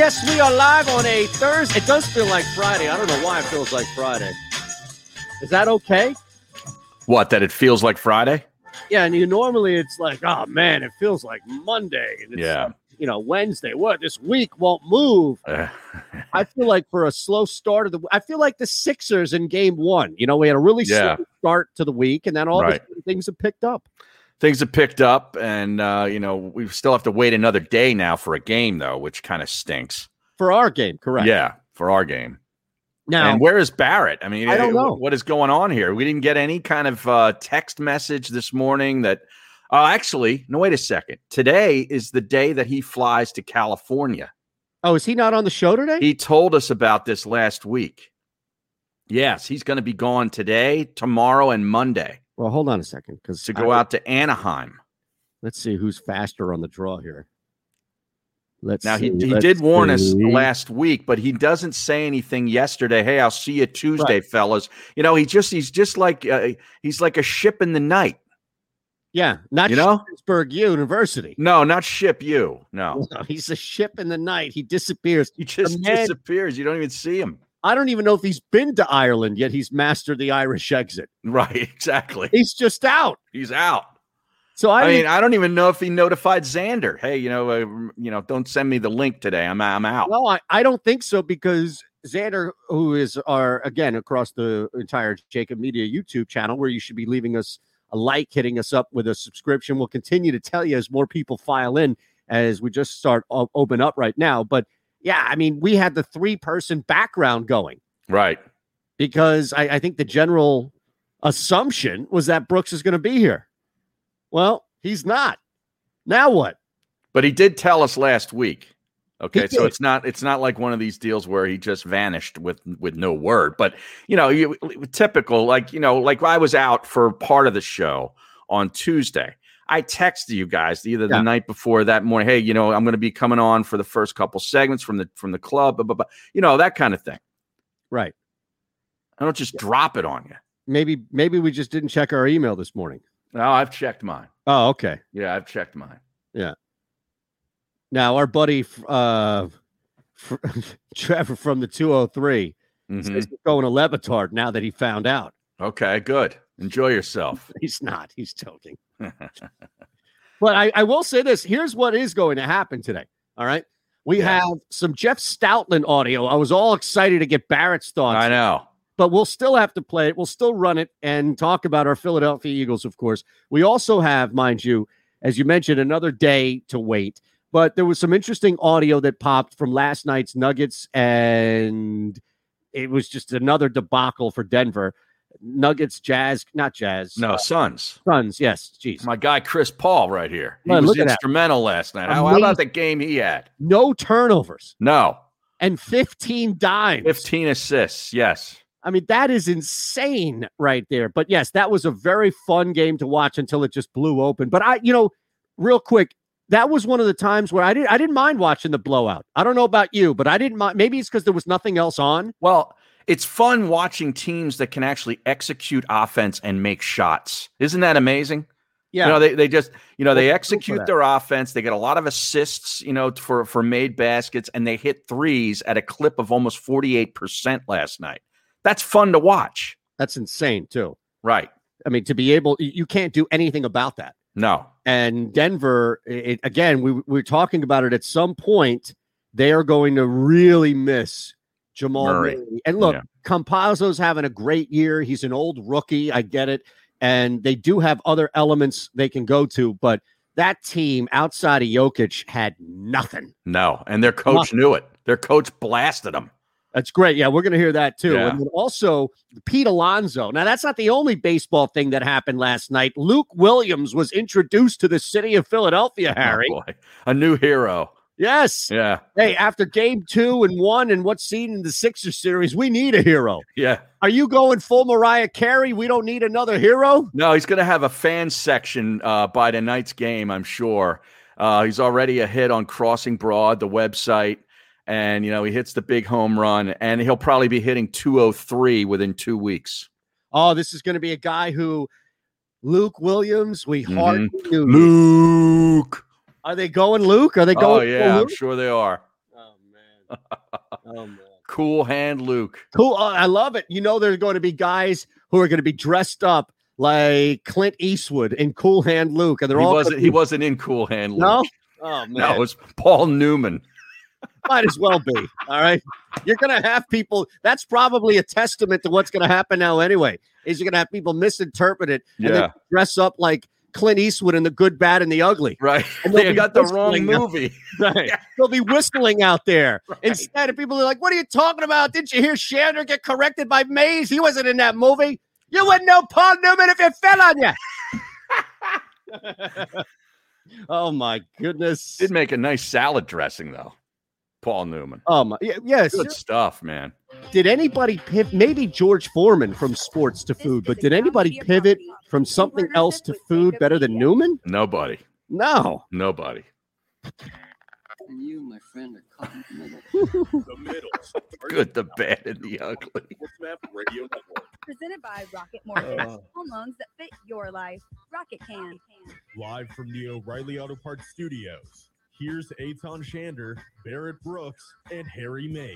Yes, we are live on a Thursday. It does feel like Friday. I don't know why it feels like Friday. Is that okay? What? That it feels like Friday? Yeah, and you normally it's like, oh man, it feels like Monday. And it's, Yeah. You know, Wednesday. What? This week won't move. I feel like for a slow start of the, I feel like the Sixers in Game One. You know, we had a really Yeah. slow start to the week, and then all Right. things have picked up. Things have picked up, and uh, you know we still have to wait another day now for a game, though, which kind of stinks. For our game, correct? Yeah, for our game. Now, and where is Barrett? I mean, I don't know. what is going on here. We didn't get any kind of uh, text message this morning that. Uh, actually, no. Wait a second. Today is the day that he flies to California. oh, is he not on the show today? He told us about this last week. Yes, he's going to be gone today, tomorrow, and Monday well, hold on a second, because to go out to Anaheim. Let's see who's faster on the draw here. Let's Now he, see, he let's did warn us last week, but he doesn't say anything yesterday. Hey, I'll see you Tuesday, fellas. You know, he just he's just like uh, he's like a ship in the night. Yeah, not You know? Pittsburgh University. No, not ship you. No, No, he's a ship in the night. He disappears. he just disappears. You don't even see him. I don't even know if he's been to Ireland yet. He's mastered the Irish exit. Right, exactly. He's just out. He's out. So I, I, mean, mean, I don't even know if he notified Xander. Hey, you know, uh, you know, don't send me the link today. I'm I'm out. no, I, I don't think so because Xander, who is our again across the entire JAKIB Media YouTube channel, where you should be leaving us a like, hitting us up with a subscription. We'll continue to tell you as more people file in as we just start open up right now. But yeah, I mean, we had the three person background going. Right. because I, I think the general assumption was that Brooks is going to be here. Well, he's not. Now what? But he did tell us last week. Okay, so it's not it's not like one of these deals where he just vanished with with no word. But you know, you, typical like you know, like I was out for part of the show on Tuesday. I texted you guys either the Yeah. night before that morning. Hey, you know, I'm going to be coming on for the first couple segments from the from the club. Blah, blah, blah. You know that kind of thing. Right. I don't just drop it on you. Maybe maybe we just didn't check our email this morning. No, I've checked mine. Oh, okay. Yeah, I've checked mine. Yeah. Now our buddy uh fr- Trevor from the 203 Mhm. says he's going to LeBatard now that he found out. Okay, good. Enjoy yourself. He's not. He's joking. But I, I will say this. Here's what is going to happen today. All right. We Yeah. have some Jeff Stoutland audio. I was all excited to get Barrett's thoughts. I know. but we'll still have to play it. We'll still run it and talk about our Philadelphia Eagles, of course. We also have, mind you, as you mentioned, another day to wait. But there was some interesting audio that popped from last night's Nuggets, and it was just another debacle for Denver. Nuggets, Jazz, not Jazz. No, uh, Suns. Suns. Yes, jeez. My guy Chris Paul right here. He Man, was look at that. instrumental last night. How, how about the game he had? No turnovers No. and 15 dimes. 15 assists. Yes. I mean, that is insane right there. But yes, that was a very fun game to watch until it just blew open. But I, you know, real quick, that was one of the times where I didn't I didn't mind watching the blowout. I don't know about you, but I didn't mind maybe it's because there was nothing else on. Well, it's fun watching teams that can actually execute offense and make shots. Isn't that amazing? Yeah. You know, they, they just, you know, they execute their offense. They get a lot of assists, you know, for, for made baskets, and they hit threes at a clip of almost 48% last night. That's fun to watch. That's insane too. Right. I mean, to be able you can't do anything about that. No. And Denver, it, again, we, we were talking about it at some point. They are going to really miss Jamal Murray. Murray. And look, Yeah. Campazzo's having a great year. He's an old rookie. I get it. And they do have other elements they can go to, but that team outside of Jokic had nothing. No. And their coach knew it. Their coach blasted them. That's great. Yeah, we're going to hear that too. Yeah. And also Pete Alonso. Now, that's not the only baseball thing that happened last night. Luke Williams was introduced to the city of Philadelphia, oh, Harry. Oh. A new hero. Yes. Yeah. Hey, after game two and one and what's seen in the Sixers series, we need a hero. Yeah. Are you going full Mariah Carey? We don't need another hero? No, he's going to have a fan section uh, by tonight's game, I'm sure. Uh, he's already a hit on Crossing Broad, the website. And, you know, he hits the big home run, and he'll probably be hitting 203 within two weeks. Oh, this is going to be a guy who Luke Williams, we Mhm. hardly knew. Luke. Are they going Luke? Are they Oh, going full yeah, I'm sure they are. Oh man. oh man. Cool hand Luke. Cool. Uh, I love it. You know, there's going to be guys who are going to be dressed up like Clint Eastwood in Cool Hand Luke, and they're He all wasn't he wasn't in Cool Hand Luke. no. Oh man, No, it was Paul Newman. might as well be. All right, you're going to have people. That's probably a testament to what's going to happen now. Anyway, is you're going to have people misinterpret it and Yeah. then dress up like Clint Eastwood in the good, bad, and the ugly. Right. And they'll be got the wrong whistling now. movie. Right. They'll be whistling out there. Right. Instead of people are like, what are you talking about? Didn't you hear Shander get corrected by Mayes? He wasn't in that movie. You wouldn't know Paul Newman if it fell on you. oh my goodness. Did make a nice salad dressing though. Paul Newman. Oh my y- yes. Good stuff, man. Did anybody pivot? Maybe George Foreman from sports to food, but did anybody pivot from something else to food better than Newman? Nobody. No. Nobody. And you, my friend, are caught in the middle. The middle. Good, the bad, and the ugly. Radio Network. Presented by Rocket Mortgage. Uh. Home loans that fit your life. Rocket can. Live from the O'Reilly Auto Parts Studios. Here's Eytan Shander, Barrett Brooks, and Harry Mayes.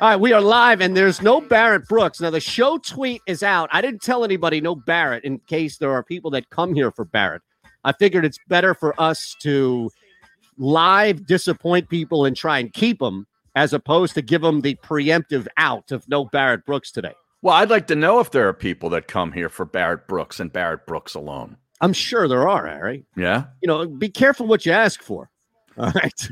All right, we are live, and there's no Barrett Brooks. Now, the show tweet is out. I didn't tell anybody no Barrett in case there are people that come here for Barrett. I figured it's better for us to live disappoint people and try and keep them as opposed to give them the preemptive out of no Barrett Brooks today. Well, I'd like to know if there are people that come here for Barrett Brooks and Barrett Brooks alone. I'm sure there are, Harry. Yeah. You know, be careful what you ask for. All right.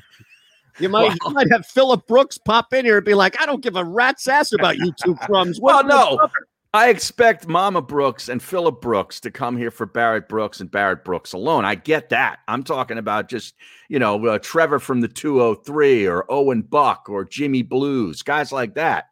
You might, Well- you might have Philip Brooks pop in here and be like, I don't give a rat's ass about you two crumbs. Well, no. I expect Mama Brooks and Philip Brooks to come here for Barrett Brooks and Barrett Brooks alone. I get that. I'm talking about just, you know, uh, Trevor from the 203 or Owen Buck or Jimmy Blues, guys like that.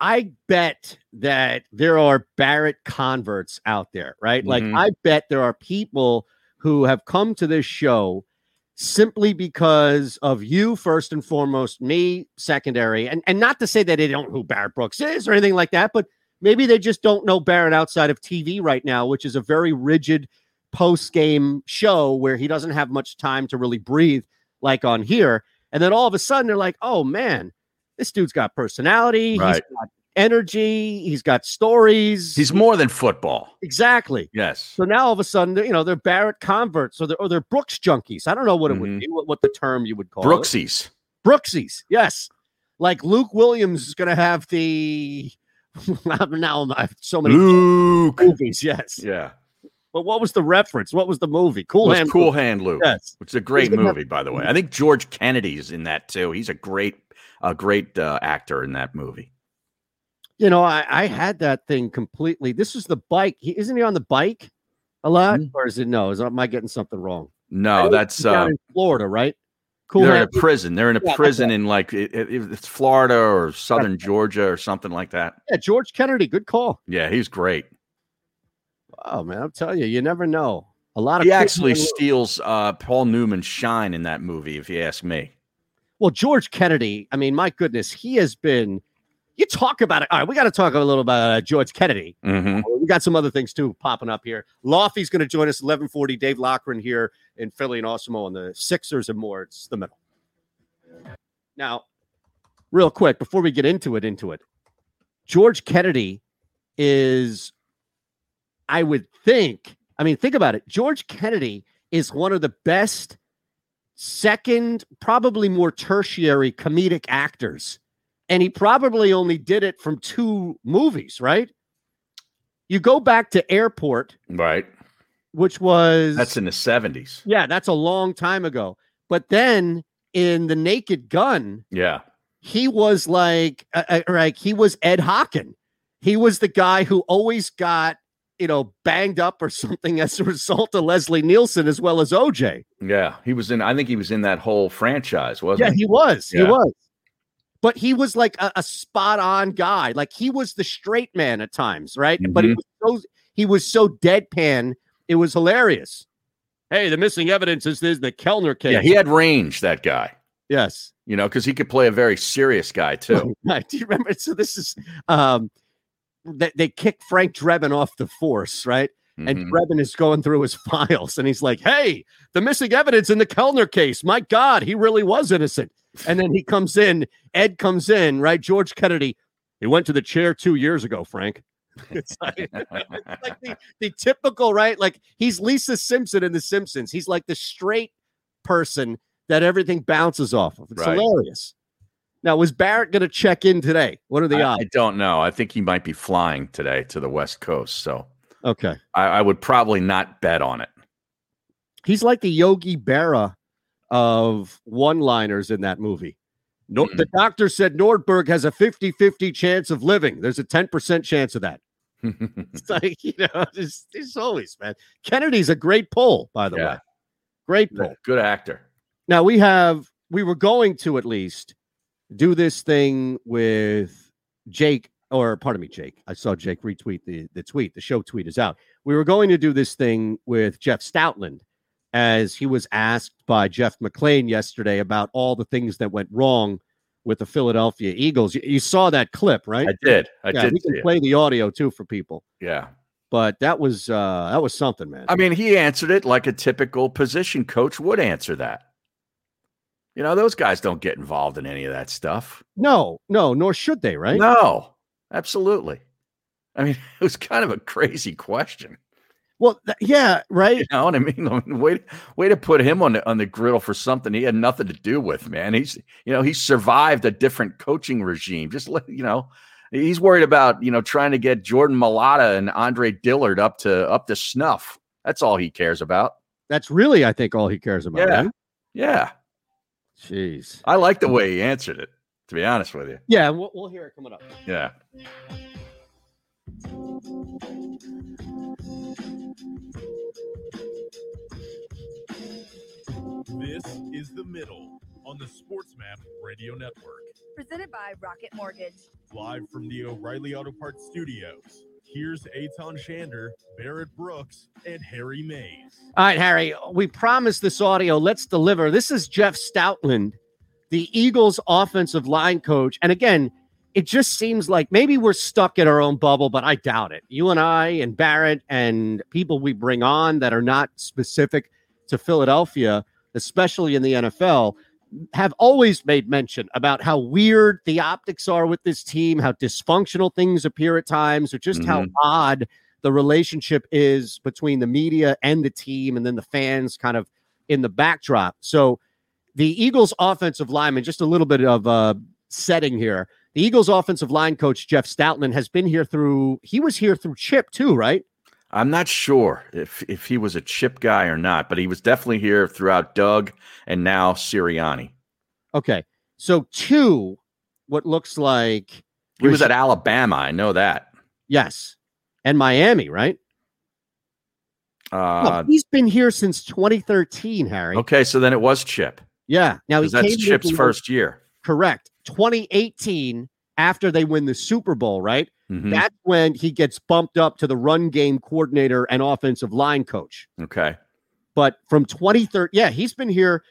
I bet that there are Barrett converts out there, right? Like Mhm. I bet there are people who have come to this show simply because of you first and foremost, me secondary, and and not to say that they don't know who Barrett Brooks is or anything like that, but maybe they just don't know Barrett outside of TV right now, which is a very rigid post game show where he doesn't have much time to really breathe like on here. And then all of a sudden they're like, oh man, this dude's got personality, he's Right. got energy, he's got stories. He's more than football. exactly. Yes. So now all of a sudden, you know, they're Barrett converts or they're, or they're Brooks junkies. I don't know what it Mhm. would be, what, what the term you would call it. Brooksies. Brooksies. Yes. Like Luke Williams is going to have the. now I have so many Luke. movies. Yes. Yeah. But what was the reference? What was the movie? Cool Hand Cool Luke. Hand Luke. Yes. Which is a great gonna have- movie, by the way. I think George Kennedy's in that too. He's a great, a great uh, actor in that movie. You know, I, I had that thing completely. This is the bike. He, isn't he on the bike a lot? Mhm. Or is it no? Is am I getting something wrong? No, that's uh, Florida, right? Cool they're in a prison. They're in a Yeah, prison in like it, it- it's Florida or Southern Georgia or something like that. Yeah, George Kennedy. Good call. Yeah, he's great. Oh man, I'm telling you, you never know. A lot of He actually steals uh, Paul Newman's shine in that movie, if you ask me. Well, George Kennedy, I mean, my goodness, he has been. You talk about it. All right, we got to talk a little about uh, George Kennedy. hmm We got some other things too popping up here. Lofty's going to join us 11:40. Dave Lochran here in Philly and Osmo on the Sixers and more. It's the middle. Now, real quick before we get into it, into it, George Kennedy is, I would think. I mean, think about it. George Kennedy is one of the best second, probably more tertiary comedic actors. And he probably only did it from two movies, right? You go back to Airport, Right. which was That's in the 70s. yeah, that's a long time ago. But then in The Naked Gun, Yeah. he was like, uh, uh, like he was Ed Hocken. He was the guy who always got, you know, banged up or something as a result of Leslie Nielsen as well as OJ. Yeah. He was in, I think he was in that whole franchise, wasn't Yeah, he? he was. He was. But he was like a, a spot on guy. Like he was the straight man at times, right? But he Mhm. was so he was so deadpan. It was hilarious. Hey, the missing evidence is this the Kellner case. Yeah. He had range, that guy, yes. you know, because he could play a very serious guy, too. Right. Do you remember? So this is um they, they kicked Frank Drebin off the force, right? And Mhm. Drebin is going through his files and he's like, Hey, the missing evidence in the Kellner case. My God, he really was innocent. And then he comes in, Ed comes in, right? George Kennedy, he went to the chair two years ago, Frank. It's like, it's like the, the typical, right? Like he's Lisa Simpson in The Simpsons. He's like the straight person that everything bounces off of. It's Right. hilarious. Now, was Barrett going to check in today? What are the I, I don't know. I think he might be flying today to the West Coast, so Okay. I, I would probably not bet on it. He's like the Yogi Berra of one liners in that movie. No, Mm. The doctor said Nordberg has a 50 50 chance of living. There's a 10% chance of that. It's like, you know, there's, there's always, man. Kennedy's a great pull, by the Yeah. way. Great pull. Good actor. Now we have, we were going to at least do this thing with Jake, or pardon me, Jake. I saw Jake retweet the, the tweet. The show tweet is out. We were going to do this thing with Jeff Stoutland as he was asked by Jeff McLane yesterday about all the things that went wrong with the Philadelphia Eagles. You, you saw that clip, right? I did. I yeah, did we can it. play the audio too for people. Yeah. But that was uh that was something, man. I mean, he answered it like a typical position coach would answer that. You know, those guys don't get involved in any of that stuff. no, no, nor should they, right? No, absolutely. I mean, it was kind of a crazy question. Well, th- yeah, right. You know what I mean? I mean, way, way to put him on the on the griddle for something he had nothing to do with, man. He's you know, he survived a different coaching regime. Just let you know, he's worried about, you know, trying to get Jordan Mailata and Andre Dillard up to up to snuff. That's all he cares about. That's really, I think, all he cares about. Yeah. right? Yeah. Jeez. I like the way he answered it, to be honest with you. Yeah, we'll, we'll hear it coming up. Yeah. This is The Middle on the SportsMap Radio Network. Presented by Rocket Mortgage. Live from the O'Reilly Auto Parts Studios. Here's Eytan Shander, Barrett Brooks, and Harry Mayes. All right, Harry, we promised this audio. Let's deliver. This is Jeff Stoutland, the Eagles offensive line coach. And again, it just seems like maybe we're stuck in our own bubble, but I doubt it. You and I and Barrett and people we bring on that are not specific to Philadelphia, especially in the NFL, have always made mention about how weird the optics are with this team, how dysfunctional things appear at times, or just how odd the relationship is between the media and the team, and then the fans kind of in the backdrop. So, the Eagles' offensive lineman, just a little bit of uh, setting here. The Eagles' offensive line coach Jeff Stoutland has been here through. He was here through Chip too, right? I'm not sure if if he was a chip guy or not, but he was definitely here throughout Doug and now Sirianni. Okay, so two, what looks like He was at Alabama. I know that. yes, and Miami, right? No, Uh, he's been here since 2013, Harry. okay, so then it was Chip. Yeah, now that's Chip's first year. Correct. 2018, after they win the Super Bowl, right? Mhm. That's when he gets bumped up to the run game coordinator and offensive line coach. Okay. But from 2013, yeah, he's been here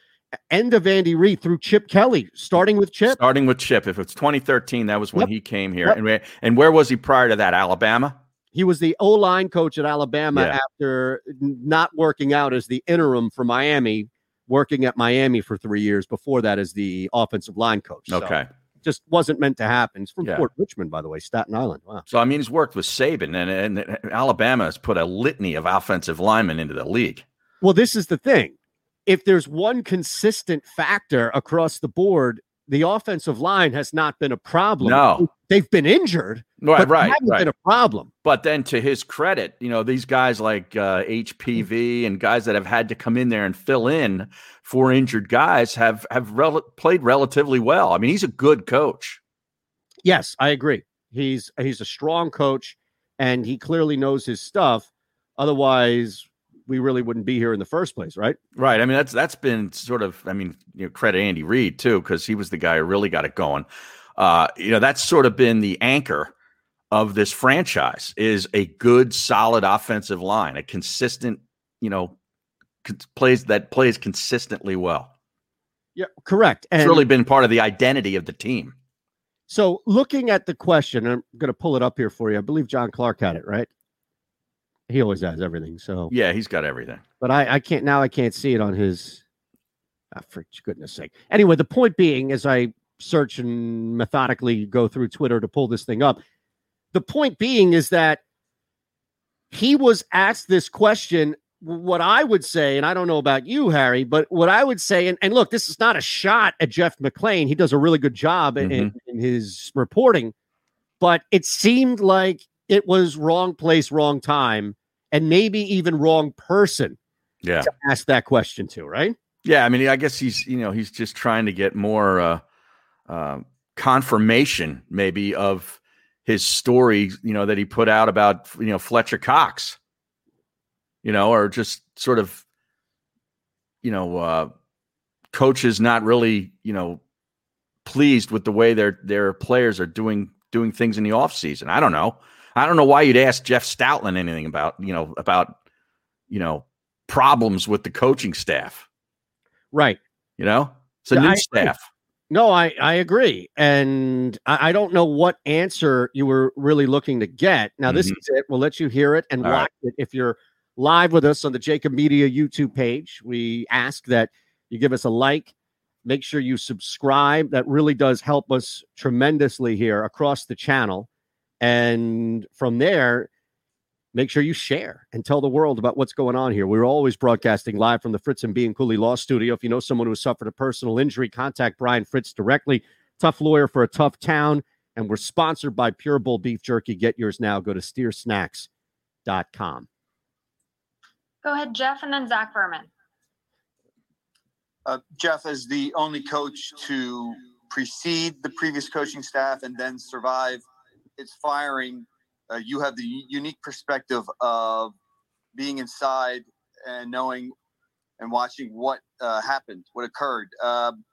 end of Andy Reid through Chip Kelly, starting with Chip. Starting with Chip. If it's 2013, that was when Yep. he came here. Yep. And, where, and where was he prior to that? Alabama? He was the O line coach at Alabama Yeah. after not working out as the interim for Miami, working at Miami for three years before that as the offensive line coach. So, Okay. just wasn't meant to happen. It's from Yeah. Fort Richmond, by the way, Staten Island. Wow. So, I mean, he's worked with Saban, and, and Alabama has put a litany of offensive linemen into the league. Well, this is the thing. If there's one consistent factor across the board, the offensive line has not been a problem. No. They've been injured, Right, but right, haven't right. been a problem. But then, to his credit, you know these guys like uh, HPV and guys that have had to come in there and fill in for injured guys have have rel- played relatively well. I mean, he's a good coach. Yes, I agree. He's he's a strong coach and he clearly knows his stuff. Otherwise, we really wouldn't be here in the first place, right? Right. I mean, that's that's been sort of. I mean, you know, credit Andy Reid too because he was the guy who really got it going. Uh, you know, that's sort of been the anchor of this franchise is a good, solid offensive line, a consistent, you know, plays that plays consistently well. Yeah, correct. And It's really been part of the identity of the team. so looking at the question, I'm going to pull it up here for you. I believe John Clark had it, right? He always has everything. So, Yeah, he's got everything. but I, I can't now. I can't see it on his Ah, for goodness sake. Anyway, the point being, as I search and methodically go through Twitter to pull this thing up, the point being is that he was asked this question. What I would say, and I don't know about you, Harry, but what I would say, and, and look, this is not a shot at Jeff McLane. He does a really good job in, in, in his reporting, but it seemed like it was wrong place, wrong time, and maybe even wrong person Yeah. to ask that question to, right? Yeah, I mean, I guess he's you know he's just trying to get more uh, uh, confirmation, maybe of his story, you know, that he put out about you know Fletcher Cox, you know, or just sort of, you know, uh, coaches not really you know pleased with the way their their players are doing doing things in the off season. I don't know. I don't know why you'd ask Jeff Stoutland anything about you know about you know problems with the coaching staff. Right. You know, it's a new I agree. staff. No, I, I agree. And I, I don't know what answer you were really looking to get. Now, this Mhm. is it. We'll let you hear it and All watch right. it. If you're live with us on the JAKIB Media YouTube page, we ask that you give us a like. Make sure you subscribe. That really does help us tremendously here across the channel. And from there, make sure you share and tell the world about what's going on here. We're always broadcasting live from the Fritz and Bianculli Law Studio. If you know someone who has suffered a personal injury, contact Brian Fritz directly. Tough lawyer for a tough town. And we're sponsored by Pure Bull Beef Jerky. Get yours now. Go to steersnacks.com. Go ahead, Jeff, and then Zach Berman. uh, Jeff, as the only coach to precede the previous coaching staff and then survive its firing, uh, you have the unique perspective of being inside and knowing and watching what uh, happened, what occurred. Um,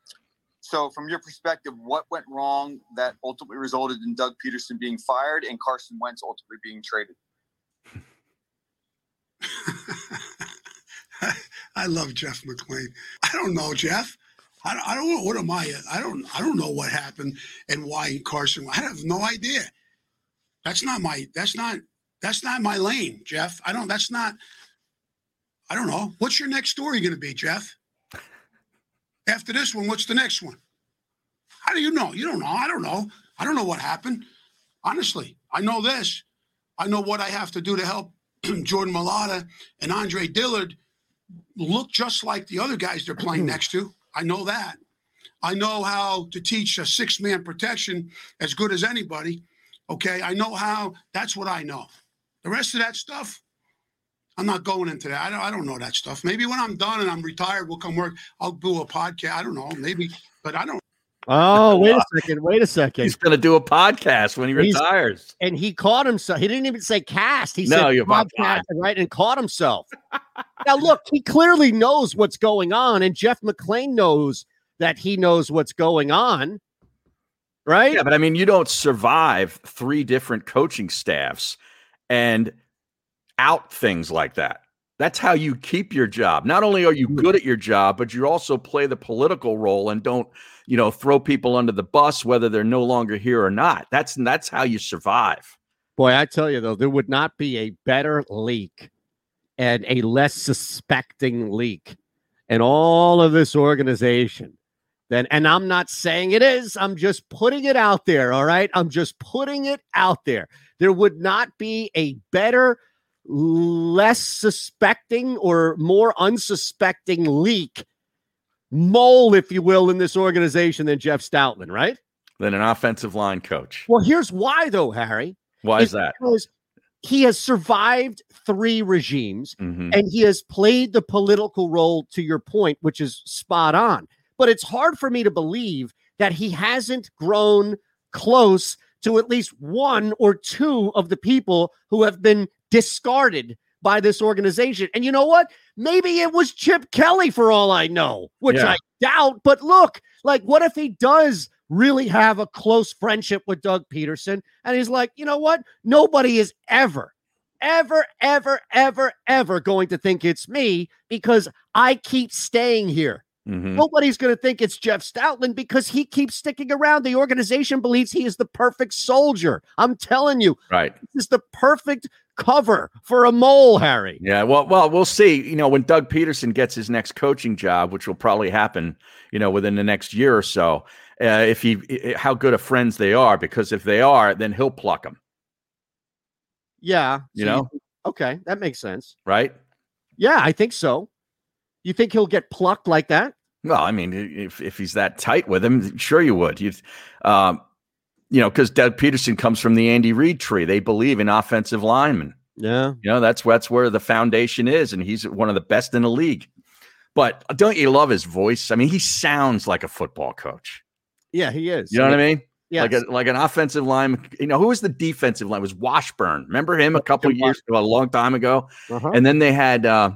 so, from your perspective, what went wrong that ultimately resulted in Doug Pederson being fired and Carson Wentz ultimately being traded? I love Jeff McLane. I don't know, Jeff. I don't, I don't. What am I? I don't. I don't know what happened and why Carson. I have no idea. That's not my. That's not. That's not my lane, Jeff. I don't. That's not. I don't know. What's your next story going to be, Jeff? After this one, what's the next one? How do you know? You don't know. I don't know. I don't know what happened. Honestly, I know this. I know what I have to do to help Jordan Mailata and Andre Dillard look just like the other guys they're playing mm. next to. I know that. I know how to teach a six man protection as good as anybody. Okay. I know how, that's what I know. The rest of that stuff, I'm not going into that. I don't, I don't know that stuff. Maybe when I'm done and I'm retired, we'll come work. I'll do a podcast. I don't know. Maybe, but I don't. Oh, wait a second. Wait a second. He's going to do a podcast when he He's- retires. and he caught himself. He didn't even say cast. He No, said you're podcast, right? And caught himself. now, look, he clearly knows what's going on, and Jeff McLane knows that he knows what's going on, right? Yeah, but I mean, you don't survive three different coaching staffs and out things like that. That's how you keep your job. Not only are you mm-hmm. good at your job, but you also play the political role and don't, you know, throw people under the bus whether they're no longer here or not. That's that's how you survive. Boy, I tell you though, there would not be a better leak and a less suspecting leak in all of this organization than and I'm not saying it is, I'm just putting it out there, all right? I'm just putting it out there. There would not be a better less suspecting or more unsuspecting leak mole if you will in this organization than Jeff Stoutland, right? Than an offensive line coach. Well, here's why though, Harry. Why is that? Because he has survived three regimes Mhm. and he has played the political role to your point, which is spot on. But it's hard for me to believe that he hasn't grown close to at least one or two of the people who have been discarded by this organization. And you know what? Maybe it was Chip Kelly for all I know, which Yeah. I doubt. But look, like, what if he does really have a close friendship with Doug Pederson? And he's like, you know what? Nobody is ever, ever, ever, ever, ever going to think it's me because I keep staying here. Mhm. Nobody's going to think it's Jeff Stoutland because he keeps sticking around. The organization believes he is the perfect soldier. I'm telling you, Right. this is the perfect cover for a mole, Harry. Yeah, well, well, we'll see. You know, when Doug Pederson gets his next coaching job, which will probably happen, you know, within the next year or so, uh, if he, how good of friends they are, because if they are, then he'll pluck them, Yeah. You so know? think- okay, that makes sense. right? Yeah, I think so. You think he'll get plucked like that? Well, I mean, if if he's that tight with him, sure you would. You, um, you know, because Doug Pederson comes from the Andy Reid tree. They believe in offensive linemen. Yeah. You know, that's that's where the foundation is, and he's one of the best in the league. But don't you love his voice? I mean, he sounds like a football coach. Yeah, he is. You know what I mean? Yeah. Like a, like an offensive line. You know, who was the defensive line? It was Washburn. Remember him a couple years ago, a long time ago? uh-huh. And then they had uh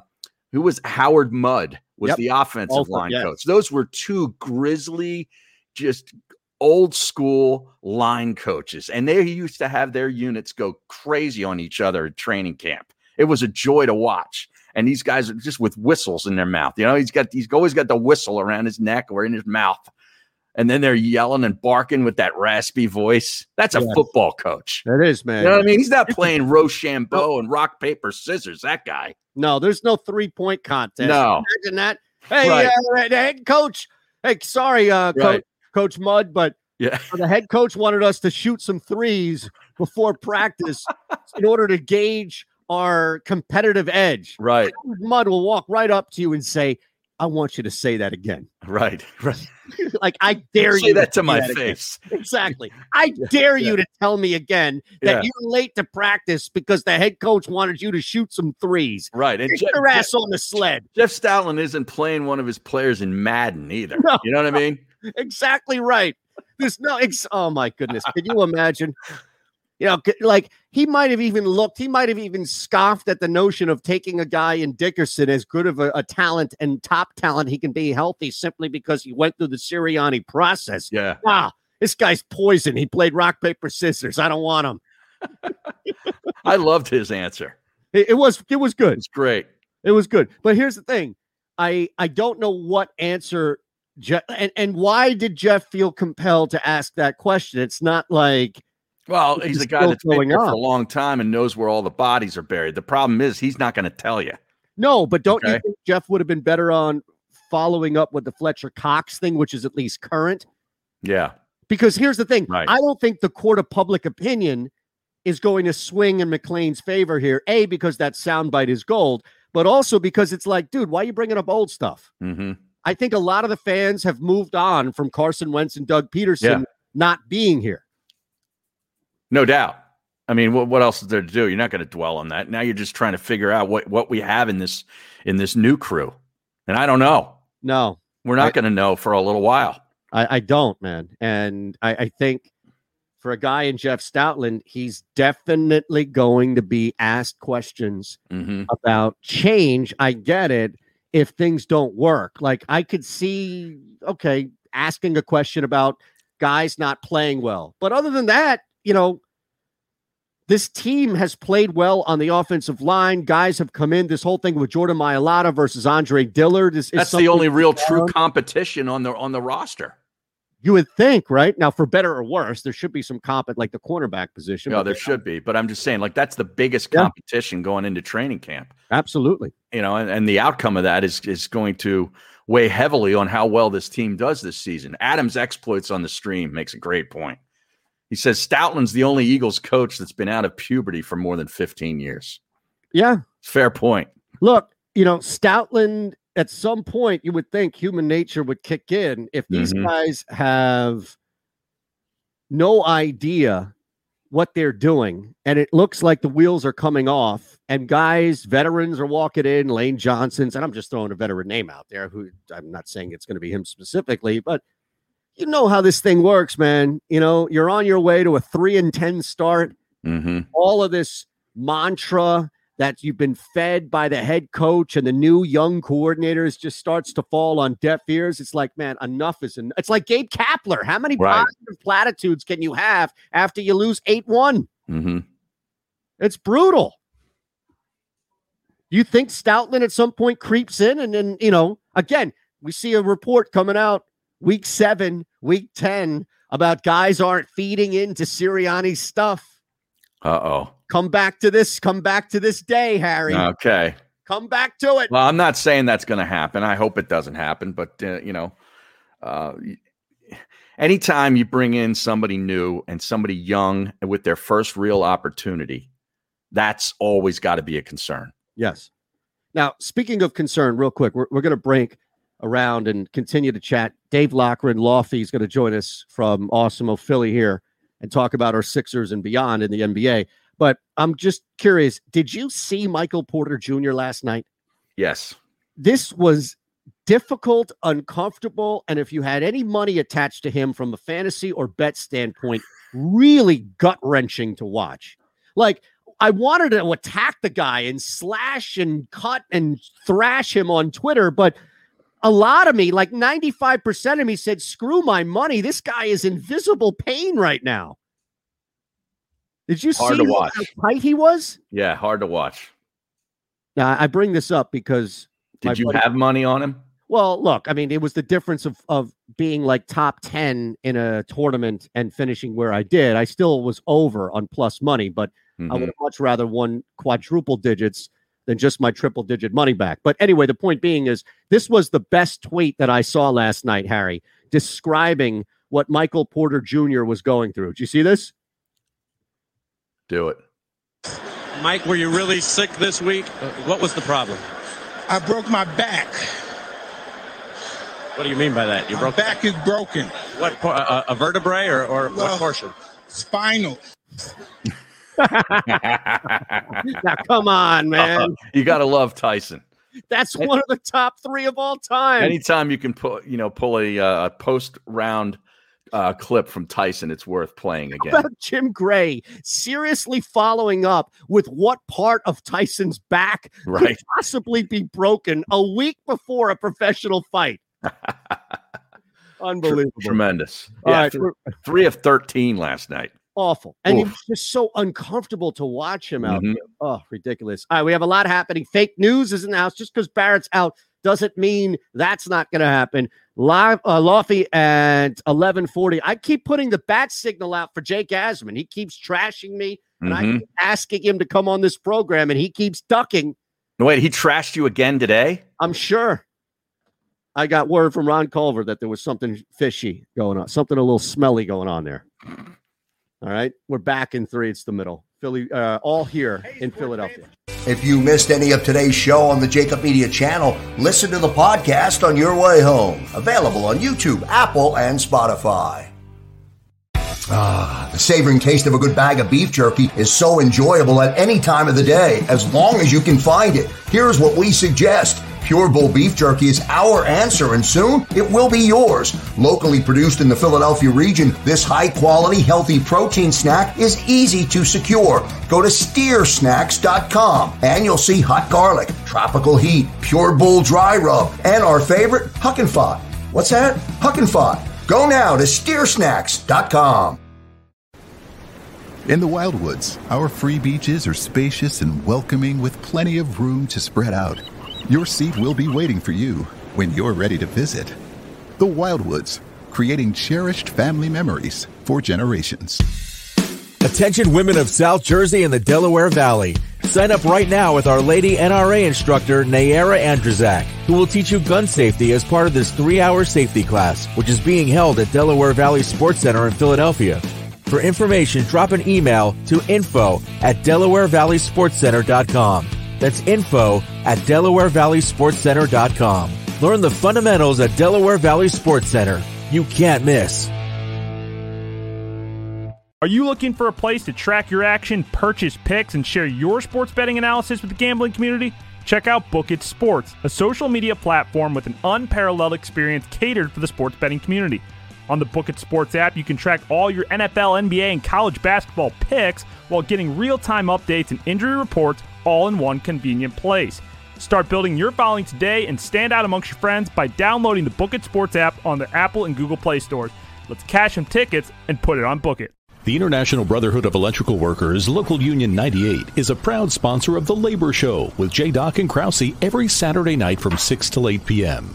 who was Howard Mudd was Yep. the offensive line yes. coach. Those were two grizzly, just old school line coaches. And they used to have their units go crazy on each other at training camp. It was a joy to watch. And these guys are just with whistles in their mouth. You know, he's got he's always got the whistle around his neck or in his mouth. And then they're yelling and barking with that raspy voice. That's a Yes. football coach. That is, man. You know what I mean? He's not playing Rochambeau and rock, paper, scissors. That guy. No, there's no three point contest. No. Imagine that. Hey, Right. uh, the head coach. Hey, sorry, uh, coach, Right. Coach Mudd, but Yeah. the head coach wanted us to shoot some threes before practice in order to gauge our competitive edge. Right. Mud will walk right up to you and say, I want you to say that again. Right. Right. like, I dare Say you that to my again. face. Exactly. I dare you to tell me again that Yeah. you're late to practice because the head coach wanted you to shoot some threes. Right. And Get Jeff, your ass on the sled. Jeff Stoutland isn't playing one of his players in Madden either. No. You know what I mean? exactly right. There's no, ex- oh my goodness. Can you imagine? You know, like he might have even looked, he might have even scoffed at the notion of taking a guy in Dickerson as good of a, a talent and top talent he can be healthy simply because he went through the Sirianni process. Yeah. Ah, this guy's poison. He played rock, paper, scissors. I don't want him. I loved his answer. It, it was, it was good. It's great. It was good. But here's the thing. I I don't know what answer Jeff and, and why did Jeff feel compelled to ask that question? It's not like Well, He's he's a guy that's been there for a long time and knows where all the bodies are buried. The problem is he's not going to tell you. no, but don't you think Jeff would have been better on following up with the Fletcher Cox thing, which is at least current? Yeah. Because here's the thing. Right. I don't think the court of public opinion is going to swing in McLane's favor here. A, because that soundbite is gold, but also because it's like, dude, why are you bringing up old stuff? hmm I think a lot of the fans have moved on from Carson Wentz and Doug Pederson Yeah. not being here. No doubt. I mean, what, what else is there to do? You're not going to dwell on that. Now you're just trying to figure out what, what we have in this in this new crew. And I don't know. No, We're not going to know for a little while. I, I don't, man. And I, I think for a guy in Jeff Stoutland, he's definitely going to be asked questions hmm about change. I get it. If things don't work, like I could see, okay, asking a question about guys not playing well. But other than that, you know, this team has played well on the offensive line. Guys have come in. This whole thing with Jordan Mailata versus Andre Dillard is, is That's the only real to true competition on the on the roster. You would think, right? Now, for better or worse, there should be some comp at like the cornerback position. No, there should be, but I'm just saying, like that's the biggest Yeah. competition going into training camp. Absolutely. You know, and, and the outcome of that is is going to weigh heavily on how well this team does this season. Adams' exploits on the stream makes a great point. He says Stoutland's the only Eagles coach that's been out of puberty for more than 15 years. Yeah. Fair point. Look, you know, Stoutland, at some point, you would think human nature would kick in if these Mhm. guys have no idea what they're doing and it looks like the wheels are coming off and guys veterans are walking in lane johnson's and i'm just throwing a veteran name out there who i'm not saying it's going to be him specifically but you know how this thing works man you know you're on your way to a 3 and 10 start hmm all of this mantra that you've been fed by the head coach and the new young coordinators just starts to fall on deaf ears. It's like, man, enough is enough. It's like Gabe Kapler. How many Right. positive platitudes can you have after you lose 8 1? hmm It's brutal. You think Stoutland at some point creeps in and then, you know, again, we see a report coming out week seven, week 10 about guys aren't feeding into Sirianni's stuff. Uh oh. Come back to this. Come back to this day, Harry. Okay. Come back to it. Well, I'm not saying that's going to happen. I hope it doesn't happen, but uh, you know, uh, anytime you bring in somebody new and somebody young with their first real opportunity, that's always got to be a concern. Yes. Now, speaking of concern, real quick, we're, we're going to break around and continue to chat. Dave Lockren, Lofty is going to join us from Awesome Philly here and talk about our Sixers and beyond in the NBA. But I'm just curious, did you see Michael Porter Jr. last night? Yes. This was difficult, uncomfortable, and if you had any money attached to him from a fantasy or bet standpoint, really gut wrenching to watch. Like I wanted to attack the guy and slash and cut and thrash him on Twitter, but a lot of me, like 95% of me, said, screw my money. This guy is invisible pain right now. Did you Hard see to watch. how tight he was? Yeah, hard to watch. Now, I bring this up because Did you buddy- have money on him? Well, look, I mean, it was the difference of of being like top 10 in a tournament and finishing where I did. I still was over on plus money, but I Mhm. would have much rather won quadruple digits than just my triple digit money back. But anyway, the point being is this was the best tweet that I saw last night, Harry, describing what Michael Porter Jr. was going through. Did you see this? Do it. Mike, were you really sick this week? What was the problem? I broke my back. What do you mean by that? You broke back is broken. what? A, a vertebrae or, or Well- what portion? Spinal. now, come on, man. you got to love Tyson. That's one of the top three of all time. Anytime you can pull, you know, pull a, uh, post round uh, clip from Tyson, it's worth playing again. about Jim Gray seriously following up with what part of Tyson's back could possibly be broken a week before a professional fight. Unbelievable. Tremendous. All Yeah, right, th- three of thirteen last night. Awful. And it Oof. was just so uncomfortable to watch him out Mhm. there. Oh, ridiculous. All right, we have a lot happening. Fake news is in the house. Just because Barrett's out doesn't mean that's not going to happen. Live, uh, Lofty at 1140. I keep putting the bat signal out for Jake Asman. He keeps trashing me, and I Mhm. keep asking him to come on this program, and he keeps ducking. Wait, he trashed you again today? I'm sure. I got word from Ron Culver that there was something fishy going on, something a little smelly going on there. All right, we're back in three. It's the middle. Philly, uh, all here in Philadelphia. If you missed any of today's show on the JAKIB Media channel, listen to the podcast on your way home. Available on YouTube, Apple, and Spotify. Ah, the savoring taste of a good bag of beef jerky is so enjoyable at any time of the day, as long as you can find it. Here's what we suggest. Pure Bull Beef Jerky is our answer, and soon it will be yours. Locally produced in the Philadelphia region, this high quality, healthy protein snack is easy to secure. Go to steersnacks.com and you'll see hot garlic, tropical heat, Pure Bull dry rub, and our favorite, Huck and Fod. What's that? Huck and Fod. Go now to steersnacks.com. In the Wildwoods, our free beaches are spacious and welcoming with plenty of room to spread out. Your seat will be waiting for you when you're ready to visit. The Wildwoods, creating cherished family memories for generations. Attention women of South Jersey and the Delaware Valley. Sign up right now with Our Lady NRA instructor Nayara Andrzak, who will teach you gun safety as part of this three-hour safety class, which is being held at Delaware Valley Sports Center in Philadelphia. For information, drop an email to info at DelawareValleySportsCenter.com. That's info at DelawareValleySportsCenter.com. Learn the fundamentals at Delaware Valley Sports Center. You can't miss. Are you looking for a place to track your action, purchase picks, and share your sports betting analysis with the gambling community? Check out Book It Sports, a social media platform with an unparalleled experience catered for the sports betting community. On the Book It Sports app, you can track all your NFL, NBA, and college basketball picks while getting real time updates and injury reports all in one convenient place. Start building your following today and stand out amongst your friends by downloading the Book It Sports app on the Apple and Google Play stores. Let's cash some tickets and put it on Book It. The International Brotherhood of Electrical Workers, Local Union 98, is a proud sponsor of The Labor Show with J. Doc and Krause every Saturday night from 6 to 8 p.m.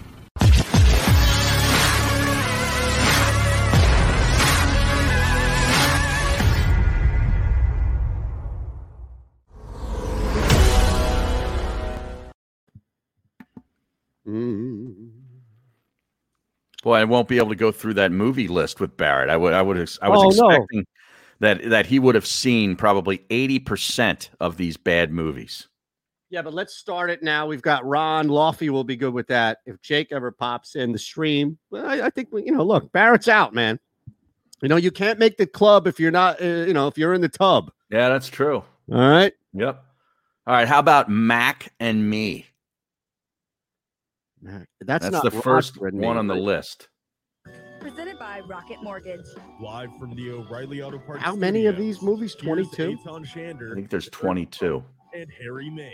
Boy, I won't be able to go through that movie list with Barrett. I would, I would, I was Oh, no. expecting that that he would have seen probably eighty percent of these bad movies. Yeah, but let's start it now. We've got Ron Lofty will be good with that. If Jake ever pops in the stream, well, I, I think you know. Look, Barrett's out, man. You know you can't make the club if you're not. Uh, you know if you're in the tub. Yeah, that's true. All right. Yep. All right. How about Mac and Me? That's, That's not the first Rockford, one on the man. list. Presented by Rocket Mortgage. Live from the O'Reilly Auto Parts How many of these movies? 22? I think there's 22. and Harry Mayes.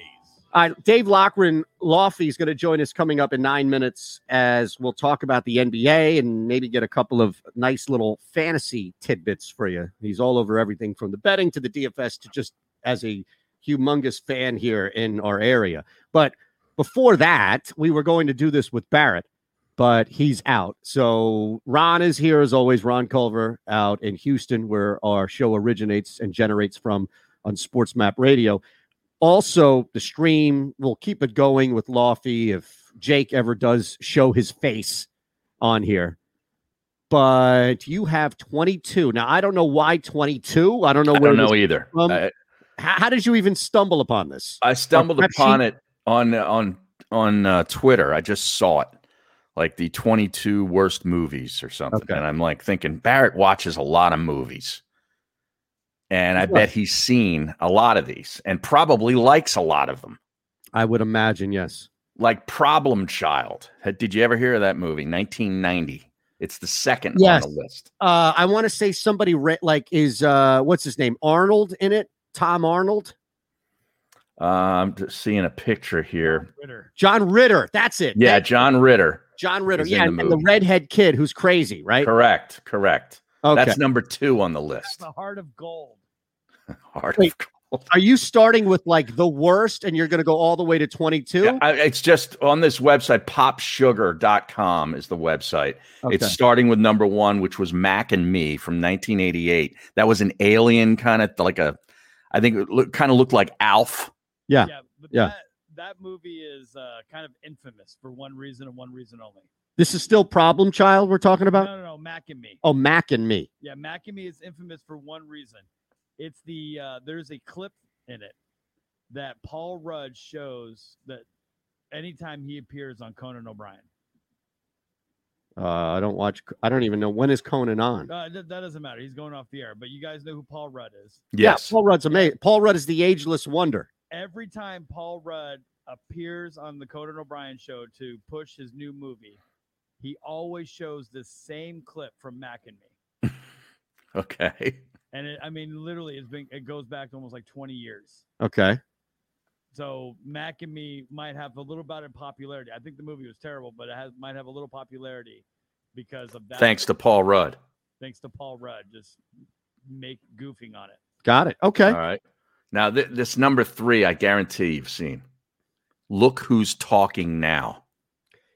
All right, Dave Lochran Lofty is going to join us coming up in nine minutes as we'll talk about the NBA and maybe get a couple of nice little fantasy tidbits for you. He's all over everything from the betting to the DFS to just as a humongous fan here in our area. But before that, we were going to do this with Barrett, but he's out. So Ron is here as always. Ron Culver out in Houston, where our show originates and generates from on Sports Map Radio. Also, the stream will keep it going with Lofty if Jake ever does show his face on here. But you have 22. Now, I don't know why 22. I don't know I don't know either. I, how, how did you even stumble upon this? I stumbled upon sheet? it on on on uh, Twitter. I just saw it, like the 22 worst movies or something, and I'm like thinking Barrett watches a lot of movies, and I Yeah. bet he's seen a lot of these and probably likes a lot of them. I would imagine, yes. Like Problem Child. Did you ever hear of that movie? 1990. It's the second Yes. on the list. Uh, I want to say somebody re- like is uh, what's his name? Arnold in it? Tom Arnold? I'm just seeing a picture here. John Ritter. That's it. Yeah, That- John Ritter. John Ritter. Yeah, the and, and the redhead kid who's crazy, right? Correct. Correct. Okay. That's number two on the list. The heart of gold. Heart Wait, of Are you starting with like the worst and you're going to go all the way to 22? Yeah, I, it's just on this website, popsugar.com is the website. It's starting with number one, which was Mac and Me from 1988. That was an alien kind of like a, I think it look, kind of looked like Alf. Yeah. Yeah, but Yeah. That, that movie is uh, kind of infamous for one reason and one reason only. This is still Problem Child we're talking about? No, no, no, Mac and Me. Oh, Mac and Me. Yeah, Mac and Me is infamous for one reason. It's the uh, there's a clip in it that Paul Rudd shows that anytime he appears on Conan O'Brien. Uh, I don't watch. I don't even know when is Conan on. Uh, that, that doesn't matter. He's going off the air, but you guys know who Paul Rudd is. Yeah, Paul Rudd's amazing. Paul Rudd is the ageless wonder. Every time Paul Rudd appears on the Conan O'Brien show to push his new movie, he always shows the same clip from Mac and Me. Okay. And it, I mean, literally, it's been it goes back to almost like 20 years. Okay. So Mac and Me might have a little bit of popularity. I think the movie was terrible, but it has might have a little popularity because of that. Thanks to Paul Rudd. thanks to Paul Rudd, just make goofing on it. Got it. Okay. All right. Now, th- this number three, I guarantee you've seen. Look who's talking now.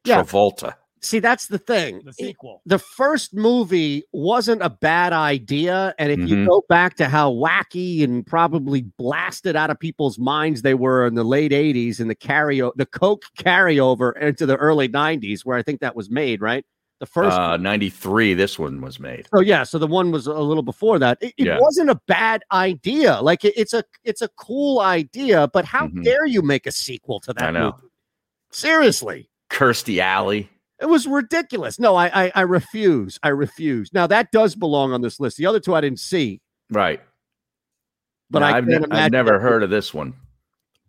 Yeah. Travolta. See, that's the thing. The sequel. The first movie wasn't a bad idea. And if you Mhm. go back to how wacky and probably blasted out of people's minds they were in the late 80s and the carry the Coke carryover into the early 90s, where I think that was made, right? The first Uh, 93, this one was made. Oh yeah, so the one was a little before that. It, it Yeah. wasn't a bad idea. Like it- it's a it's a cool idea, but how Mhm. dare you make a sequel to that I know. movie? Seriously. Kirstie Alley. It was ridiculous. No, I, I I refuse. I refuse. Now that does belong on this list. The other two I didn't see, Right. but I I've, ne- I've never heard of this one.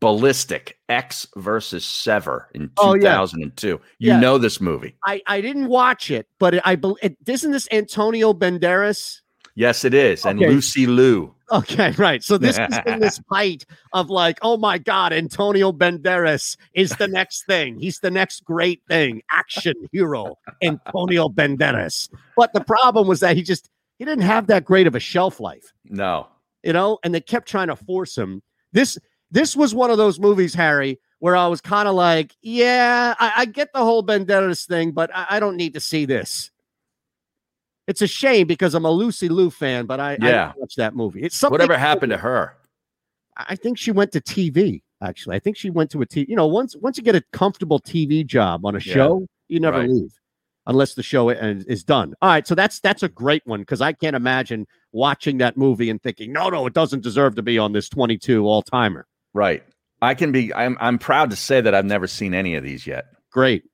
Ballistic Ecks versus Sever in Oh, yeah. 2002. You Yeah. know this movie. I I didn't watch it, but it, I bel- it, isn't this Antonio Banderas? Yes, it is. And Lucy Liu. Okay, right. So this is in this height of like, oh my God, Antonio Banderas is the next thing. He's the next great thing. Action hero, Antonio Banderas. But the problem was that he just he didn't have that great of a shelf life, No. you know, and they kept trying to force him. This this was one of those movies, Harry, where I was kind of like, yeah, I, I get the whole Banderas thing, but I, I don't need to see this. It's a shame because I'm a Lucy Liu fan, but I, I Yeah. didn't watch that movie. It's something Whatever happened to her? I think she went to TV. Actually, I think she went to a TV. You know, once once you get a comfortable TV job on a Yeah. show, you never Right. leave unless the show is done. All right, so that's that's a great one because I can't imagine watching that movie and thinking, no, no, it doesn't deserve to be on this 22 all timer. Right. I can be. I'm. I'm proud to say that I've never seen any of these yet. Great.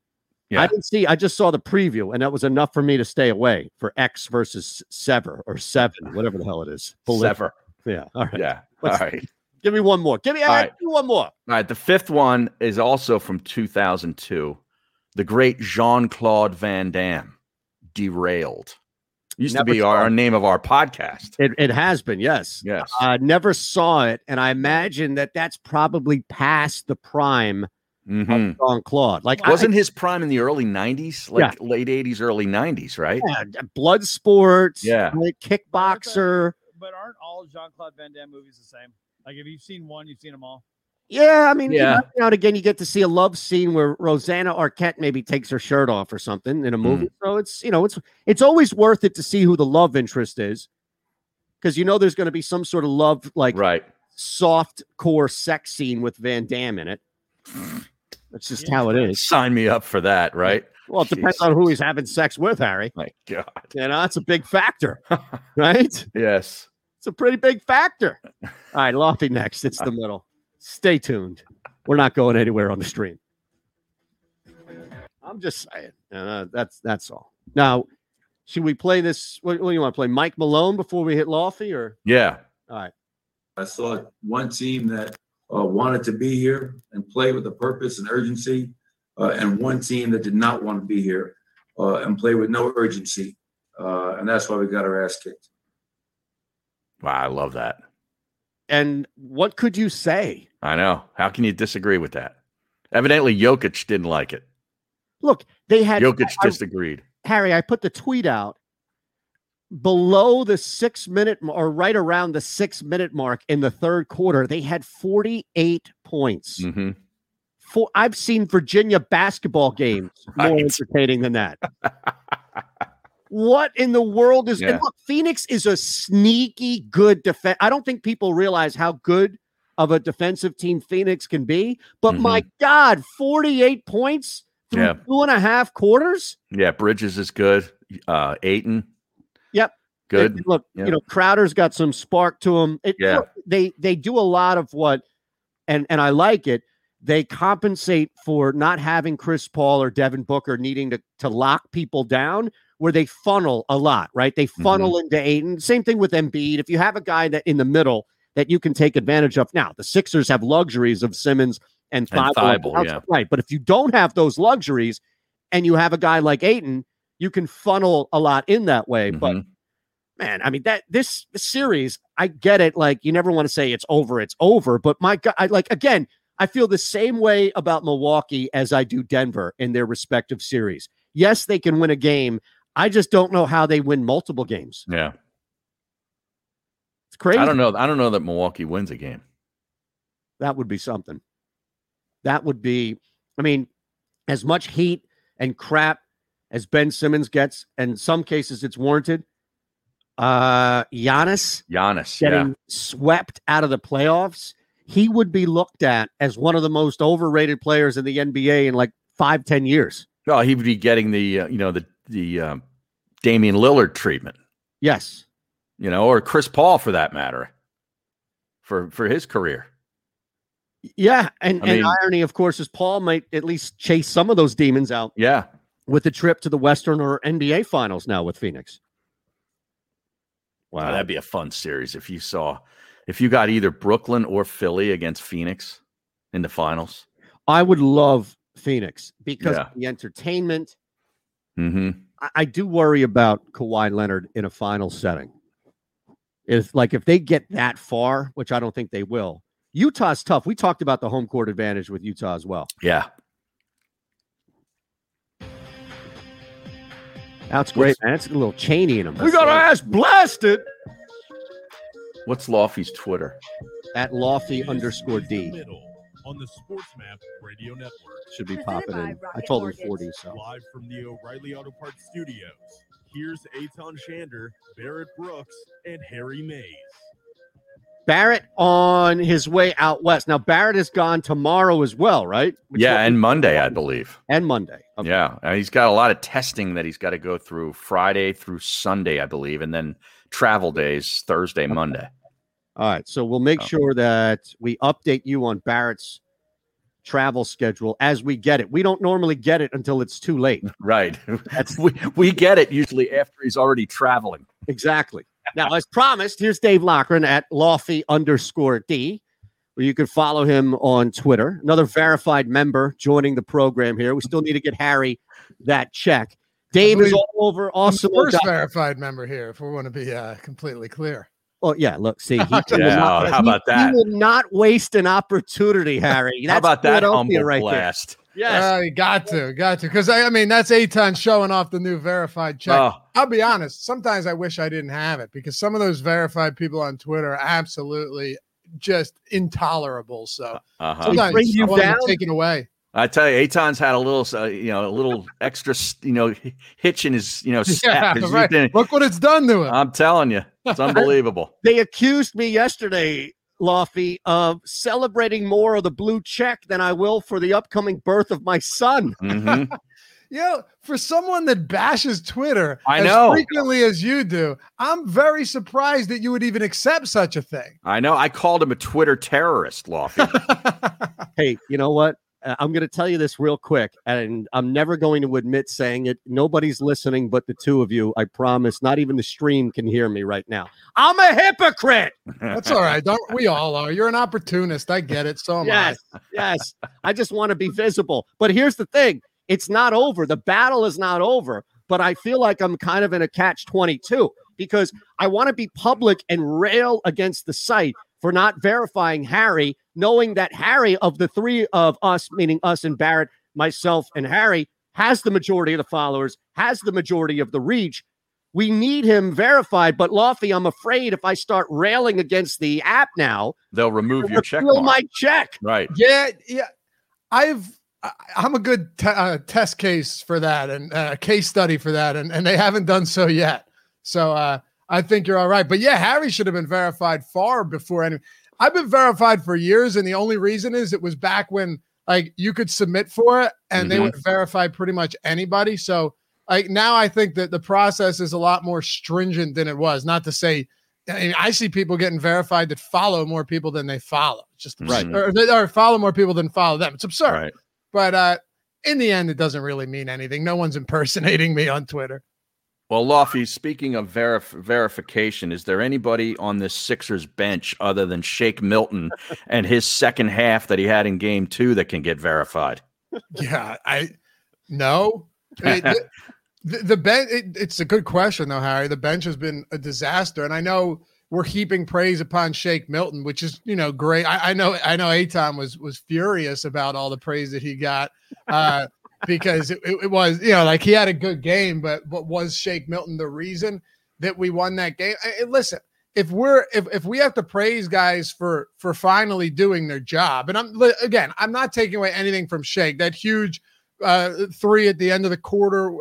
Yeah. I didn't see. I just saw the preview, and that was enough for me to stay away for Ecks versus Sever or Seven, whatever the hell it is. Sever. Yeah. All right. Yeah. Let's- All right. Give me one more. Give me. All right. one more. All right. The fifth one is also from 2002. The great Jean Claude Van Damme, Derailed. Used Never to be our, our name of our podcast. It, it has been, yes. Yes. I never saw it, and I imagine that that's probably past the prime Mhm. of Jean Claude. Like, Wasn't his prime in the early 90s? Like late 80s, early 90s, right? yeah, blood sports, Yeah. like kickboxer. But aren't all Jean Claude Van Damme movies the same? Like, if you've seen one, you've seen them all. Yeah, I mean, you know, and again, you get to see a love scene where Rosanna Arquette maybe takes her shirt off or something in a movie. Mm. So it's you know, it's it's always worth it to see who the love interest is, because you know there's going to be some sort of love like Right. soft core sex scene with Van Damme in it. That's just how it is. Sign me up for that, right? Well, it depends on who he's having sex with, Harry. My God. You know, that's a big factor, right? Yes. It's a pretty big factor. All right, Lofty next. It's the middle. Stay tuned. We're not going anywhere on the stream. I'm just saying. Uh, that's that's all. Now, should we play this? What, what do you want to play? Mike Malone before we hit Lofty, or Yeah. all right? I saw one team that uh, wanted to be here and play with a purpose and urgency, uh, and one team that did not want to be here uh, and play with no urgency. Uh, and that's why we got our ass kicked. Wow. I love that. And what could you say? I know. How can you disagree with that? Evidently, Jokic didn't like it. Look, they had Jokic I- disagreed. Harry, I put the tweet out below the six minute or right around the six minute mark in the third quarter. They had 48 points. Mhm. For I've seen Virginia basketball games more Right. entertaining than that. what in the world is Yeah. and look, Phoenix is a sneaky good defense. I don't think people realize how good of a defensive team Phoenix can be, but my God, 48 points through Mm-hmm. Yeah. two and a half quarters. Yeah. Bridges is good. Uh, Ayton. Yep. Good. Look, Yep. you know, Crowder's got some spark to him. It, Yeah. look, they they do a lot of what, and and I like it. They compensate for not having Chris Paul or Devin Booker needing to to lock people down, where they funnel a lot, right? They Mm-hmm. funnel into Ayton. Same thing with Embiid. If you have a guy that in the middle that you can take advantage of, now the Sixers have luxuries of Simmons and And Thybulle, Thybulle, yeah. right? But if you don't have those luxuries, and you have a guy like Ayton, you can funnel a lot in that way. But Mhm. man, I mean that this series, I get it. Like you never want to say it's over, it's over. But my God, I like again, I feel the same way about Milwaukee as I do Denver in their respective series. Yes, they can win a game. I just don't know how they win multiple games. Yeah. It's crazy. I don't know. I don't know that Milwaukee wins a game. That would be something. That would be, I mean, as much heat and crap as Ben Simmons gets, and in some cases it's warranted. Uh Giannis Giannis. getting Yeah. swept out of the playoffs, he would be looked at as one of the most overrated players in the NBA in like five, ten years. Well, he would be getting the uh, you know the the um, Damian Lillard treatment, Yes. you know, or Chris Paul for that matter, for for his career. Yeah. And, I and mean- irony, of course, is Paul might at least chase some of those demons out Yeah. with the trip to the Western or NBA finals now with Phoenix. Wow, that'd be a fun series if you saw if you got either Brooklyn or Philly against Phoenix in the finals. I would love Phoenix because Yeah. the entertainment. Mm-hmm. I, I do worry about Kawhi Leonard in a final setting. If like if they get that far, which I don't think they will, Utah's tough. We talked about the home court advantage with Utah as well. Yeah. That's great, man. It's a little Cheney in him. We got our ass blasted What's Lofty's Twitter? at Lofty underscore D. Middle on the Sports Map Radio Network. Should be popping in. I told him Mortgage. 40, so Live from the O'Reilly Auto Parts Studios. Here's Eytan Shander, Barrett Brooks, and Harry Mayes. Barrett on his way out west. Now Barrett is gone tomorrow as well, right? Which yeah, and Monday, I believe. and Monday. Okay. Yeah, and he's got a lot of testing that he's got to go through Friday through Sunday, I believe, and then travel days Thursday, Monday. All right. So we'll make Oh. sure that we update you on Barrett's travel schedule as we get it. We don't normally get it until it's too late. Right. we we get it usually after he's already traveling. Exactly. Now, as promised, here's Dave Lockren at Lofty underscore D, where you can follow him on Twitter. Another verified member joining the program here. We still need to get Harry that check. Dave is all over I'm awesome. first verified member here, if we want to be uh, completely clear. Oh yeah, look, see, he, he will Yeah, not- how about he- that? He will not waste an opportunity, Harry. How about that Philadelphia humble right there. blast? Yes. Uh, got to, got to, because I, I mean that's Eytan showing off the new verified check. Oh. I'll be honest. Sometimes I wish I didn't have it because some of those verified people on Twitter are absolutely just intolerable. So Uh-huh. sometimes bring you I want them down? taken away. I tell you, Eytan's had a little, uh, you know, a little extra, you know, hitch in his, you know, step. Yeah, 'cause right. been- Look what it's done to him. I'm telling you, it's unbelievable. They accused me yesterday, Lofty, of celebrating more of the blue check than I will for the upcoming birth of my son. Mhm. You know, for someone that bashes Twitter I as know. frequently as you do, I'm very surprised that you would even accept such a thing. I know. I called him a Twitter terrorist, Lofty. Hey, you know what? Uh, I'm going to tell you this real quick, and I'm never going to admit saying it. Nobody's listening but the two of you. I promise. Not even the stream can hear me right now. I'm a hypocrite. That's all right. Don't we all are? You're an opportunist. I get it. So am Yes, yes. I just want to be visible. But here's the thing it's not over. The battle is not over. But I feel like I'm kind of in a catch 22 because I want to be public and rail against the site for not verifying Harry, knowing that Harry, of the three of us, meaning us and Barrett, myself, and Harry, has the majority of the followers, has the majority of the reach. We need him verified. But Lofty, I'm afraid if I start railing against the app now, They'll remove your check mark. my check. Right. Yeah, yeah. I've I- I'm a good te- uh, test case for that and uh, case study for that, and and they haven't done so yet. So uh, I think you're all right. But yeah, Harry should have been verified far before any. I've been verified for years, and the only reason is it was back when like you could submit for it, and they Mhm. would verify pretty much anybody. So like now, I think that the process is a lot more stringent than it was. Not to say. I, mean, I see people getting verified that follow more people than they follow. It's just Right. or, or follow more people than follow them. It's absurd. Right. But uh, in the end, it doesn't really mean anything. No one's impersonating me on Twitter. Well, Lofty, speaking of verif- verification, is there anybody on this Sixers bench other than Shake Milton and his second half that he had in game two that can get verified? Yeah, I no. The, the bench. It, it's a good question though, Harry. The bench has been a disaster, and I know we're heaping praise upon Shake Milton, which is you know great. I, I know I know Eytan was was furious about all the praise that he got. Uh, because it, it, was, you know, like he had a good game, but but was Shake Milton the reason that we won that game? I- listen, if we're if if we have to praise guys for for finally doing their job, and I'm again, I'm not taking away anything from Shake. That huge uh, three at the end of the quarter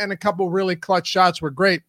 and a couple really clutch shots were great.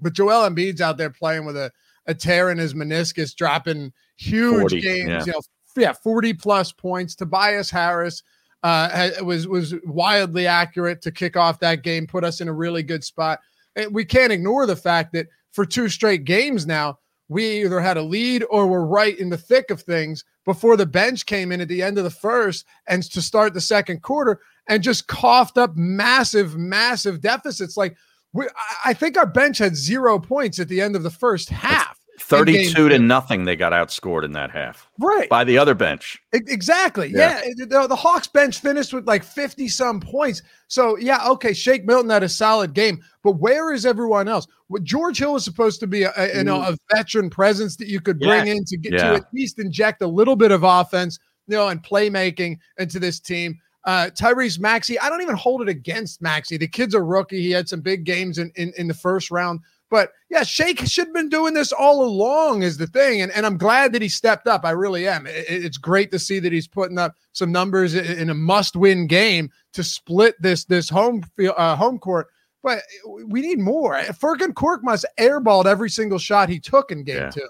But Joel Embiid's out there playing with a, a tear in his meniscus, dropping huge 40, games. yeah. You know, yeah, 40 plus points. Tobias Harris uh, was was wildly accurate to kick off that game, put us in a really good spot. And we can't ignore the fact that for two straight games now, we either had a lead or were right in the thick of things before the bench came in at the end of the first and to start the second quarter and just coughed up massive, massive deficits. Like we, I- I think our bench had zero points at the end of the first half. 32 to nothing, they got outscored in that half. Right. By the other bench. Exactly. Yeah. Yeah. The, the Hawks bench finished with like 50 some points. So, yeah, okay. Shake Milton had a solid game, but where is everyone else? Well, George Hill was supposed to be a, a- you know, a veteran presence that you could bring Yes. in to get Yeah. to at least inject a little bit of offense, you know, and playmaking into this team. Uh, Tyrese Maxey, I don't even hold it against Maxey. The kid's a rookie. He had some big games in, in, in the first round. But yeah, Shake should have been doing this all along, is the thing. And, and I'm glad that he stepped up. I really am. It- it's great to see that he's putting up some numbers in a must win game to split this this home field, uh, home court. But we need more. Furkan Korkmaz airballed every single shot he took in game Yeah. two.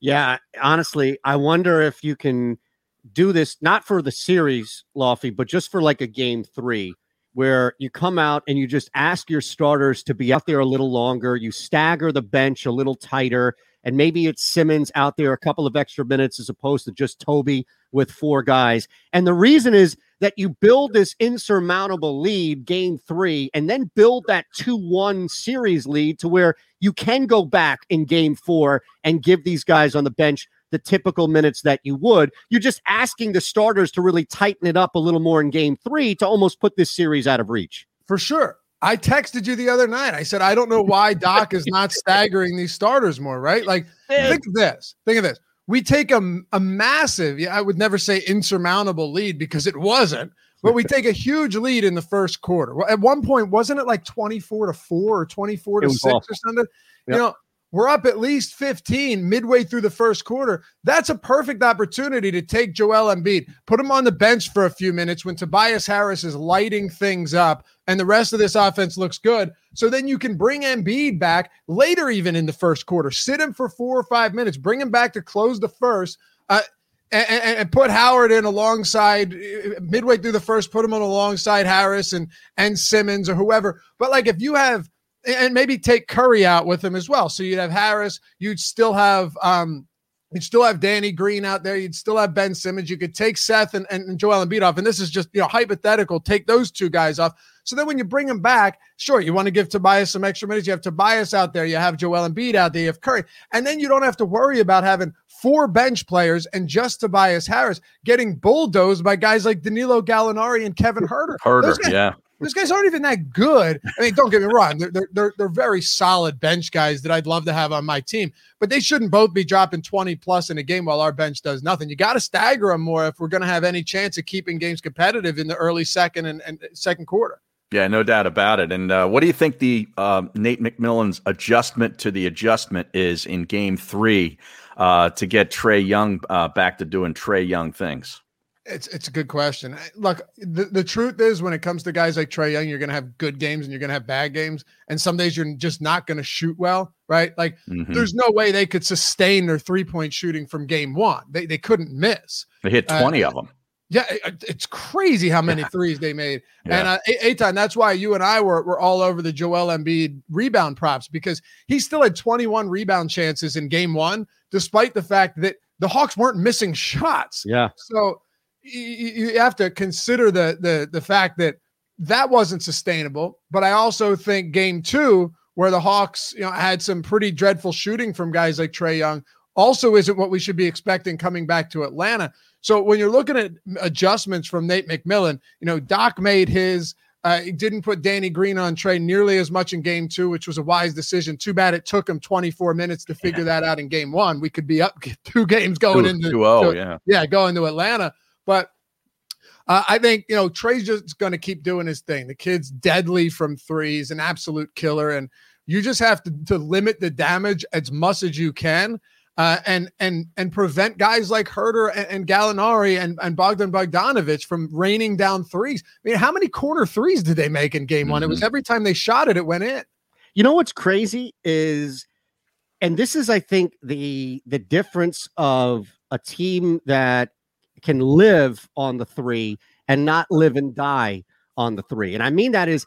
Yeah, honestly, I wonder if you can do this not for the series, Lofty, but just for like a game three, where you come out and you just ask your starters to be out there a little longer. You stagger the bench a little tighter, and maybe it's Simmons out there a couple of extra minutes as opposed to just Toby with four guys. And the reason is that you build this insurmountable lead game three and then build that 2 1 series lead to where you can go back in game four and give these guys on the bench the typical minutes that you would. You're just asking the starters to really tighten it up a little more in game three to almost put this series out of reach. For sure. I texted you the other night. I said, I don't know why Doc is not staggering these starters more, right? Like, think of this. Think of this. We take a, a massive, yeah, I would never say insurmountable lead because it wasn't, but we take a huge lead in the first quarter. Well, At one point, wasn't it like 24 to 4 or 24 to 6 awful. or something? Yep. You know, we're up at least 15 midway through the first quarter. That's a perfect opportunity to take Joel Embiid, put him on the bench for a few minutes when Tobias Harris is lighting things up and the rest of this offense looks good. So then you can bring Embiid back later, even in the first quarter. Sit him for four or five minutes, bring him back to close the first. Uh, and, and, and put Howard in alongside midway through the first, put him on alongside Harris and and Simmons or whoever. But like if you have and maybe take Curry out with him as well. So you'd have Harris, you'd still have um you'd still have Danny Green out there, you'd still have Ben Simmons, you could take Seth and, and, and Joel Embiid off. And this is just you know hypothetical, take those two guys off. So then when you bring them back, sure, you want to give Tobias some extra minutes. You have Tobias out there, you have Joel Embiid out there, you have Curry, and then you don't have to worry about having four bench players and just Tobias Harris getting bulldozed by guys like Danilo Gallinari and Kevin Huerter. Huerter, yeah. Those guys aren't even that good. I mean, don't get me wrong; they're, they're they're very solid bench guys that I'd love to have on my team. But they shouldn't both be dropping twenty plus in a game while our bench does nothing. You got to stagger them more if we're going to have any chance of keeping games competitive in the early second and, and second quarter. Yeah, no doubt about it. And uh, what do you think the uh, Nate McMillan's adjustment to the adjustment is in Game Three uh, to get Trae Young uh, back to doing Trae Young things? It's it's a good question. Look, the, the truth is when it comes to guys like Trae Young, you're going to have good games and you're going to have bad games, and some days you're just not going to shoot well, right? Like Mhm. there's no way they could sustain their three point shooting from game one. They they couldn't miss. They hit Uh, twenty of them. Yeah, it- it's crazy how many threes they made. Yeah. And uh, A- Eytan, that's why you and I were, were all over the Joel Embiid rebound props because he still had 21 rebound chances in game one, despite the fact that the Hawks weren't missing shots. Yeah. So you have to consider the the the fact that that wasn't sustainable. But I also think game two, where the Hawks you know had some pretty dreadful shooting from guys like Trae Young, also isn't what we should be expecting coming back to Atlanta. So when you're looking at adjustments from Nate McMillan, you know Doc made his. Uh, he didn't put Danny Green on Trae nearly as much in game two, which was a wise decision. Too bad it took him 24 minutes to figure that out in game one. We could be up two games going Two- into 2-0, yeah. yeah, going to Atlanta. But uh, I think you know Trae's just going to keep doing his thing. The kid's deadly from threes, an absolute killer, and you just have to, to limit the damage as much as you can, uh, and and and prevent guys like Huerter and, and Gallinari and, and Bogdan Bogdanovich from raining down threes. I mean, how many corner threes did they make in game one? It was Mhm. every time they shot it, it went in. You know what's crazy is, and this is, I think, the the difference of a team that can live on the three and not live and die on the three. And I mean that is,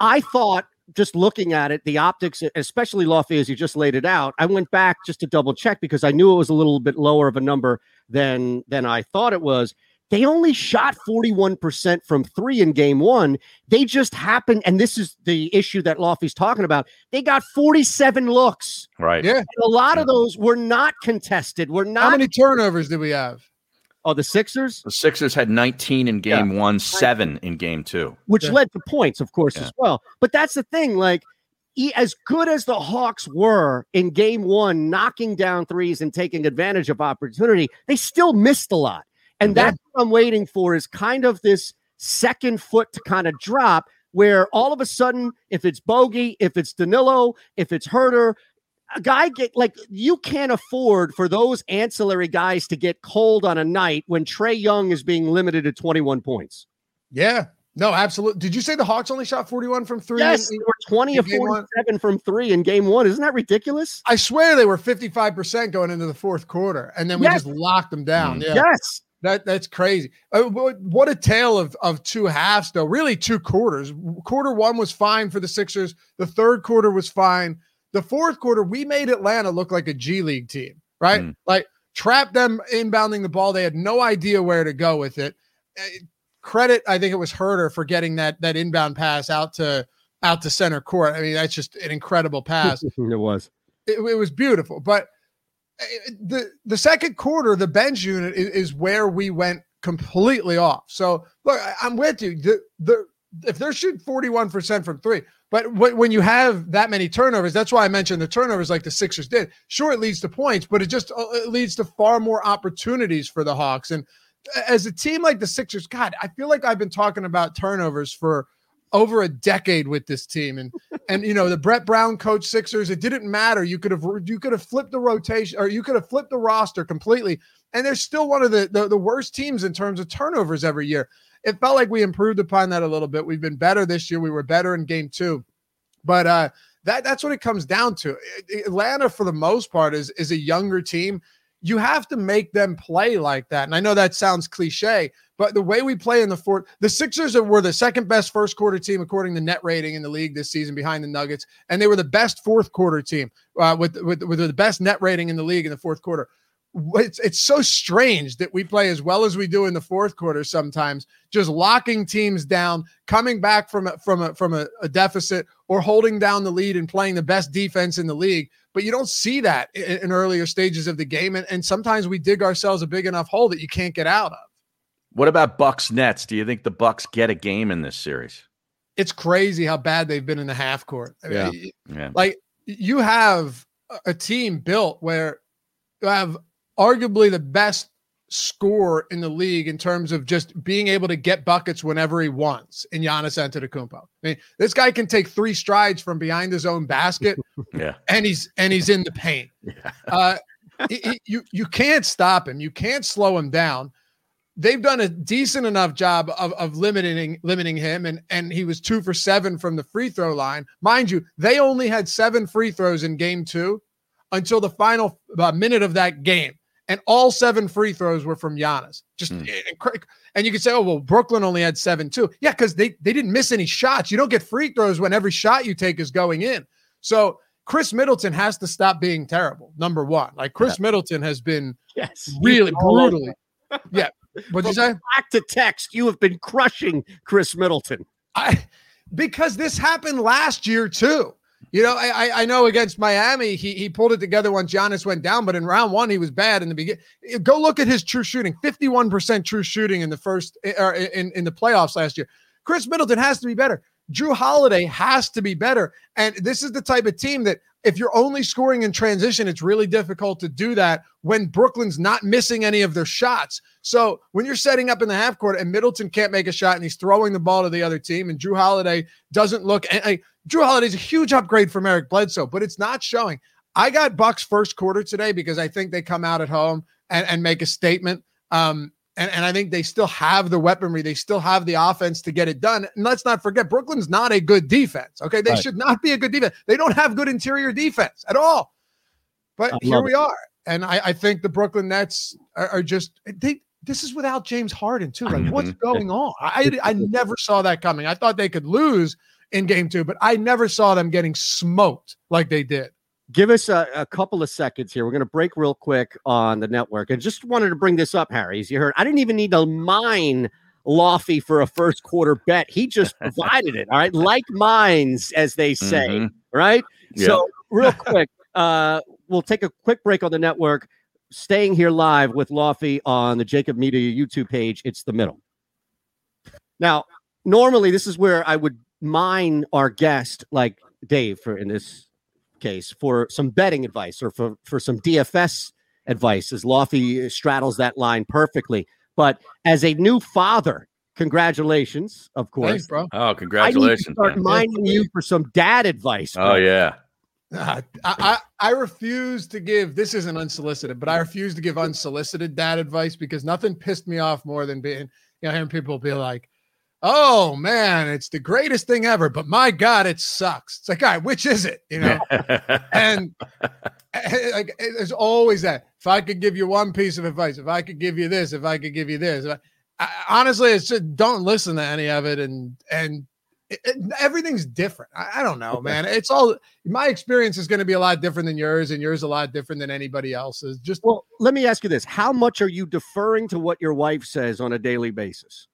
I thought just looking at it, the optics, especially Lofty, as you just laid it out, I went back just to double check because I knew it was a little bit lower of a number than than I thought it was. They only shot 41% from three in game one. They just happened, and this is the issue that Lofty's talking about. They got 47 looks. Right. Yeah. And a lot of those were not contested. Were not How many turnovers did we have? Oh, the Sixers? The Sixers had 19 in game one, seven in game two. which led to points, of course, as well. But that's the thing. Like, e- as good as the Hawks were in game one, knocking down threes and taking advantage of opportunity, they still missed a lot. And that's what I'm waiting for is kind of this second foot to kind of drop where all of a sudden, if it's Bogey, if it's Danilo, if it's Huerter, a guy get like you can't afford for those ancillary guys to get cold on a night when Trae Young is being limited to 21 points. Yeah. No, absolutely. Did you say the Hawks only shot 41 from three? Yes, in- they were 20 of game one? 47 from three in game one. Isn't that ridiculous? I swear they were 55% going into the fourth quarter, and then we Yes. just locked them down. Yeah. Yes. That that's crazy. Uh, what, what a tale of of two halves, though. Really, two quarters. Quarter one was fine for the Sixers. The third quarter was fine. The fourth quarter, we made Atlanta look like a G League team, right? Like trapped them inbounding the ball. They had no idea where to go with it. Uh, Credit, I think it was Huerter for getting that that inbound pass out to out to center court. I mean, that's just an incredible pass it was. it, it was beautiful. But uh, the the second quarter, the bench unit is, is where we went completely off. So look, I'm with you. The the if they're shooting 41% from three, but wh- when you have that many turnovers, that's why I mentioned the turnovers like the Sixers did. Sure, it leads to points, but it just uh, it leads to far more opportunities for the Hawks. And as a team like the Sixers, God, I feel like I've been talking about turnovers for over a decade with this team and and you know the Brett Brown coach Sixers it didn't matter you could have you could have flipped the rotation or you could have flipped the roster completely and they're still one of the, the the worst teams in terms of turnovers every year it felt like we improved upon that a little bit. We've been better this year. We were better in game 2 but uh that that's what it comes down to. Atlanta for the most part is is a younger team. You have to make them play like that. And I know that sounds cliche, but the way we play in the fourth, the Sixers were the second best first quarter team according to net rating in the league this season behind the Nuggets, and they were the best fourth quarter team uh, with, with with the best net rating in the league in the fourth quarter. It's it's so strange that we play as well as we do in the fourth quarter sometimes, just locking teams down, coming back from a, from a from a, a deficit or holding down the lead and playing the best defense in the league. But you don't see that in, in earlier stages of the game, and, and sometimes we dig ourselves a big enough hole that you can't get out of. What about Bucks Nets? Do you think the Bucks get a game in this series? It's crazy how bad they've been in the half court. I mean, Yeah. Yeah. like you have a- a team built where you have arguably the best scorer in the league in terms of just being able to get buckets whenever he wants in Giannis Antetokounmpo. I mean, this guy can take three strides from behind his own basket Yeah. and he's and he's in the paint. Uh, he- he- you you can't stop him. You can't slow him down. They've done a decent enough job of, of limiting limiting him, and and he was two for seven from the free throw line. Mind you, they only had seven free throws in game two until the final uh, minute of that game, and all seven free throws were from Giannis. Just hmm. eh, incre- and you could say, oh well, Brooklyn only had seven too. Yeah, because they they didn't miss any shots. You don't get free throws when every shot you take is going in. So Khris Middleton has to stop being terrible. Number one, like Khris Middleton has been yes really brutally. Yeah. What'd you say? Back to text. You have been crushing Khris Middleton. I because this happened last year too. You know, I I- know against Miami, he he pulled it together once Giannis went down, but in round one he was bad in the beginning. Eh, go look at his true shooting, fifty one percent true shooting in the first eh, or in in the playoffs last year. Khris Middleton has to be better. Jrue Holiday has to be better, and this is the type of team that if you're only scoring in transition, it's really difficult to do that when Brooklyn's not missing any of their shots. So when you're setting up in the half court and Middleton can't make a shot and he's throwing the ball to the other team, and Jrue Holiday doesn't look. And, like, Jrue Holiday's a huge upgrade from Eric Bledsoe, but it's not showing. I got Bucks first quarter today because I think they come out at home and, and make a statement. Um, and, and I think they still have the weaponry. They still have the offense to get it done. And let's not forget, Brooklyn's not a good defense. Okay. They Right. should not be a good defense. They don't have good interior defense at all. But I here we it. are. And I, I think the Brooklyn Nets are, are just they this is without James Harden, too. Like, what's Mm-hmm. going on? I I never saw that coming. I thought they could lose in game two, but I never saw them getting smoked like they did. give us a, a couple of seconds here. We're going to break real quick on the network. And just wanted to bring this up, Harry. As you heard, I didn't even need to mine Lofty for a first quarter bet. He just provided it. All right. Like mines, as they say. Mhm. Right. Yeah. So, real quick, uh, we'll take a quick break on the network. Staying here live with Lofty on the JAKIB Media YouTube page. It's the middle. Now, normally this is where I would mine our guest, like Dave, for in this case, for some betting advice or for for some DFS advice, as Lofty straddles that line perfectly. But as a new father, congratulations, of course. Thanks, bro. Oh, I need to congratulations. start man. mining you for some dad advice. Oh yeah. Ah, I, I I refuse to give this isn't unsolicited, but I refuse to give unsolicited dad advice because nothing pissed me off more than being you know hearing people be like, "Oh man, it's the greatest thing ever," but my God, it sucks. It's like, all right, which is it? You know, and eh, like eh, there's always that. If I could give you one piece of advice, if I could give you this, if I could give you this, if I, I, honestly, it's just don't listen to any of it, and and it, it- everything's different. I, I don't know, man. It's all my experience is going to be a lot different than yours, and yours a lot different than anybody else's. Just Well, let me ask you this: How much are you deferring to what your wife says on a daily basis?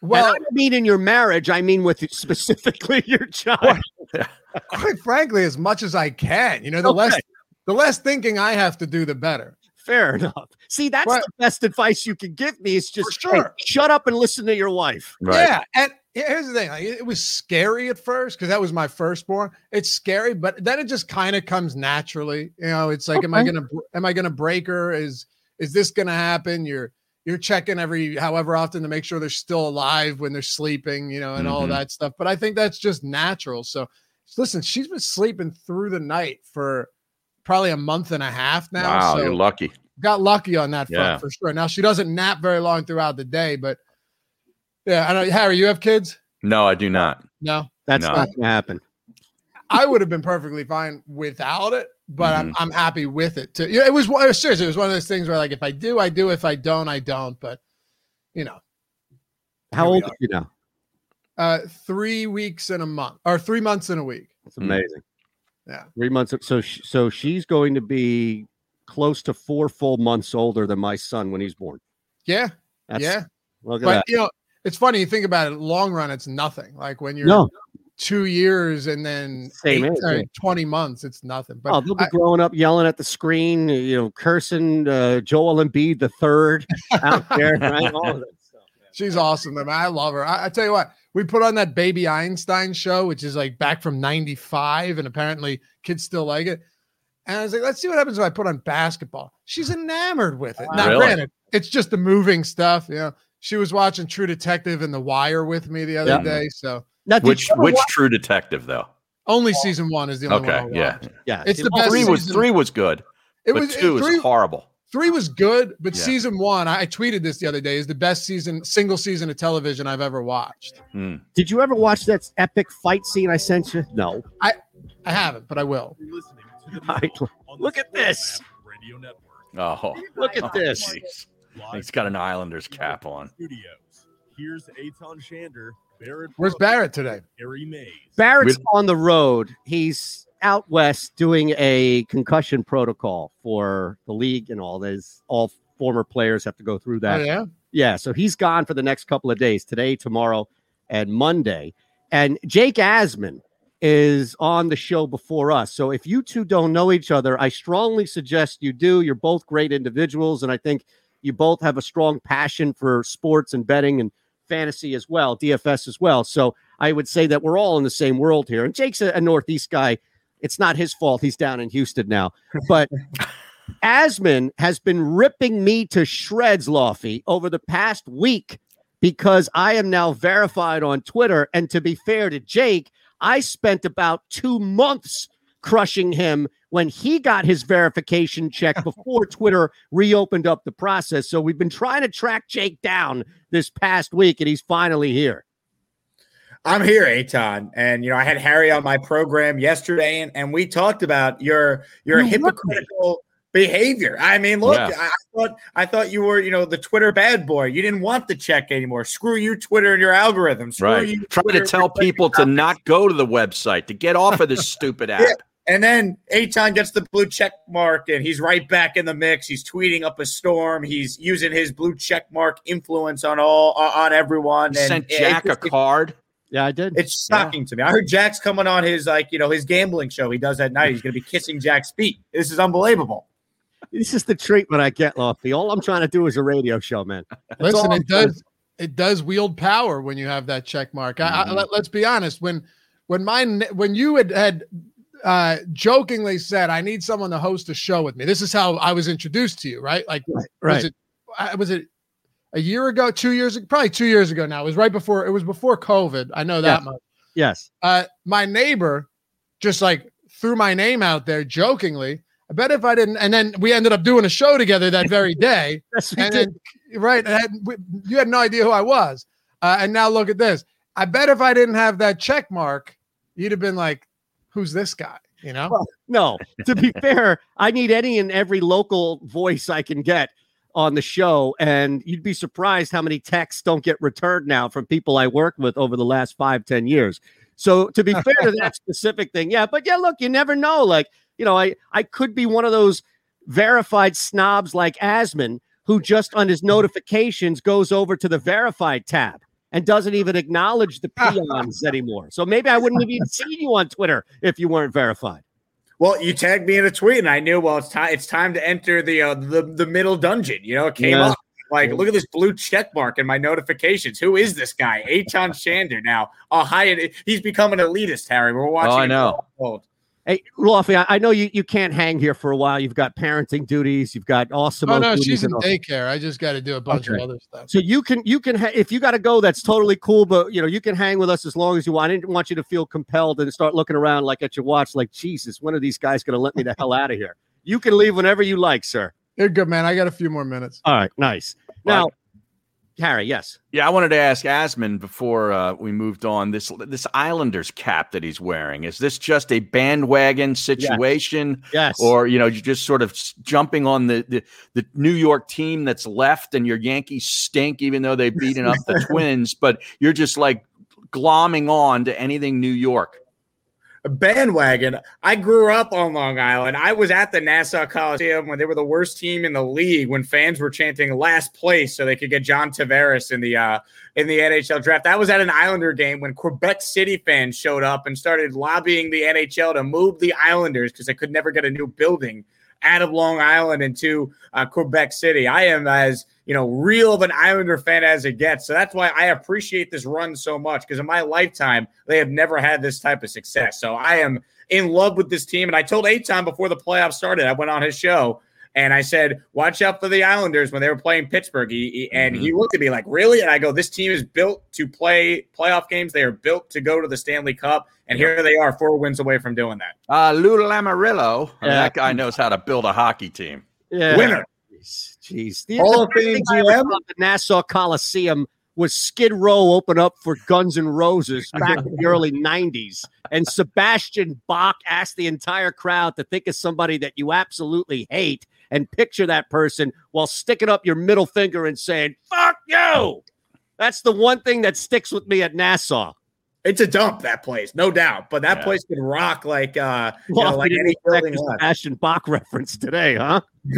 Well, I mean in your marriage. I mean with specifically your child. quite frankly, as much as I can. You know, the less the less thinking I have to do, the better. Fair enough. See, that's But- the best advice you can give me. Is just For hey, sure. shut up and listen to your wife. Yeah, and here's the thing: like, it was scary at first because that was my firstborn. It's scary, but then it just kind of comes naturally. You know, it's like, am I gonna am I gonna break her? Is is this gonna happen? You're you're checking every however often to make sure they're still alive when they're sleeping, you know, and all Mhm. that stuff. But I think that's just natural. So listen, she's been sleeping through the night for probably a month and a half now. wow, so you're lucky. got lucky on that front Yeah. for sure. Now she doesn't nap very long throughout the day, but yeah, I know. Harry, you have kids? No, I do not. No, That's No. not gonna happen. I would have been perfectly fine without it, but I'm Mm-hmm. I'm happy with it too. Yeah, it was one- seriously, it was one of those things where like if I do, I do. If I don't, I don't. But you know, How old are. are you now? uh, three weeks in a month, or three months in a week. It's amazing. Yeah. Three months. So, so she's going to be close to four full months older than my son when he's born. Yeah, That's, yeah. Look at But that. you know, it's funny you think about it. Long run, it's nothing. Like when you're No. Two years and then Same eight, age, yeah. twenty months, it's nothing. But oh, they'll be I- growing up yelling at the screen, you know, cursing uh, Joel Embiid the third out there, right? All of that stuff. She's awesome. Man. I love her. I, I tell you what, we put on that Baby Einstein show, which is like back from 95, and apparently kids still like it. And I was like, let's see what happens if I put on basketball. She's enamored with it. Now, Really? granted, it's just the moving stuff. You know, she was watching True Detective and The Wire with me the other Yeah. day. So Now, Which which wa- True Detective though? only season one is the only Okay, one. I yeah. yeah, It's the Well, best three was season. three was good, It but was two three, is horrible. Three was good, but Yeah. season one, I I tweeted this the other day, is the best season, single season of television I've ever watched. Hmm. Did you ever watch that epic fight scene I sent you? No. I I haven't, but I will. You're listening to the I- Middle on the look at this. Radio Network. Oh, Look at Oh, this. jeez. Live He's got an Islanders cap on. Studios. Here's Eytan Shander, Barrett. Where's Brooks, Barrett today? Harry Mayes. Barrett's With- on the road. He's out west doing a concussion protocol for the league and all. There's all former players have to go through that. Oh, yeah. Yeah, so he's gone for the next couple of days today, tomorrow, and Monday. And Jake Asman is on the show before us. So if you two don't know each other, I strongly suggest you do. You're both great individuals, and I think you both have a strong passion for sports and betting and fantasy as well, DFS as well. So I would say that we're all in the same world here. And Jake's a, a Northeast guy. It's not his fault. He's down in Houston now. But Asman has been ripping me to shreds, Lofty, over the past week because I am now verified on Twitter. And to be fair to Jake, I spent about two months crushing him when he got his verification check before Twitter reopened up the process. So we've been trying to track Jake down this past week, and he's finally here. I'm here, Eytan, and you know I had Harry on my program yesterday, and, and we talked about your your You hypocritical behavior. I mean, look, Yeah. I, I thought I thought you were you know the Twitter bad boy. You didn't want the check anymore. Screw you, Twitter and your algorithms. Screw Right. you, Trying to tell people to not go to the website, to get off of this stupid app. Yeah. And then Eytan gets the blue check mark, and he's right back in the mix. He's tweeting up a storm. He's using his blue check mark influence on all on everyone. You and sent Jack it- a card. Yeah, I did. It's shocking to me. I heard Jack's coming on his like you know his gambling show he does at night. He's going to be kissing Jack's feet. This is unbelievable. This is the treatment I get, Lofty. All I'm trying to do is a radio show, man. That's Listen, it trying to does it does wield power when you have that check mark. I, I, Mhm. let, us be honest. When when my when you had had uh, jokingly said, "I need someone to host a show with me," this is how I was introduced to you, right? Like, right. was it was it a year ago, two years ago, probably two years ago now? It was right before it was before COVID. I know that Yeah. much. Yes. Uh, my neighbor just like threw my name out there jokingly. I bet if I didn't, and then we ended up doing a show together that very day. Yes, we and did. then- right. And we- you had no idea who I was. Uh, and now look at this. I bet if I didn't have that check mark, you'd have been like, who's this guy? You know? Well, no, to be fair, I need any and every local voice I can get on the show. And you'd be surprised how many texts don't get returned now from people I worked with over the last five, ten years. So to be fair to that specific thing, yeah, but yeah, look, you never know. Like, you know, I I could be one of those verified snobs like Asman who just on his mm-hmm. notifications goes over to the verified tab and doesn't even acknowledge the peons anymore. So maybe I wouldn't have even seen you on Twitter if you weren't verified. Well, you tagged me in a tweet, and I knew. Well, it's time. It's time to enter the uh, the the middle dungeon. You know, it came Yeah. up. Like, look at this blue check mark in my notifications. Who is this guy? Eytan Shander. Now, oh, hi. He's become an elitist, Harry. We're watching. Oh, I know. Hey, Lofty, I, know you, you can't hang here for a while. You've got parenting duties. You've got awesome. Oh no, she's in daycare. I just got to do a bunch Okay. of other stuff. So you can you can ha- if you got to go, that's totally cool. But you know you can hang with us as long as you want. I didn't want you to feel compelled and start looking around like at your watch, like Jesus, when are these guys going to let me the hell out of here? You can leave whenever you like, sir. You're good, man. I got a few more minutes. All right, nice. Now, Harry, yes. Yeah, I wanted to ask Asman before uh, we moved on. This this Islanders cap that he's wearing is this just a bandwagon situation? Yes. Or you know, you're just sort of jumping on the, the the New York team that's left, and your Yankees stink, even though they've beaten up the Twins. But you're just like glomming on to anything New York. Bandwagon. I grew up on Long Island. I was at the Nassau Coliseum when they were the worst team in the league. When fans were chanting last place so they could get John Tavares in the uh, in the NHL draft. That was at an Islander game when Quebec City fans showed up and started lobbying the NHL to move the Islanders because they could never get a new building out of Long Island into uh, Quebec City. I am as you know real of an Islander fan as it gets, so that's why I appreciate this run so much because in my lifetime they have never had this type of success. So I am in love with this team, and I told Eytan before the playoffs started. I went on his show. And I said, watch out for the Islanders when they were playing Pittsburgh. He, he- and he looked at me like, really? And I go, this team is built to play playoff games. They are built to go to the Stanley Cup. And here they are, four wins away from doing that. Uh, Lou Lamoriello, I mean, Yeah. that guy knows how to build a hockey team. Yeah. Winner. Jeez. The, Hall the of Fame thing I ever GM. the Nassau Coliseum was Skid Row open up for Guns N' Roses back in the early 90s. And Sebastian Bach asked the entire crowd to think of somebody that you absolutely hate and picture that person while sticking up your middle finger and saying, fuck you. That's the one thing that sticks with me at Nassau. It's a dump, that place, no doubt. But that Yeah. place could rock like uh you know, like any building the left. Sebastian Bach reference today, huh?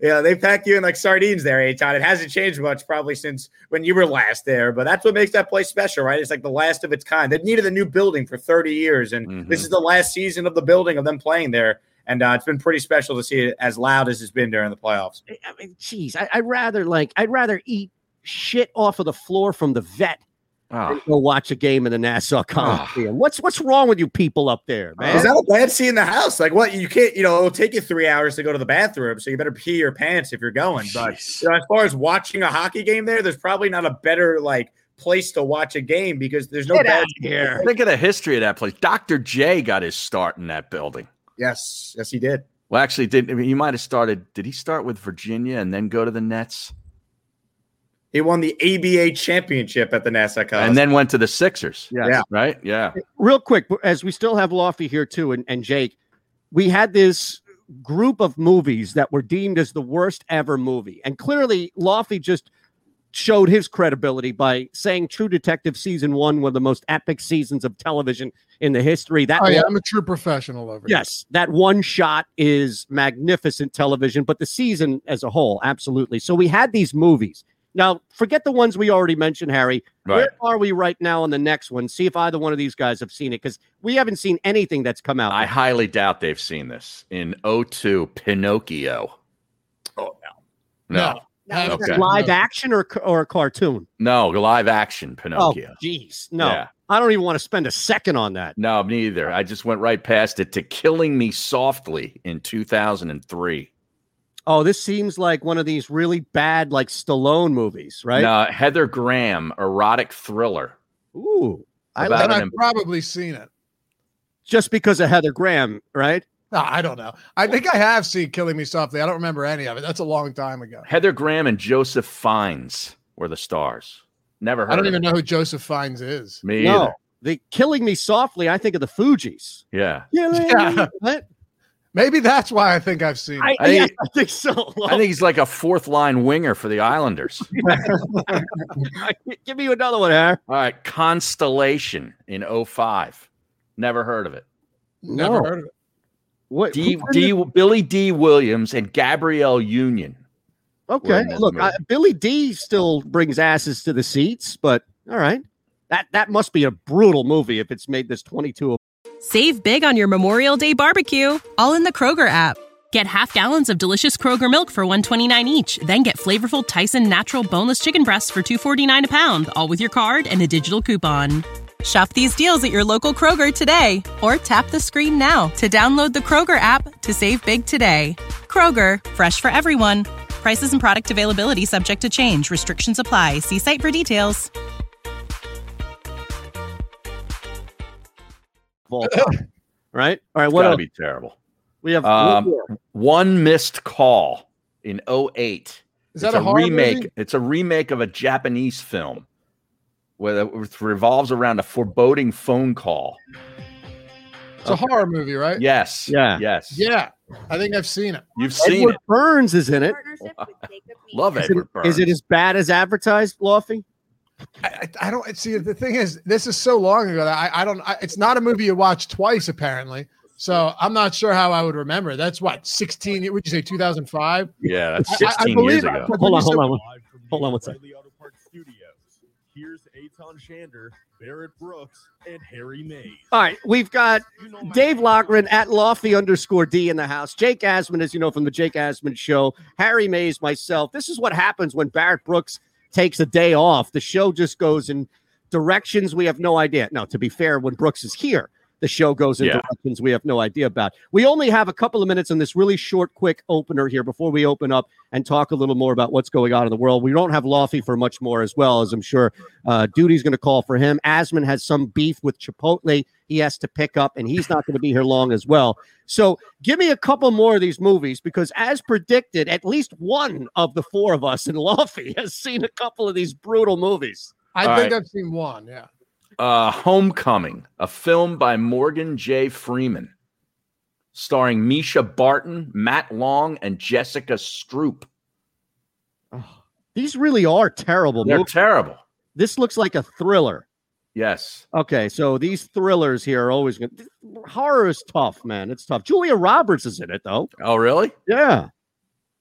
yeah, they pack you in like sardines there, Eytan. It hasn't changed much probably since when you were last there, but that's what makes that place special, right? It's like the last of its kind. They needed a new building for 30 years, and this is the last season of the building of them playing there. And uh, it's been pretty special to see it as loud as it's been during the playoffs. I mean, geez, I, I'd rather like I'd rather eat shit off of the floor from the vet than go watch a game in the Nassau Coliseum. What's what's wrong with you people up there, man? Is that a bad seat in the house? Like what? You can't, you know, it'll take you three hours to go to the bathroom, so you better pee your pants if you're going. But you know, as far as watching a hockey game there, there's probably not a better like place to watch a game because there's no Get bad outta here. Think of the history of that place. Dr. J got his start in that building. Yes, yes, he did. Well, actually, did I mean, he might have started? Did he start with Virginia and then go to the Nets, He won the ABA championship at the Nassau Coliseum. and then went to the Sixers? Yes. Yeah. right. Yeah. Real quick, as we still have Lofty here too, and, and Jake, we had this group of movies that were deemed as the worst ever movie, and clearly Lofty just showed his credibility by saying True Detective season one one of the most epic seasons of television in the history. That Oh yeah, one- I'm a true professional over here. Yes, that one shot is magnificent television, but the season as a whole, absolutely. So we had these movies. Now, forget the ones we already mentioned, Harry. Right. Where are we right now on the next one? See if either one of these guys have seen it because we haven't seen anything that's come out. I highly doubt they've seen this. In 02, Pinocchio. Oh, no. No. Is Okay. it live action or or a cartoon? No, live action Pinocchio. Oh, jeez, no. Yeah. I don't even want to spend a second on that. No, neither. I just went right past it to Killing Me Softly in 2003. Oh, this seems like one of these really bad, like Stallone movies, right? No, Heather Graham, erotic thriller. Ooh, I About I've probably seen it. just because of Heather Graham, right? No, I don't know. I think I have seen Killing Me Softly. I don't remember any of it. That's a long time ago. Heather Graham and Joseph Fiennes were the stars. Never heard I don't of even it. know who Joseph Fiennes is. Me no, either. the killing me softly. I think of the Fugees. Yeah. Yeah. What? Maybe that's why I think I've seen I, it. I think- yes, I think so. I think he's like a fourth line winger for the Islanders. Give me another one, Harry. All right. Constellation in 05. Never heard of it. Never No. heard of it. What? D, who- D, Billy Dee. Williams and Gabrielle Union. Okay, look. I, Billy Dee still brings asses to the seats, but all right, that that must be a brutal movie if it's made this twenty-two. Save big on your Memorial Day barbecue, all in the Kroger app. Get half gallons of delicious Kroger milk for 129 each, then get flavorful Tyson natural boneless chicken breasts for 249 a pound, all with your card and a digital coupon. Shop these deals at your local Kroger today or tap the screen now to download the Kroger app to save big today. Kroger, fresh for everyone. Prices and product availability subject to change. Restrictions apply. See site for details. right? All right. What gotta else? be terrible. we have? Um, one missed call in 08. Is that it's a horror remake? movie? It's a remake of a Japanese film where it revolves around a foreboding phone call. It's a horror movie, right? Yes. Yeah. Yes. Yeah. I think I've seen it. You've seen Edward it. Burns is in it. Love Is Edward it, Burns. is it as bad as advertised, Lofty? I, I I don't see. The thing is, this is so long ago that I, I don't. I, it's not a movie you watch twice, apparently. So I'm not sure how I would remember. That's what 16. Would you say 2005? Yeah, that's I- I- I 16 believe years I- ago. Hold on, hold on, hold on one second. O'Reilly Auto Parts Studios. Here's Eytan Shander, Barrett Brooks, and Harry Mayes. All right, we've got Dave Lockren at Lofty underscore D in the house. Jake Asman, as you know from the Jake Asman Show. Harry Mayes, myself. This is what happens when Barrett Brooks takes a day off. The show just goes in directions we have no idea. Now, to be fair, when Brooks is here, the show goes in Yeah. directions we have no idea about. We only have a couple of minutes on this really short, quick opener here before we open up and talk a little more about what's going on in the world. We don't have Lofty for much more as well, as I'm sure uh, Duty's going to call for him. Asman has some beef with Chipotle he has to pick up, and he's not going to be here long as well. So give me a couple more of these movies because, as predicted, at least one of the four of us in Lofty has seen a couple of these brutal movies. I All think right. I've seen one. Yeah. Uh, Homecoming, a film by Morgan J. Freeman, starring Mischa Barton, Matt Long, and Jessica Stroup. These really are terrible They're movies. terrible. This looks like a thriller. Yes. Okay, so these thrillers here are always to. Horror is tough, man. It's tough. Julia Roberts is in it, though. Oh, really? Yeah.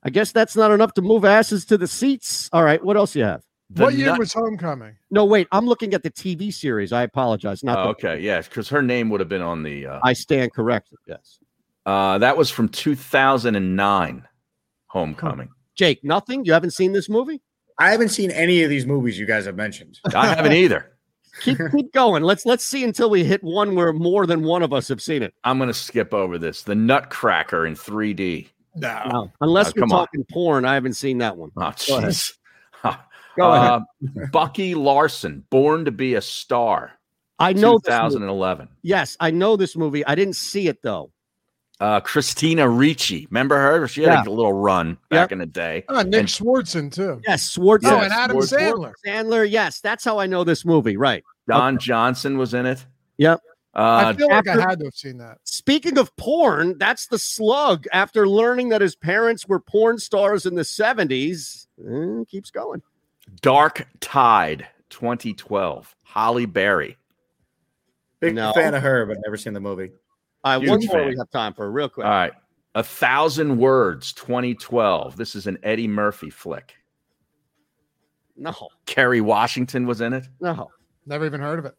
I guess that's not enough to move asses to the seats. All right, what else you have? The what year nut- was Homecoming? No, wait, I'm looking at the TV series. I apologize. Not Oh, the, okay, yes, because her name would have been on the. Uh, I stand corrected. Yes. uh, that was from 2009. Homecoming. Jake, nothing? You haven't seen this movie? I haven't seen any of these movies you guys have mentioned. I haven't either. Keep keep going. Let's let's see until we hit one where more than one of us have seen it. I'm going to skip over this. The Nutcracker in 3D. No. No. Unless Oh, we're come on. talking porn, I haven't seen that one. Oh, Go jeez. Go ahead. Uh, Bucky Larson, Born to Be a Star. I know this movie. 2011. Yes, I know this movie. I didn't see it though. Uh, Christina Ricci. Remember her? She had Yeah. a little run back in the day. Oh, Nick And- Swardson too. Yes, Swartz. Oh, and Adam Swartz- Sandler. Sandler. Yes, that's how I know this movie. Right. Don Johnson was in it. Yep. I Uh, feel like after- I had to have seen that. Speaking of porn, that's the slug. After learning that his parents were porn stars in the 70s, eh, keeps going. Dark Tide 2012. Halle Berry. Big No. fan of her, but never seen the movie. All right, one Huge more we have time for, real quick. All right. A Thousand Words 2012. This is an Eddie Murphy flick. No, Kerry Washington was in it. no. Never even heard of it.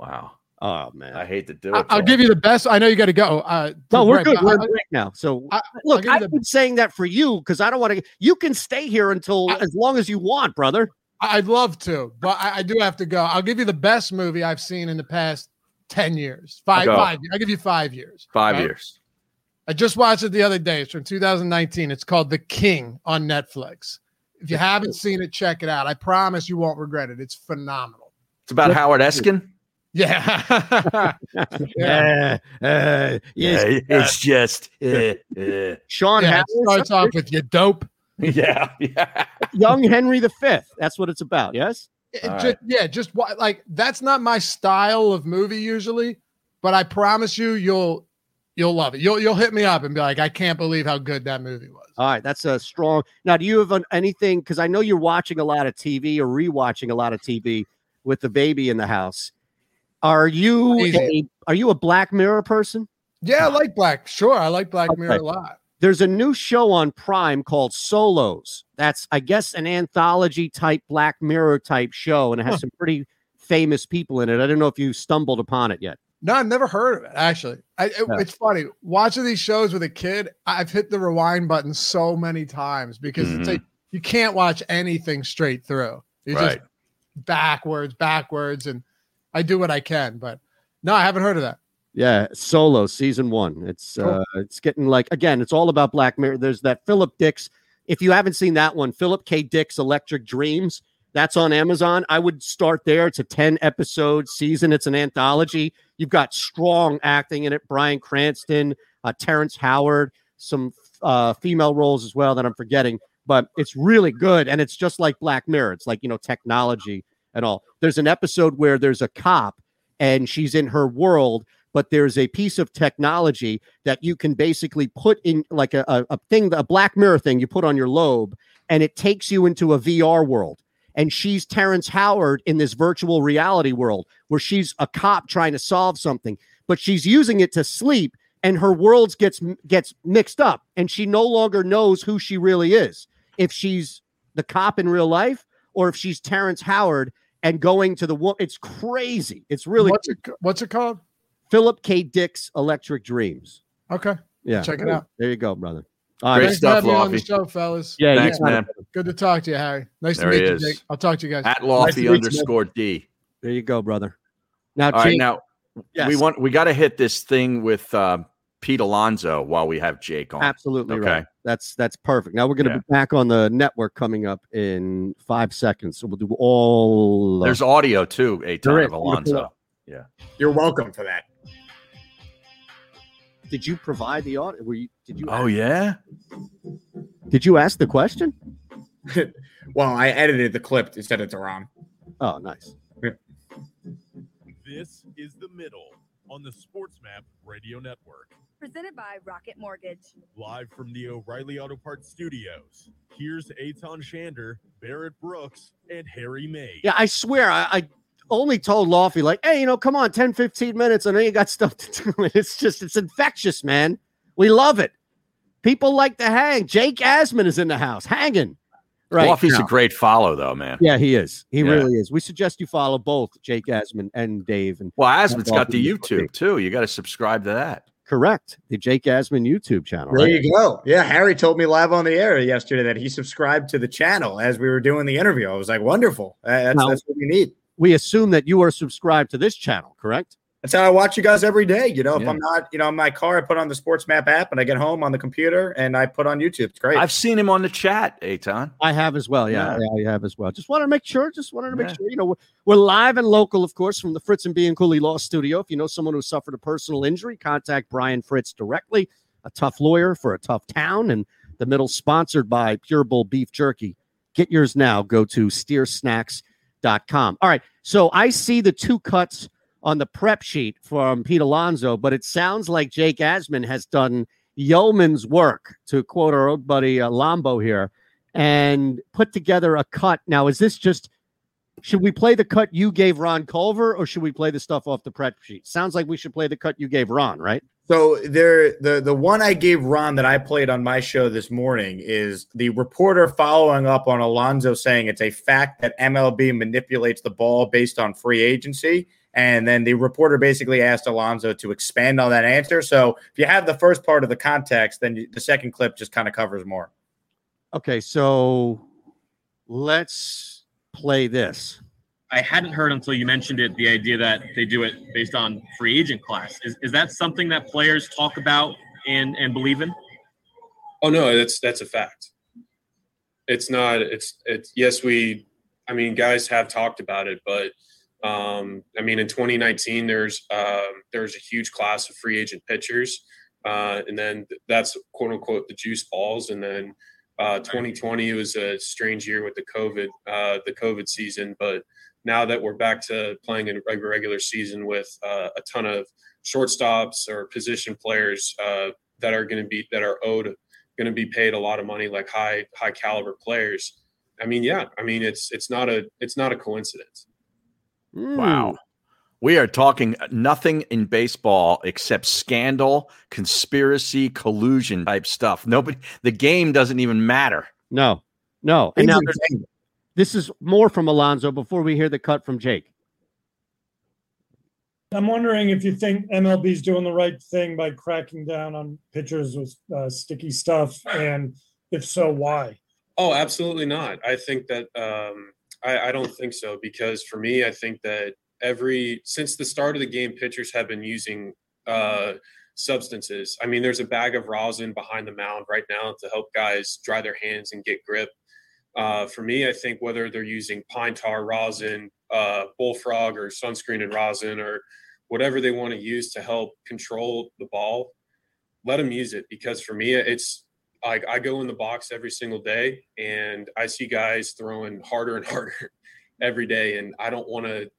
Wow. Oh man. I hate to do it. I'll to give you the best. I know you got to go. Uh, No, to we're break, good. We're I- break now. So I- look, I've the- been saying that for you because I don't want to. You can stay here until as long as you want, brother. I'd love to, but I, I do have to go. I'll give you the best movie I've seen in the past 10 years. Five, Go. five. I'll give you five years. Five right? years. I just watched it the other day. It's from 2019. It's called The King on Netflix. If you haven't seen it, check it out. I promise you won't regret it. It's phenomenal. It's about Howard Eskin. Yeah. Yeah. Uh, yes. it's just. uh, uh. Sean yeah, starts off with you dope. Yeah. Yeah. young Henry V. That's what it's about. Yes. It just, right. yeah, just wa- like that's not my style of movie usually, but I promise you, you'll you'll love it. You'll you'll hit me up and be like, I can't believe how good that movie was. All right, that's a strong. Now, do you have an, anything? Because I know you're watching a lot of TV or rewatching a lot of TV with the baby in the house. Are you a, are you a Black Mirror person? Yeah, I like Black. Sure, I like Black Mirror a lot. There's a new show on Prime called Solos. That's, I guess, an anthology type Black Mirror type show, and it has Huh. some pretty famous people in it. I don't know if you stumbled upon it yet. No, I've never heard of it. Actually, I, it- Yeah. it's funny watching these shows with a kid. I've hit the rewind button so many times because it's Mhm. like you can't watch anything straight through. You just Right. backwards, backwards, and I do what I can. But no, I haven't heard of that. Yeah, Solo season one. It's uh it's getting like again, it's all about Black Mirror. There's that Philip Dick's. If you haven't seen that one, Philip K. Dick's Electric Dreams, that's on Amazon. I would start there. It's a 10 episode season. It's an anthology. You've got strong acting in it. Bryan Cranston, uh, Terrence Howard, some uh, female roles as well that I'm forgetting, but it's really good. And it's just like Black Mirror. It's like, you know, technology and all. There's an episode where there's a cop and she's in her world but there's a piece of technology that you can basically put in like a, a, a thing a black mirror thing you put on your lobe and it takes you into a vr world and she's terrence howard in this virtual reality world where she's a cop trying to solve something but she's using it to sleep and her worlds gets gets mixed up and she no longer knows who she really is if she's the cop in real life or if she's terrence howard and going to the wo- it's crazy it's really what's it, what's it called? Philip K. Dick's Electric Dreams. Okay, Yeah. check it out. There you go, brother. All right. Great Thanks stuff, for having me on the Lofty. show, fellas. Yeah, Thanks, got it. man. Good to talk to you, Harry. Nice There to he meet you, is. Jake. I'll talk to you guys. At Nice Lofty to meet you, underscore D. There you go, brother. Now, All right, Jake, now Yes. we want we got to hit this thing with uh, Pete Alonso while we have Jake on. absolutely Okay. right. That's that's perfect. Now we're going to Yeah. be back on the network coming up in five seconds. So we'll do all. There's audio too, a There ton of I'm gonna pull Alonso. Yeah. You're welcome for that. Did you provide the audio? Were you? Did you? Oh yeah. Did you ask the question? well, I edited the clip instead of Duran. Oh, nice. This is the middle on the Sports Map Radio Network. Presented by Rocket Mortgage. Live from the O'Reilly Auto Parts Studios. Here's Eytan Shander, Barrett Brooks, and Harry May. Yeah, I swear, I, I only told Lofty, like, hey, you know, come on, 10, 15 minutes. I know you got stuff to do. And it's just, it's infectious, man. We love it. People like to hang. Jake Asman is in the house hanging. Right. Lofty's now. a great follow though, man. Yeah, he is. He Yeah. really is. We suggest you follow both Jake Asman and Dave. And Well, Asman's got the YouTube too. You got to subscribe to that. Correct. The Jake Asman YouTube channel. There right? you go. Yeah, Harry told me live on the air yesterday that he subscribed to the channel as we were doing the interview. I was like, wonderful. That's, Now- that's what we need. We assume that you are subscribed to this channel, correct? That's how I watch you guys every day. You know, if Yeah. I'm not, you know, in my car, I put on the Sports Map app and I get home on the computer and I put on YouTube. It's great. I've seen him on the chat, Eytan. I have as well. Yeah, yeah, I have as well. Just wanted to make sure. Just wanted to make Yeah. sure. You know, we're, we're live and local, of course, from the Fritz and Bianculli Law Studio. If you know someone who suffered a personal injury, contact Brian Fritz directly. A tough lawyer for a tough town, and the middle sponsored by Pure Bull Beef Jerky. Get yours now. Go to steersnacks.com. All right. So I see the two cuts on the prep sheet from Pete Alonso, but it sounds like Jake Asman has done yeoman's work, to quote our old buddy uh, Lombo here. and put together a cut. Now, is this just should we play the cut you gave Ron Culver or should we play the stuff off the prep sheet? Sounds like we should play the cut you gave Ron, right? So there, the the one I gave Ron that I played on my show this morning is the reporter following up on Alonso saying it's a fact that MLB manipulates the ball based on free agency, and then the reporter basically asked Alonso to expand on that answer. So if you have the first part of the context, then the second clip just kind of covers more. Okay, so let's play this. I hadn't heard until you mentioned it the idea that they do it based on free agent class. Is, is that something that players talk about and, and believe in? Oh no, that's that's a fact. It's not. It's it's yes. We, I mean, guys have talked about it, but um, I mean, in 2019, there's um, there's a huge class of free agent pitchers, uh, and then that's quote unquote the juice balls, and then uh, 2020 was a strange year with the COVID uh, the COVID season, but now that we're back to playing a regular season with uh, a ton of shortstops or position players uh, that are going to be that are owed going to be paid a lot of money like high high caliber players i mean yeah i mean it's it's not a it's not a coincidence Wow. We are talking nothing in baseball except scandal, conspiracy, collusion type stuff. Nobody, the game doesn't even matter. No, no. And now this is more from Alonso before we hear the cut from Jake. I'm wondering if you think MLB's doing the right thing by cracking down on pitchers with uh, sticky stuff, and if so, why? Oh, absolutely not. I think that um, I, I don't think so because for me, I think that every since the start of the game, pitchers have been using uh, substances. I mean, there's a bag of rosin behind the mound right now to help guys dry their hands and get grip. Uh, for me, I think whether they're using pine tar rosin, uh, bullfrog, or sunscreen and rosin, or whatever they want to use to help control the ball, let them use it because for me, it's like I go in the box every single day and I see guys throwing harder and harder every day, and I don't want to.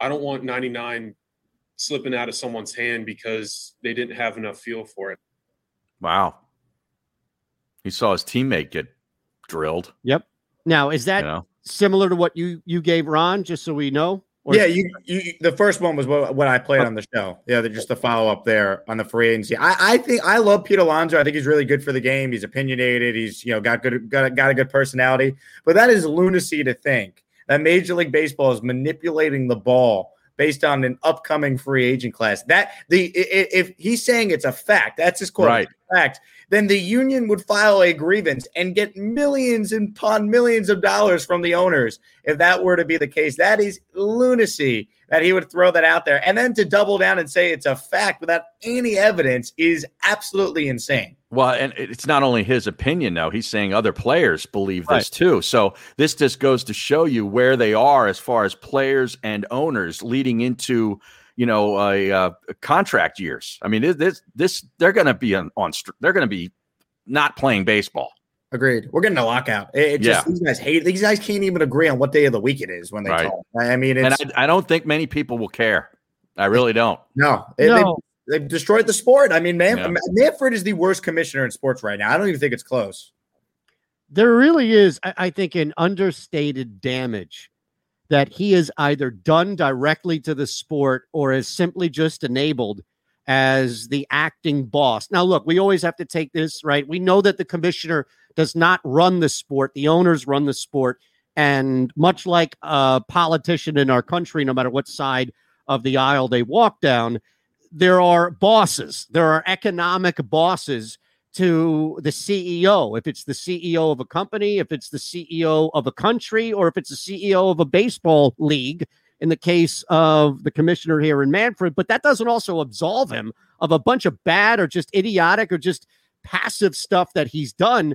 I don't want 99 slipping out of someone's hand because they didn't have enough feel for it. Wow. He saw his teammate get drilled. Yep. Now, is that You know? similar to what you you gave Ron? Just so we know. Or- yeah, you, you the first one was what, what I played on the show. Yeah, just the follow up there on the free agency. I, I think I love Pete Alonso. I think he's really good for the game. He's opinionated. He's you know got good got, got a good personality. But that is lunacy to think that Major League Baseball is manipulating the ball based on an upcoming free agent class. That the if he's saying it's a fact, that's his quote. Right. Fact. Then the union would file a grievance and get millions and upon millions of dollars from the owners if that were to be the case. That is lunacy that he would throw that out there. And then to double down and say it's a fact without any evidence is absolutely insane. Well, and it's not only his opinion, though. He's saying other players believe this too. So this just goes to show you where they are as far as players and owners leading into, you know, a, uh contract years. I mean, this this, this they're going to be on, on they're going to be not playing baseball. Agreed. We're getting a lockout. It, it just Yeah. these guys hate these guys can't even agree on what day of the week it is when they Right. talk. I mean, And I, I don't think many people will care. I really don't. no, It- they- No. They've destroyed the sport. I mean, Man- Yeah. Manfred is the worst commissioner in sports right now. I don't even think it's close. there really is, I, I think, an understated damage that he has either done directly to the sport or is simply just enabled as the acting boss. Now, look, we always have to take this, right? We know that the commissioner does not run the sport, the owners run the sport. And much like a politician in our country, no matter what side of the aisle they walk down, there are bosses, there are economic bosses to the CEO. If it's the CEO of a company, if it's the CEO of a country, or if it's the CEO of a baseball league, in the case of the commissioner here in Manfred, but that doesn't also absolve him of a bunch of bad or just idiotic or just passive stuff that he's done.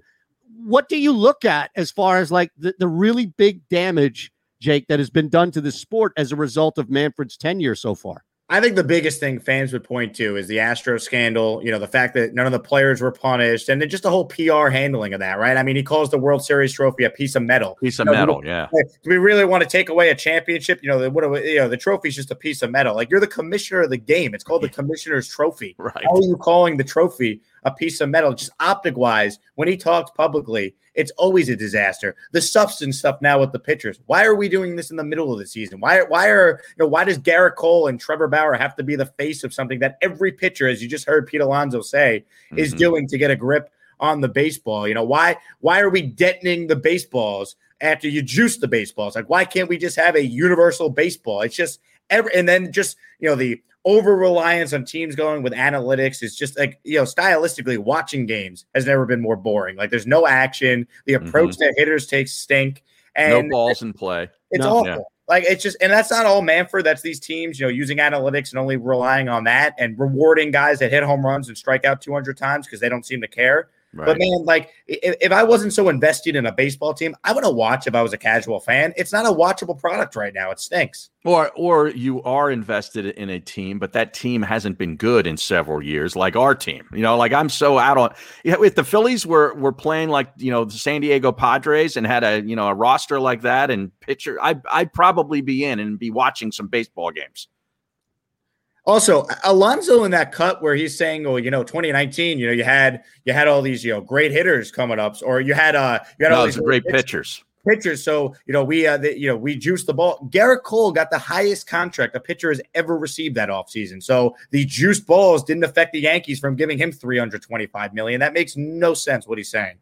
What do you look at as far as like the, the really big damage, Jake, that has been done to the sport as a result of Manfred's tenure so far? I think the biggest thing fans would point to is the Astro scandal. You know, the fact that none of the players were punished, and then just the whole PR handling of that. Right? I mean, he calls the World Series trophy a piece of metal. Piece of You know, metal, do- yeah. Do we really want to take away a championship? You know, the, what? do we- You know, the trophy's just a piece of metal. Like you're the commissioner of the game. It's called the commissioner's trophy. Right. How are you calling the trophy a piece of metal, just optic wise. When he talks publicly, it's always a disaster. The substance stuff now with the pitchers. Why are we doing this in the middle of the season? Why? Why are you know? Why does Gerrit Cole and Trevor Bauer have to be the face of something that every pitcher, as you just heard Pete Alonso say, is Mhm. doing to get a grip on the baseball? You know why? Why are we detonating the baseballs after you juice the baseballs? Like why can't we just have a universal baseball? It's just every and then just you know the over reliance on teams going with analytics is just like you know stylistically watching games has never been more boring like there's no action the approach that hitters take stink and Mm-hmm. no balls in play. it's No. awful Yeah. like it's just and that's not all Manfred that's these teams you know using analytics and only relying on that and rewarding guys that hit home runs and strike out 200 times because they don't seem to care Right. but man like if, if i wasn't so invested in a baseball team i would have watched if i was a casual fan it's not a watchable product right now it stinks Or or you are invested in a team, but that team hasn't been good in several years, like our team. You know, like I'm so out on. If the Phillies were were playing like you know the San Diego Padres and had a you know a roster like that and pitcher, I I'd probably be in and be watching some baseball games. Also, Alonso in that cut where he's saying, "Oh, you know, 2019, you know, you had you had all these, you know, great hitters coming up, or you had uh, you had No, all these great pitchers- pitchers. Pitchers, so you know, we uh, the, you know, we juiced the ball. Gerrit Cole got the highest contract a pitcher has ever received that offseason. So the juiced balls didn't affect the Yankees from giving him 325 million. That makes no sense what he's saying.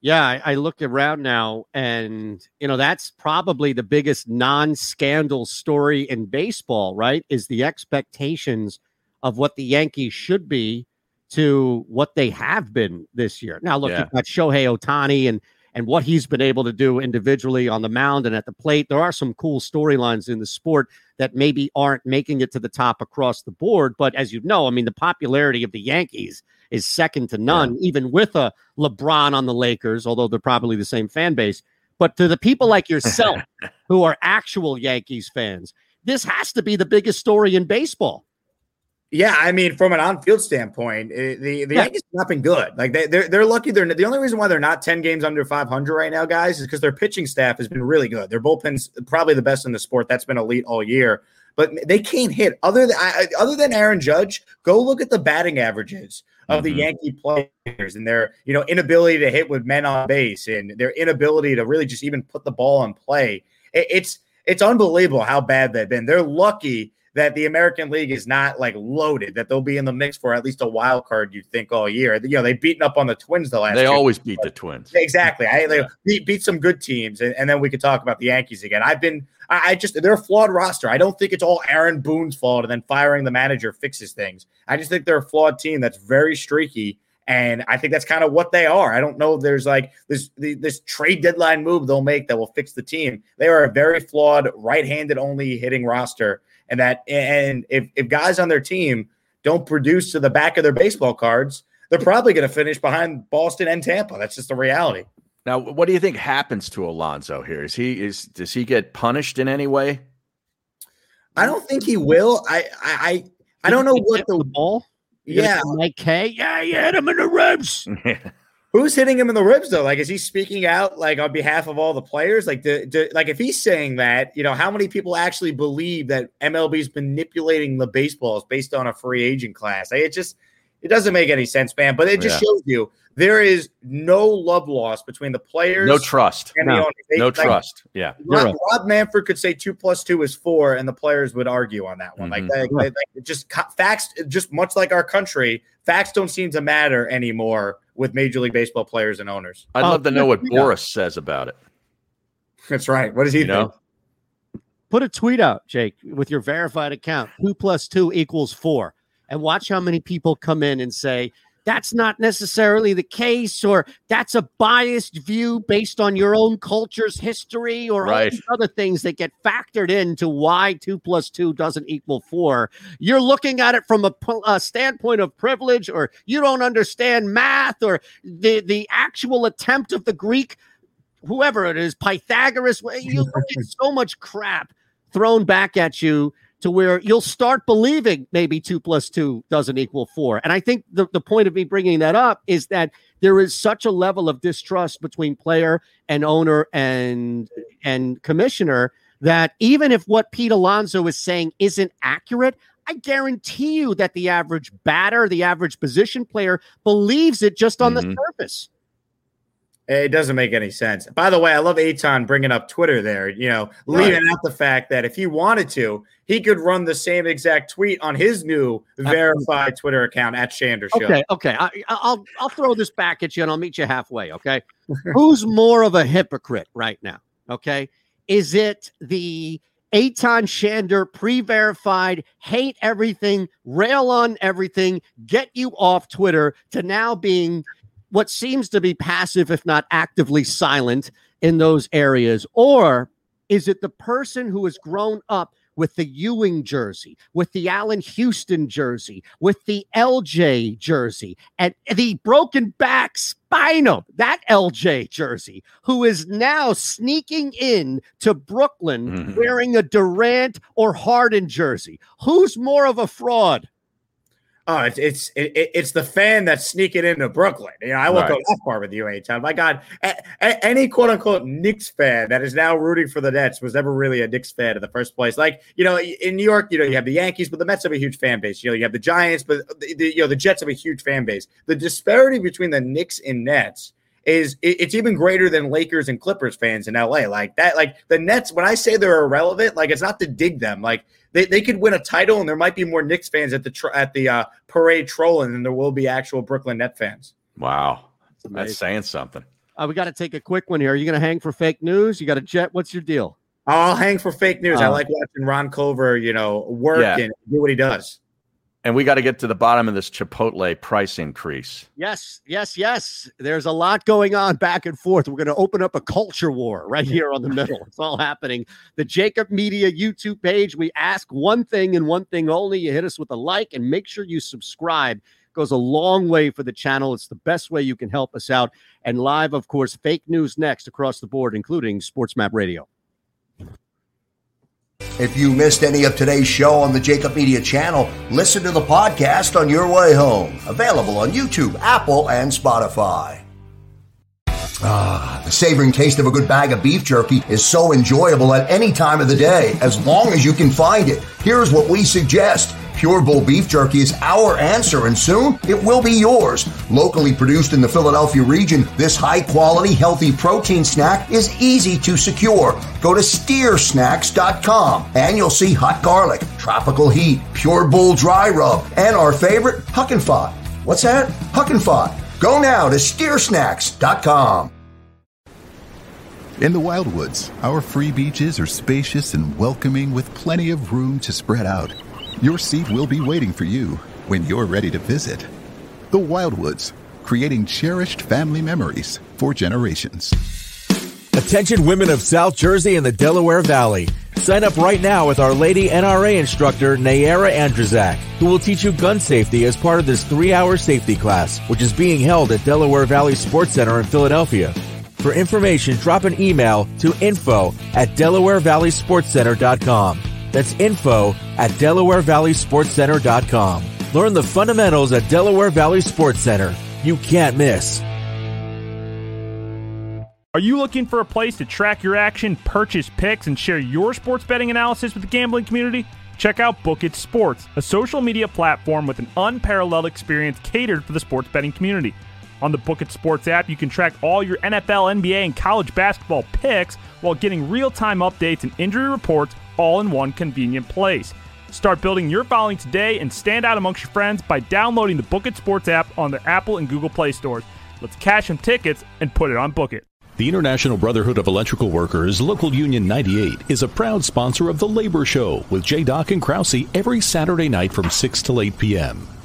Yeah, I, I look around now, and you know that's probably the biggest non-scandal story in baseball. Right? Is the expectations of what the Yankees should be to what they have been this year. Now, look, Yeah. you've got Shohei Ohtani and and what he's been able to do individually on the mound and at the plate. There are some cool storylines in the sport that maybe aren't making it to the top across the board. But as you know, I mean, the popularity of the Yankees is second to none, even with a LeBron on the Lakers, although they're probably the same fan base. But to the people like yourself who are actual Yankees fans, this has to be the biggest story in baseball. Yeah, I mean, from an on-field standpoint, eh, the the Yeah. Yankees have not been good. Like they they're, they're lucky. They're the only reason why they're not ten games under five hundred right now, guys, is because their pitching staff has been really good. Their bullpen's probably the best in the sport. That's been elite all year. But they can't hit. Other than I- other than Aaron Judge, go look at the batting averages of the Mhm. Yankee players and their you know inability to hit with men on base and their inability to really just even put the ball in play. It- it's it's unbelievable how bad they've been. They're lucky that the American League is not like loaded, that they'll be in the mix for at least a wild card, you think, all year. You know, they've beaten up on the Twins the last They year. always beat the Twins. Exactly. I they beat, beat some good teams, and, and then we could talk about the Yankees again. I've been, I, I just, they're a flawed roster. I don't think it's all Aaron Boone's fault, and then firing the manager fixes things. I just think they're a flawed team that's very streaky, and I think that's kind of what they are. I don't know if there's like this the, this trade deadline move they'll make that will fix the team. They are a very flawed, right-handed only hitting roster, and that and if if guys on their team don't produce to the back of their baseball cards, they're probably going to finish behind Boston and Tampa. That's just the reality. Now, what do you think happens to Alonso here? Is he is does he get punished in any way? I don't think he will. I I I, I don't know what the, ball. Yeah, Mike K. Yeah, you hit him in the ribs. Who's hitting him in the ribs though? Like, is he speaking out like on behalf of all the players? Like, do, do, like if he's saying that, you know, how many people actually believe that MLB is manipulating the baseballs based on a free agent class? Like, it just it doesn't make any sense, man. But it just Yeah. shows you there is no love lost between the players, No trust. and the No, owners. They- no like, trust. Yeah. Rob, Rob Manfred could say two plus two is four, and the players would argue on that one. Mhm. Like, they, they- they- just facts, just much like our country, facts don't seem to matter anymore with Major League Baseball players and owners. I'd love to know what yeah. Boris says about it. That's right. What does he You know? think? Put a tweet out, Jake, with your verified account. Two plus two equals four. And watch how many people come in and say, that's not necessarily the case, or that's a biased view based on your own culture's history, or all Right. these other things that get factored into why two plus two doesn't equal four. You're looking at it from a, a standpoint of privilege, or you don't understand math, or the, the actual attempt of the Greek whoever it is, Pythagoras. You look at so much crap thrown back at you to where you'll start believing maybe two plus two doesn't equal four. And I think the, the point of me bringing that up is that there is such a level of distrust between player and owner and and commissioner that even if what Pete Alonso is saying isn't accurate, I guarantee you that the average batter, the average position player believes it just on Mhm. the surface. It doesn't make any sense. By the way, I love Eytan bringing up Twitter there, you know, leaving out the fact that if he wanted to, he could run the same exact tweet on his new verified Twitter account at Shander Show. Okay, okay. I, I'll I'll throw this back at you and I'll meet you halfway. Okay, who's more of a hypocrite right now? Okay, is it the Eytan Shander pre-verified, hate everything, rail on everything, get you off Twitter to now being what seems to be passive, if not actively silent in those areas, or is it the person who has grown up with the Ewing jersey, with the Allan Houston jersey, with the LJ jersey, and the broken back spinal, that LJ jersey, who is now sneaking in to Brooklyn mm-hmm. wearing a Durant or Harden jersey? Who's more of a fraud? Oh, it's it's it, it- it's the fan that's sneaking into Brooklyn. You know, I won't go that far with you, Eytan. My God, a, a- any quote unquote Knicks fan that is now rooting for the Nets was never really a Knicks fan in the first place. Like you know, in New York, you know, you have the Yankees, but the Mets have a huge fan base. You know, you have the Giants, but the, the- you know the Jets have a huge fan base. The disparity between the Knicks and Nets is it's even greater than Lakers and Clippers fans in LA. Like that, like the Nets. When I say they're irrelevant, like it's not to dig them. Like they, they could win a title, and there might be more Knicks fans at the tr- at the uh, parade trolling than there will be actual Brooklyn Net fans. Wow. amazing. That's saying something. Uh, we got to take a quick one here. Are you going to hang for fake news? You got a jet? What's your deal? I'll hang for fake news. I Uh, like watching Ron Culver, you know, work Yeah. and do what he does. And we got to get to the bottom of this Chipotle price increase. Yes, yes, yes. There's a lot going on back and forth. We're going to open up a culture war right here on the middle. It's all happening. The JAKIB Media YouTube page. We ask one thing and one thing only. You hit us with a like and make sure you subscribe. Goes a long way for the channel. It's the best way you can help us out. And live, of course, fake news next across the board, including Sports Map Radio. If you missed any of today's show on the JAKIB Media channel, listen to the podcast on your way home. Available on YouTube, Apple, and Spotify. Ah, the savoring taste of a good bag of beef jerky is so enjoyable at any time of the day, as long as you can find it. Here's what we suggest. Pure Bull Beef Jerky is our answer, and soon it will be yours. Locally produced in the Philadelphia region, this high quality, healthy protein snack is easy to secure. Go to steersnacks.com and you'll see hot garlic, tropical heat, Pure Bull dry rub, and our favorite, Huck and Fod. What's that? Huck and Fod. Go now to steersnacks.com. In the Wildwoods, our free beaches are spacious and welcoming with plenty of room to spread out. Your seat will be waiting for you when you're ready to visit. The Wildwoods, creating cherished family memories for generations. Attention women of South Jersey and the Delaware Valley. Sign up right now with Our Lady NRA instructor Nayara Andrzak, who will teach you gun safety as part of this three-hour safety class, which is being held at Delaware Valley Sports Center in Philadelphia. For information, drop an email to info at DelawareValleySportsCenter.com. That's info at DelawareValleySportsCenter.com. Learn the fundamentals at Delaware Valley Sports Center. You can't miss. Are you looking for a place to track your action, purchase picks, and share your sports betting analysis with the gambling community? Check out Book It Sports, a social media platform with an unparalleled experience catered for the sports betting community. On the Book It Sports app, you can track all your NFL, NBA, and college basketball picks while getting real time updates and injury reports all in one convenient place. Start building your following today and stand out amongst your friends by downloading the Book It Sports app on the Apple and Google Play stores. Let's cash some tickets and put it on Book It. The International Brotherhood of Electrical Workers, Local Union 98, is a proud sponsor of The Labor Show with J. Doc and Krause every Saturday night from 6 to 8 p.m.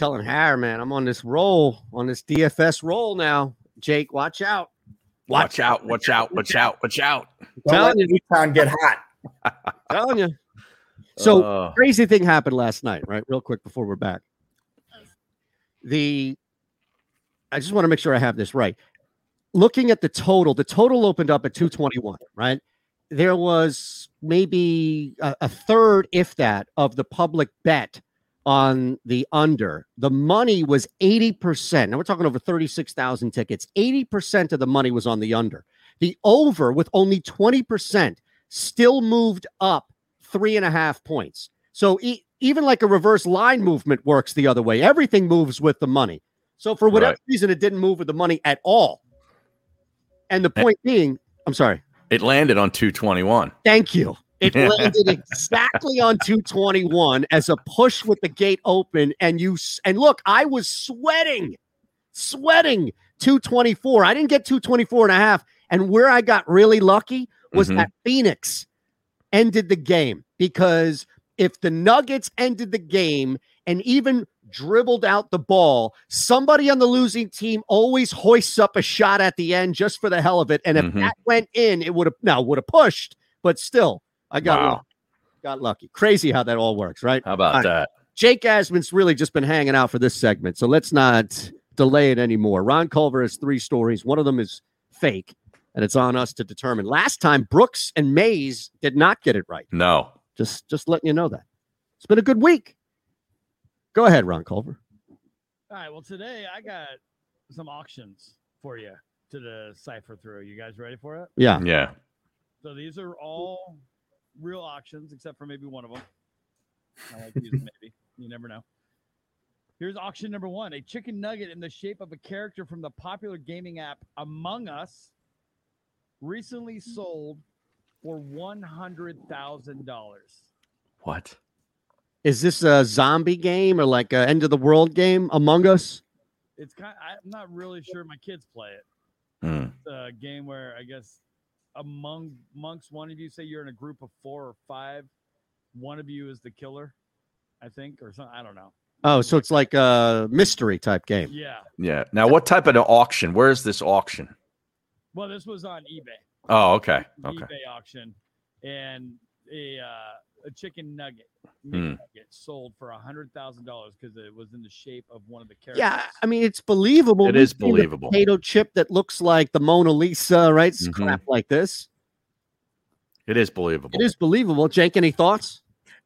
telling Har, man, I'm on this roll, on this DFS roll now. Jake, watch out. Watch out, watch out, watch out, watch out. Don't let Telling you. Newtown get hot. Telling you. So Oh. crazy thing happened last night, right? Real quick before we're back. The I just want to make sure I have this right. Looking at the total, the total opened up at 221, right? There was maybe a, a third, if that, of the public bet on the under. The money was 80%. Now we're talking over 36,000 tickets. 80% of the money was on the under. The over, with only 20%, still moved up three and a half points. So e- even like a reverse line movement works the other way. Everything moves with the money. So for whatever Right. reason, it didn't move with the money at all. And the eh point being, I'm sorry. It landed on 221. Thank you. It landed exactly on 221 as a push with the gate open. And you and look, I was sweating, sweating 224. I didn't get 224 and a half. And where I got really lucky was Mhm. that Phoenix ended the game because if the Nuggets ended the game and even dribbled out the ball, somebody on the losing team always hoists up a shot at the end just for the hell of it. And if Mhm. that went in, it would have now would have pushed, but still, I got Wow. lucky. got lucky. Crazy how that all works, right? How about All right. that? Jake Asman's really just been hanging out for this segment, so let's not delay it anymore. Ron Culver has three stories. One of them is fake, and it's on us to determine. Last time, Brooks and Mayes did not get it right. No. Just just letting you know that. It's been a good week. Go ahead, Ron Culver. All right. Well, today I got some auctions for you to decipher through. You guys ready for it? Yeah. Yeah. So these are all real auctions, except for maybe one of them. I like to use maybe. You never know. Here's auction number one: a chicken nugget in the shape of a character from the popular gaming app Among Us, recently sold for one hundred thousand dollars. What? Is this a zombie game or like a end of the world game Among Us? It's kind. I'm not really sure. My kids play it. Hmm. It's a game where I guess among amongst one of you, say you're in a group of four or five, one of you is the killer, I think, or something. I don't know. Oh, so it's like a mystery type game. Yeah. Yeah. Now, what type of auction? Where is this auction? Well, this was on eBay. Oh, okay. Okay. eBay auction, and a uh, a chicken nugget, Hmm. nugget sold for a hundred thousand dollars because it was in the shape of one of the characters. Yeah, I mean it's believable. It We've is believable. Potato chip that looks like the Mona Lisa, right? It's Mhm. Crap like this. It is believable. It is believable. Jake, any thoughts?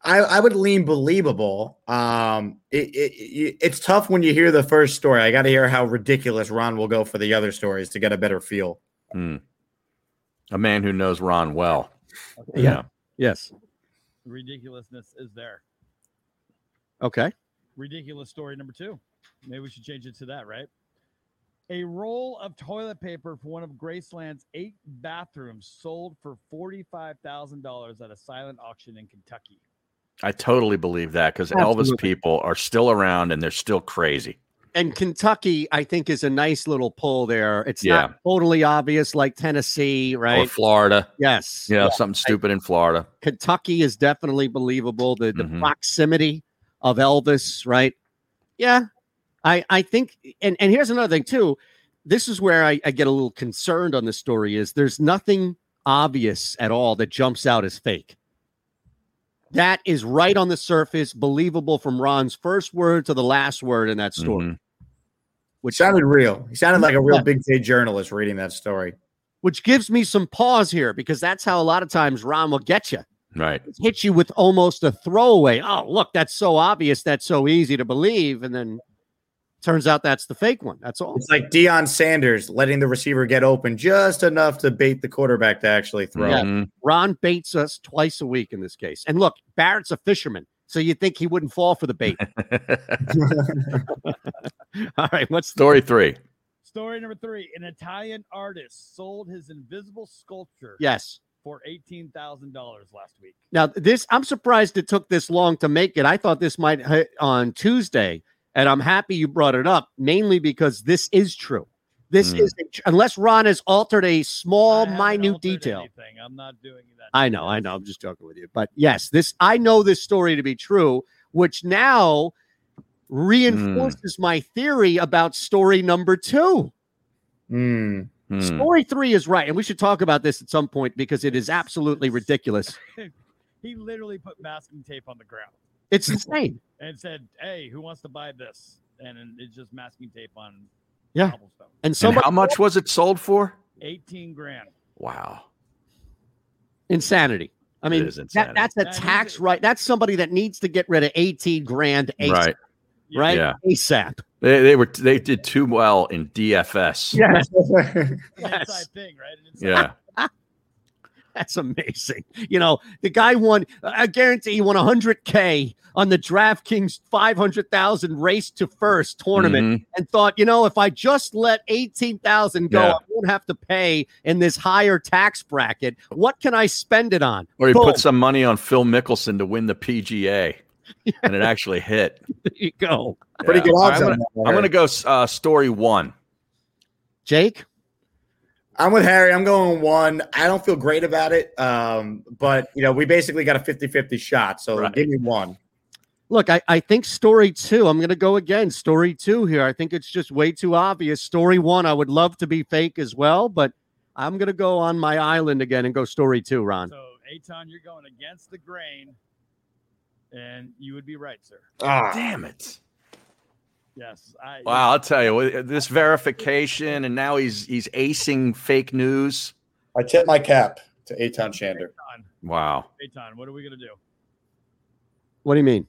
I, I would lean believable. Um, it, it, it- it's tough when you hear the first story. I got to hear how ridiculous Ron will go for the other stories to get a better feel. Hmm. A man who knows Ron well. Yeah. Yes. Ridiculousness is there. Okay. Ridiculous story number two. Maybe we should change it to that, right? A roll of toilet paper for one of Graceland's eight bathrooms sold for forty-five thousand dollars at a silent auction in Kentucky. I totally believe that because Elvis people are still around and they're still crazy. And Kentucky, I think, is a nice little pull there. It's Yeah. not totally obvious like Tennessee, Or right? Florida. Yes. You know, Yeah. something stupid in Florida. Kentucky is definitely believable. The the Mhm. proximity of Elvis, right? Yeah, I I think, and and here's another thing too. This is where I, I get a little concerned on this story. Is there's nothing obvious at all that jumps out as fake. That is right on the surface, believable from Ron's first word to the last word in that story. Mhm. Which sounded real. He sounded like a real Yeah. big day journalist reading that story. Which gives me some pause here because that's how a lot of times Ron will get you. Right. hit you with almost a throwaway. Oh, look, that's so obvious. That's so easy to believe. And then turns out that's the fake one. That's all. It's like Deion Sanders letting the receiver get open just enough to bait the quarterback to actually throw. Yeah. Mhm. Ron baits us twice a week in this case. And look, Barrett's a fisherman. So you'd think he wouldn't fall for the bait. all right. What's Story three. Story number three: An Italian artist sold his invisible sculpture Yes. for eighteen thousand dollars last week. Now, this, I'm surprised it took this long to make it. I thought this might hit on Tuesday. And I'm happy you brought it up, mainly because this is true. This Hmm. is, unless Ron has altered a small, I minute detail. Anything. I'm not doing that. I know, I know. I'm just joking with you. But yes, this I know this story to be true, which now reinforces my theory about story number two. Mm. Story three is right, and we should talk about this at some point because it is absolutely ridiculous. he literally put masking tape on the ground It's insane. and said, "Hey, who wants to buy this?" And it's just masking tape on Yeah. cobblestone. And And how much was it sold for? Eighteen grand. Wow. insanity. I mean, that, that's a tax right. That's somebody that needs to get rid of 18 grand ASAP. Right. Right? Yeah. ASAP. They, they were they did too well in DFS. Yes. Inside thing, right? An inside Yeah. That's amazing. You know, the guy won, I guarantee he won 100K on the DraftKings 500,000 race to first tournament Mhm. and thought, you know, if I just let 18,000 go, Yeah. I won't have to pay in this higher tax bracket. What can I spend it on? Or he Boom. put some money on Phil Mickelson to win the PGA, and it actually hit. There you go. Pretty good odds I'm gonna, I'm gonna go uh, story one. Jake? I'm with Harry. I'm going one. I don't feel great about it. Um, but you know, we basically got a 50-50 shot. So give me one. Look, I, I think story two, I'm going to go again. Story two here. I think it's just way too obvious. Story one, I would love to be fake as well, but I'm going to go on my island again and go story two, Ron. So, Eytan, you're going against the grain, and you would be right, sir. Ah, damn it! Yes, I. Wow, I'll tell you this verification, and now he's he's acing fake news. I tip my cap to Eytan Shander. Wow. Eytan, what are we gonna do? What do you mean?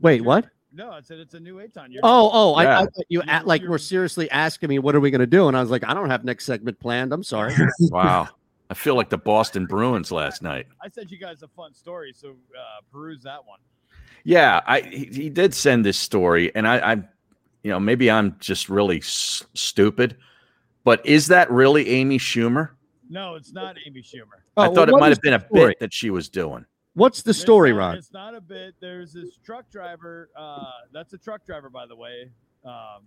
Wait, what? No, I said it's a new Eytan. You're Oh, oh, I, I thought you act like we're seriously asking me, what are we going to do? And I was like, I don't have next segment planned. I'm sorry. Wow. I feel like the Boston Bruins last night. I sent you guys a fun story, so uh, peruse that one. Yeah, I he, he did send this story, and I, I, you know, maybe I'm just really s- stupid, but is that really Amy Schumer? No, it's not Amy Schumer. I Oh, thought it might have been a story? bit that she was doing. What's the It's story, not- Ron? It's not a bit. There's this truck driver. Uh, that's a truck driver, by the way. Um,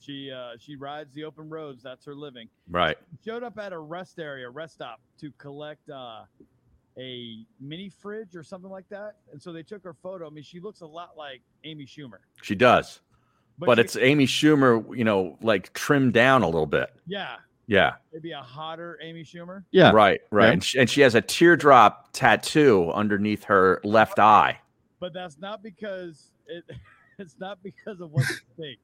she uh, she rides the open roads. That's her living. Right. Showed up at a rest area, rest stop, to collect uh, a mini fridge or something like that. And so they took her photo. I mean, she looks a lot like Amy Schumer. She does, But but, she- it's Amy Schumer, you know, like trimmed down a little bit. Yeah, Yeah. maybe a hotter Amy Schumer. Yeah. Right. Right. Yeah. And, she, and she has a teardrop tattoo underneath her left eye. but that's not because it it's not because of what you think.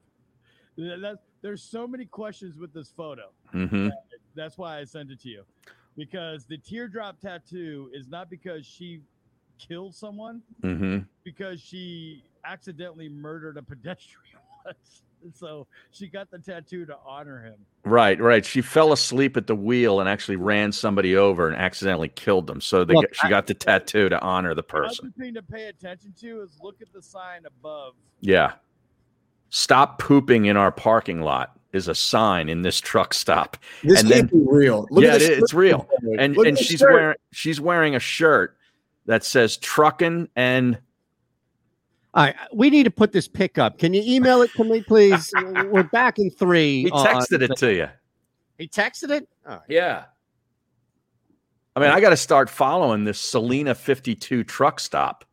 That- That's, there's so many questions with this photo. Mm-hmm. That's why I sent it to you. Because the teardrop tattoo is not because she killed someone, Mm-hmm. because she accidentally murdered a pedestrian once. So she got the tattoo to honor him. Right, right. She fell asleep at the wheel and actually ran somebody over and accidentally killed them. So they Look, she got the tattoo to honor the person. Another thing to pay attention to is look at the sign above. Yeah. Stop pooping in our parking lot is a sign in this truck stop. This and can't be real. Look yeah, at it- it's real. And Look and she's shirt. wearing she's wearing a shirt that says trucking and All right, we need to put this pick up. Can you email it to me, please? We're back in three. he on- texted it to you. He texted it? All right. Yeah. I mean, I got to start following this Selena 52 truck stop.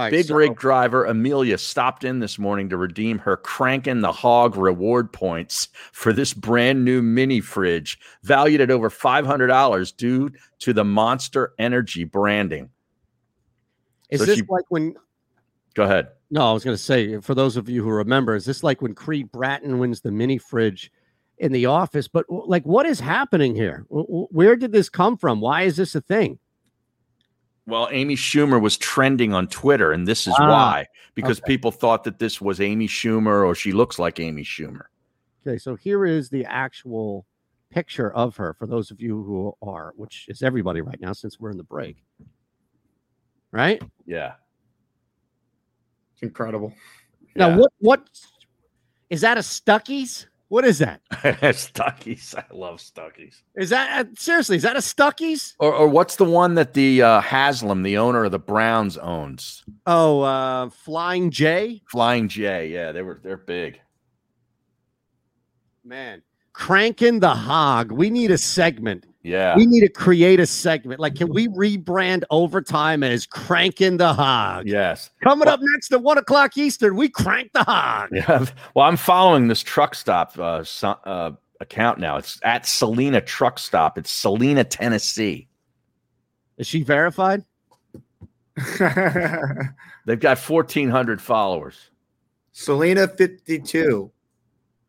Right, Big so- rig driver Amelia stopped in this morning to redeem her cranking the hog reward points for this brand new mini fridge valued at over $500 due to the Monster Energy branding. Is So this she- like when? Go ahead. No, I was going to say for those of you who remember, is this like when Creed Bratton wins the mini fridge in the office? But like, what is happening here? Where did this come from? Why is this a thing? Well, Amy Schumer was trending on Twitter, and this is Ah, why because okay. people thought that this was Amy Schumer or she looks like Amy Schumer. Okay, so here is the actual picture of her for those of you who are, which is everybody right now since we're in the break. Right Yeah. It's incredible. now, Yeah. what what is that? A Stuckey's? What is that? Stuckey's. I love Stuckey's. Is that uh, seriously? Is that a Stuckey's? Or, or what's the one that the uh, Haslam, the owner of the Browns, owns? Oh, uh, Flying J. Flying J. Yeah, they were they're big. Man, cranking the hog. We need a segment Yeah. We need to create a segment. Like, can we rebrand overtime as cranking the hog? Yes. Coming up next at one o'clock Eastern, we crank the hog. Yeah. Well, I'm following this truck stop uh, so, uh, account now. It's at Selena Truck Stop. It's Selena, Tennessee. Is she verified? They've got 1,400 followers. Selena 52.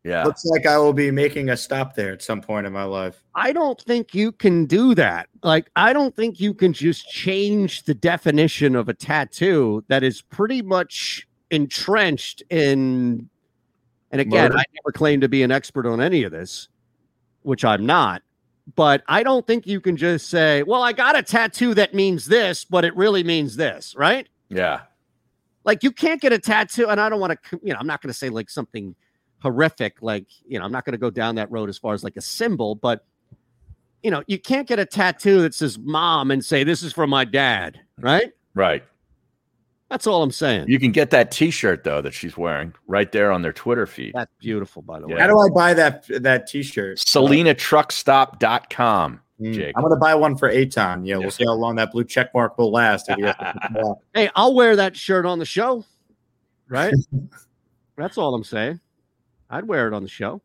Yeah. Looks like I will be making a stop there at some point in my life. I don't think you can do that. Like, I don't think you can just change the definition of a tattoo that is pretty much entrenched in. And again, Murder. I never claim to be an expert on any of this, which I'm not. But I don't think you can just say, well, I got a tattoo that means this, but it really means this, right? Yeah. Like, you can't get a tattoo. And I don't want to, you know, I'm not going to say like something horrific like you know i'm not going to go down that road as far as like a symbol but you know you can't get a tattoo that says mom and say this is from my dad right Right. that's all i'm saying You can get that T-shirt though that she's wearing right there on their Twitter feed. that's beautiful by the way How do I buy that that T-shirt? SelenaTruckStop.com. Hmm. Jake. I'm gonna buy one for Eytan. Yeah, we'll see how long that blue check mark will last. if he has to put them off. hey i'll wear that shirt on the show right that's all i'm saying i'd wear it on the show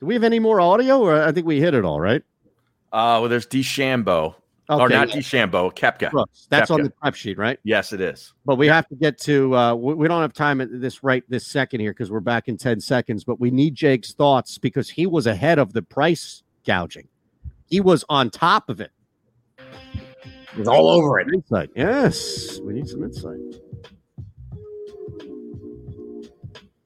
do we have any more audio or i think we hit it all right Uh, well, there's DeChambeau. Or Okay. not DeChambeau, Koepka. Brooks, that's on the prep sheet right Yes, it is. But we have to get to. Uh, we, we don't have time at this right this second here because we're back in ten seconds. But we need Jake's thoughts because he was ahead of the price gouging. He was on top of it. He's all over it. Insight. Yes, we need some insight.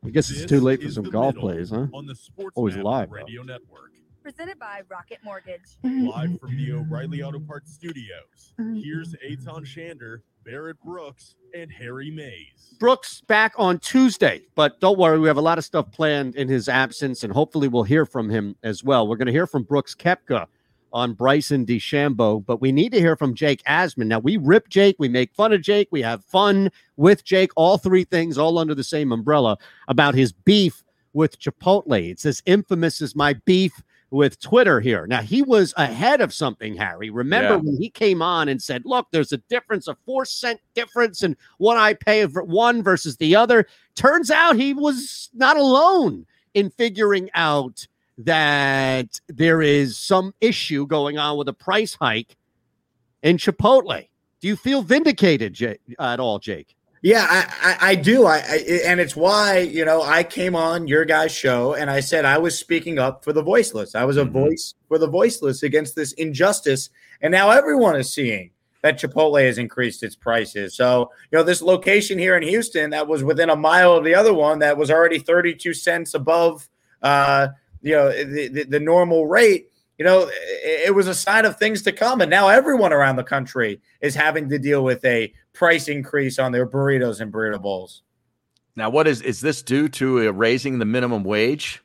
I guess it's too late for some golf plays, huh? on the Sports Always Map live. though. Radio Network. Presented by Rocket Mortgage. Live from the O'Reilly Auto Parts studios. Mm-hmm. Here's Eytan Shander, Barrett Brooks, and Harry Mayes. Brooks back on Tuesday, but don't worry, we have a lot of stuff planned in his absence, and hopefully we'll hear from him as well. We're going to hear from Brooks Koepka on Bryson DeChambeau, but we need to hear from Jake Asman. Now we rip Jake, we make fun of Jake, we have fun with Jake, all three things all under the same umbrella about his beef with Chipotle. It's as infamous as my beef with Twitter here. Now he was ahead of something, Harry. Remember Yeah. when he came on and said, "Look, there's a difference, a four cent difference, in what I pay for one versus the other." Turns out he was not alone in figuring out that there is some issue going on with a price hike in Chipotle. Do you feel vindicated, Jake, at all, Jake? Yeah, I, I, I do. I, I and it's why you know I came on your guys' show and I said I was speaking up for the voiceless. I was a voice for the voiceless against this injustice, and now everyone is seeing that Chipotle has increased its prices. So you know this location here in Houston that was within a mile of the other one that was already thirty two cents above, uh, you know the, the, the normal rate. You know, it, it was a sign of things to come, and now everyone around the country is having to deal with a price increase on their burritos and burrito bowls. Now, what is is this due to uh, raising the minimum wage?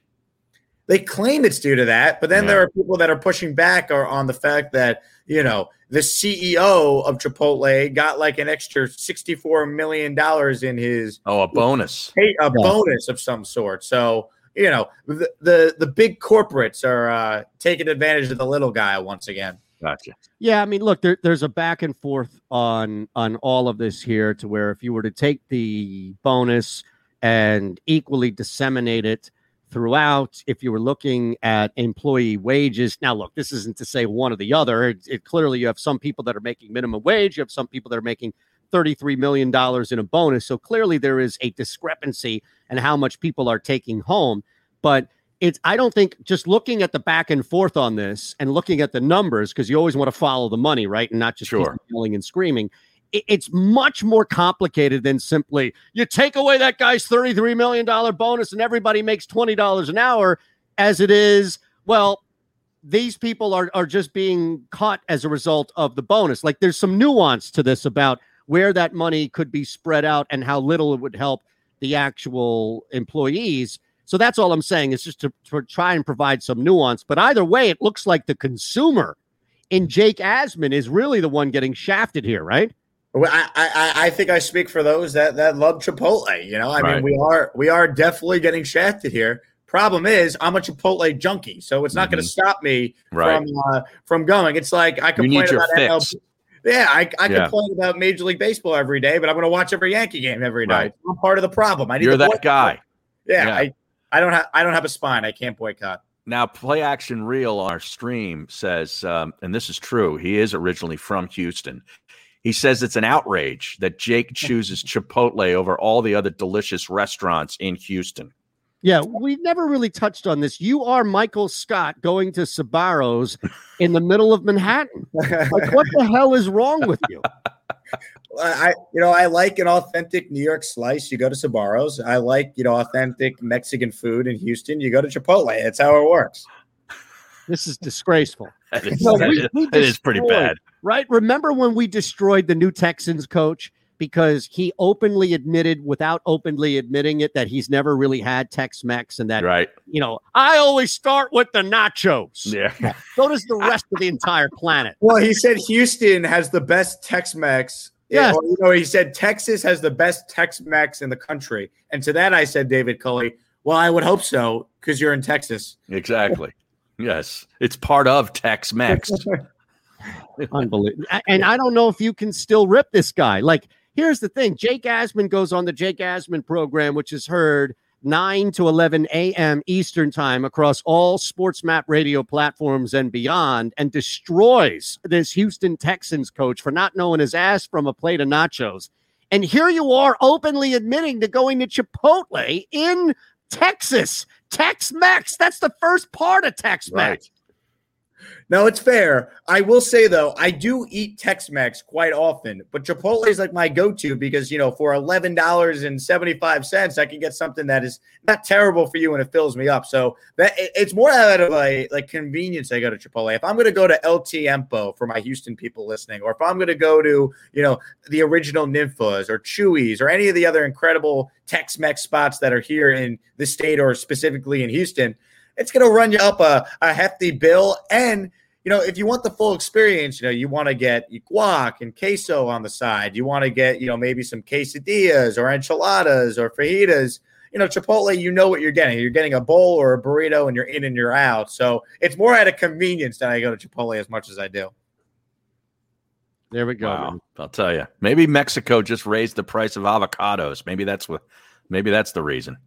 They claim it's due to that, but then Yeah. there are people that are pushing back or on the fact that you know the CEO of Chipotle got like an extra sixty-four million dollars in his Oh, a bonus. pay, a bonus of some sort. So you know the the, the big corporates are uh, taking advantage of the little guy once again. Gotcha. Yeah, I mean, look, there, there's a back and forth on on all of this here, to where if you were to take the bonus and equally disseminate it throughout, if you were looking at employee wages, now look, this isn't to say one or the other. It, it clearly you have some people that are making minimum wage, you have some people that are making $33 million in a bonus. So clearly there is a discrepancy in how much people are taking home. But it's I don't think just looking at the back and forth on this and looking at the numbers, because you always want to follow the money, right? And not just Sure. yelling and screaming. It- it's much more complicated than simply you take away that guy's $33 million bonus and everybody makes $20 an hour, as it is, well, these people are are just being caught as a result of the bonus. Like there's some nuance to this about where that money could be spread out and how little it would help the actual employees. So that's all I'm saying is just to, to try and provide some nuance. But either way, it looks like the consumer in Jake Asman is really the one getting shafted here, right? Well, I, I, I think I speak for those that that love Chipotle. You know, I Right. mean, we are we are definitely getting shafted here. Problem is, I'm a Chipotle junkie, so it's not going to stop me Mm-hmm. Right. from uh, from going. It's like I You complain need your about fix. MLB. Yeah, I, I Yeah. complain about Major League Baseball every day, but I'm going to watch every Yankee game every night. Right. I'm part of the problem. I need You're that guy. Yeah, Yeah. I, I don't have I don't have a spine. I can't boycott. Now, Play Action Real on our stream says, um, and this is true, he is originally from Houston. He says it's an outrage that Jake chooses Chipotle over all the other delicious restaurants in Houston. Yeah, we never really touched on this. You are Michael Scott going to Sbarro's in the middle of Manhattan. Like, what the hell is wrong with you? I you know I like an authentic New York slice. You go to Sbarro's. I like you know authentic Mexican food in Houston. You go to Chipotle. That's how it works. This is disgraceful. That is, No, that we- is- we that is pretty bad. Right? Remember when we destroyed the new Texans coach because he openly admitted, without openly admitting it, that he's never really had Tex Mex and that, Right. you know, I always start with the nachos. Yeah. So does the rest of the entire planet. Well, he said Houston has the best Tex-Mex. Yeah. Or, you know, he said Texas has the best Tex-Mex in the country. And to that, I said, David Culley, well, I would hope so because you're in Texas. Exactly. Yes. It's part of Tex Mex. Unbelievable. And I don't know if you can still rip this guy. Like, here's the thing Jake Asman goes on the Jake Asman program, which is heard 9 to 11 a.m. Eastern time across all sports map radio platforms and beyond, and destroys this Houston Texans coach for not knowing his ass from a plate of nachos. And here you are openly admitting to going to Chipotle in Texas. Tex Mex. That's the first part of Tex Mex. No, it's fair. I will say though, I do eat Tex-Mex quite often, but Chipotle is like my go-to because you know, for eleven dollars and seventy-five cents, I can get something that is not terrible for you and it fills me up. So that it's more out of a like convenience. I go to Chipotle. If I'm going to go to El Tiempo for my Houston people listening, or if I'm going to go to you know the original Ninfas or Chuy's or any of the other incredible Tex-Mex spots that are here in the state or specifically in Houston, it's going to run you up a, a hefty bill and you know, if you want the full experience, you know, you want to get guac and queso on the side. You want to get, you know, maybe some quesadillas or enchiladas or fajitas. You know, Chipotle, you know what you're getting. You're getting a bowl or a burrito and you're in and you're out. So it's more out of convenience than I go to Chipotle as much as I do. There we go. Wow. I'll tell you. Maybe Mexico just raised the price of avocados. Maybe that's what maybe that's the reason.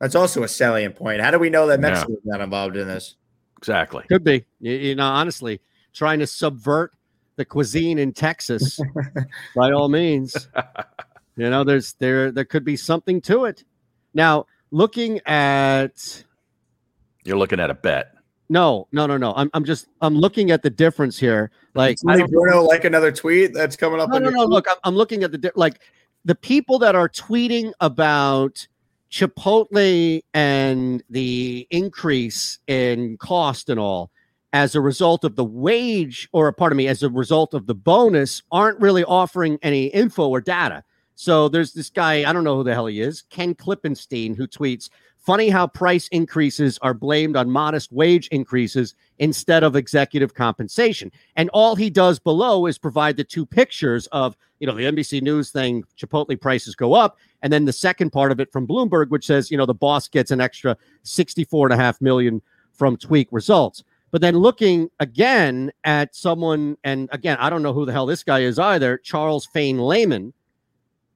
That's also a salient point. How do we know that Yeah. Mexico's not involved in this? Exactly. Could be. You, you know, honestly, trying to subvert the cuisine in Texas by all means. You know, there's there there could be something to it. Now, looking at You're looking at a bet. no, no, no, no. I'm I'm just I'm looking at the difference here. Like I Somebody, don't- Bruno, like another tweet that's coming up. no, no, no. feed? Look, I'm, I'm looking at the di- like the people that are tweeting about Chipotle and the increase in cost and all as a result of the wage, or pardon me, as a result of the bonus, aren't really offering any info or data. So there's this guy, I don't know who the hell he is, Ken Klippenstein, who tweets, Funny how price increases are blamed on modest wage increases instead of executive compensation. And all he does below is provide the two pictures of, you know, the NBC News thing, Chipotle prices go up. And then the second part of it from Bloomberg, which says, you know, the boss gets an extra 64 and a half million from tweak results. But then looking again at someone, and again, I don't know who the hell this guy is either, Charles Fain Lehman,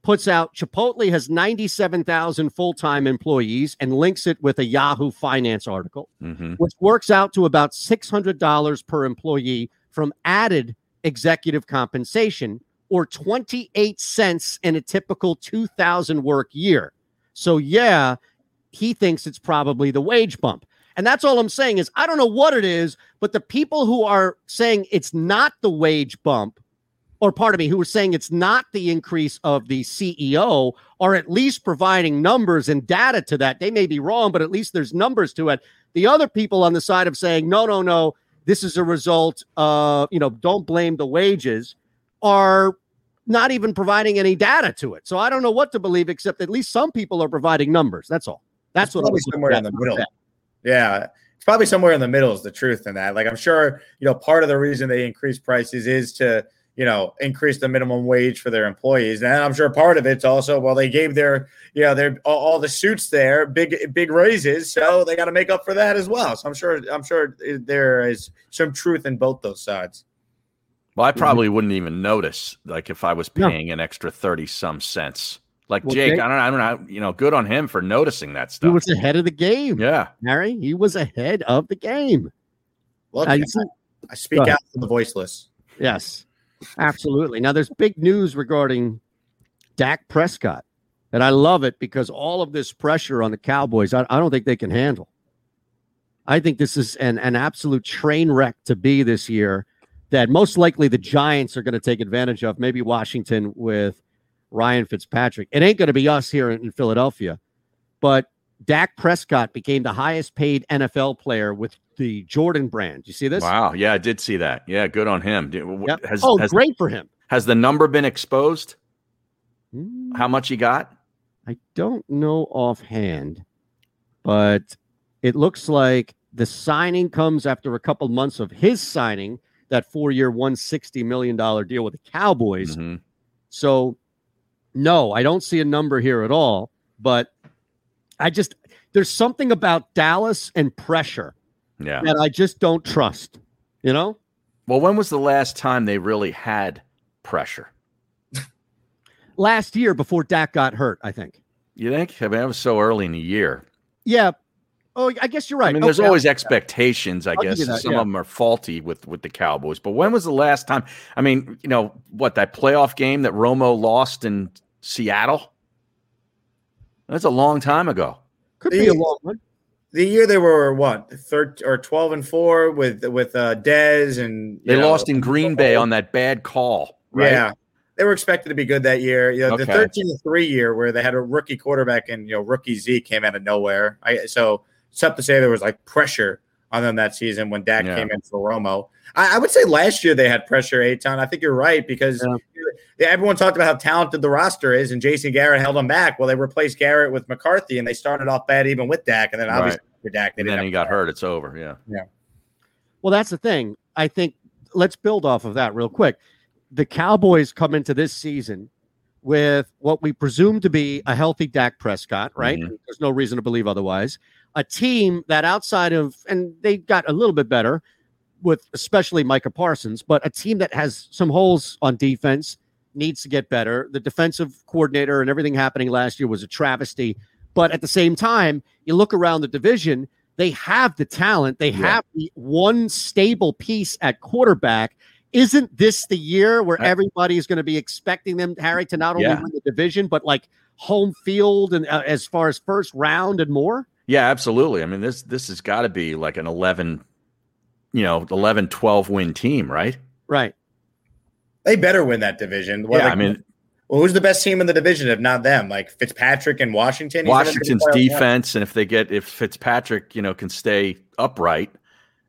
puts out Chipotle has 97,000 full time employees and links it with a Yahoo Finance article, Mhm. which works out to about $600 per employee from added executive compensation or 28 cents in a typical 2,000 work year. So, yeah, he thinks it's probably the wage bump. And that's all I'm saying is I don't know what it is, but the people who are saying it's not the wage bump or pardon me, who are saying it's not the increase of the CEO, are at least providing numbers and data to that. They may be wrong, but at least there's numbers to it. The other people on the side of saying, no, no, no, this is a result of, you know, don't blame the wages, are not even providing any data to it. So I don't know what to believe, except at least some people are providing numbers. That's all. That's It's what I probably somewhere in the middle. Yeah, it's probably somewhere in the middle is the truth in that. Like I'm sure you know part of the reason they increase prices is to you know, increase the minimum wage for their employees. And I'm sure part of it's also well, they gave their, you know, their all, all the suits there big big raises, so they got to make up for that as well. So I'm sure I'm sure there is some truth in both those sides. Well, I Mm-hmm. probably wouldn't even notice, like if I was No. paying an extra thirty some cents. Like Well, Jake, Jake- I don't, I don't know, you know, good on him for noticing that stuff. He was ahead of the game. Yeah, Harry, he was ahead of the game. Well, Now, I, I speak out for the voiceless. Yes, absolutely. Now, there's big news regarding Dak Prescott, and I love it because all of this pressure on the Cowboys, I, I don't think they can handle. I think this is an, an absolute train wreck to be this year that most likely the Giants are going to take advantage of, maybe Washington with Ryan Fitzpatrick. It ain't going to be us here in, in Philadelphia, but Dak Prescott became the highest paid NFL player with the Jordan brand. You see this? Wow. Yeah, I did see that. Yeah, good on him. Yep. Has, oh, has, great for him. Has the number been exposed? How much he got? I don't know offhand, but it looks like the signing comes after a couple months of his signing that four-year, one sixty million dollar deal with the Cowboys. Mm-hmm. So, no, I don't see a number here at all. But I just there's something about Dallas and pressure Yeah. that I just don't trust. You know, Well, when was the last time they really had pressure? last year before Dak got hurt, I think. You think? I mean, that was so early in the year. Yeah. Oh, I guess you're right. I mean, there's always expectations, I I'll guess. that, Some yeah. of them are faulty with with the Cowboys. But when was the last time? I mean, you know, what that playoff game that Romo lost in Seattle? That's a long time ago. Could be a long one. The year they were what, third or twelve and four with with uh Dez and They know, lost in Green Bay on that bad call. Right? Yeah. They were expected to be good that year. You know, the Okay. 13 to 3 year where they had a rookie quarterback and you know, rookie Z came out of nowhere. I so it's tough to say there was like pressure on them that season when Dak Yeah. came in for Romo. I, I would say last year they had pressure, Eytan. I think you're right because yeah, everyone talked about how talented the roster is, and Jason Garrett held them back. Well, they replaced Garrett with McCarthy, and they started off bad even with Dak, and then obviously Right. for Dak, they And then he got hurt. It's over. Yeah. Yeah. Well, that's the thing. I think let's build off of that real quick. The Cowboys come into this season with what we presume to be a healthy Dak Prescott, right? Mhm. There's no reason to believe otherwise. A team that outside of, and they got a little bit better with especially Micah Parsons, but a team that has some holes on defense needs to get better. The defensive coordinator and everything happening last year was a travesty. But at the same time, you look around the division, they have the talent, they Yeah. have the one stable piece at quarterback. Isn't this the year where everybody is going to be expecting them, Harry, to not only Yeah. win the division, but like home field and uh, as far as first round and more? Yeah, absolutely. I mean, this this has got to be like an 11, you know, 11, 12 win team, right? Right. They better win that division. What, Yeah, I mean- well, who's the best team in the division if not them? Like Fitzpatrick and Washington. He's never been to Washington's defense, and if they get if Fitzpatrick, you know, can stay upright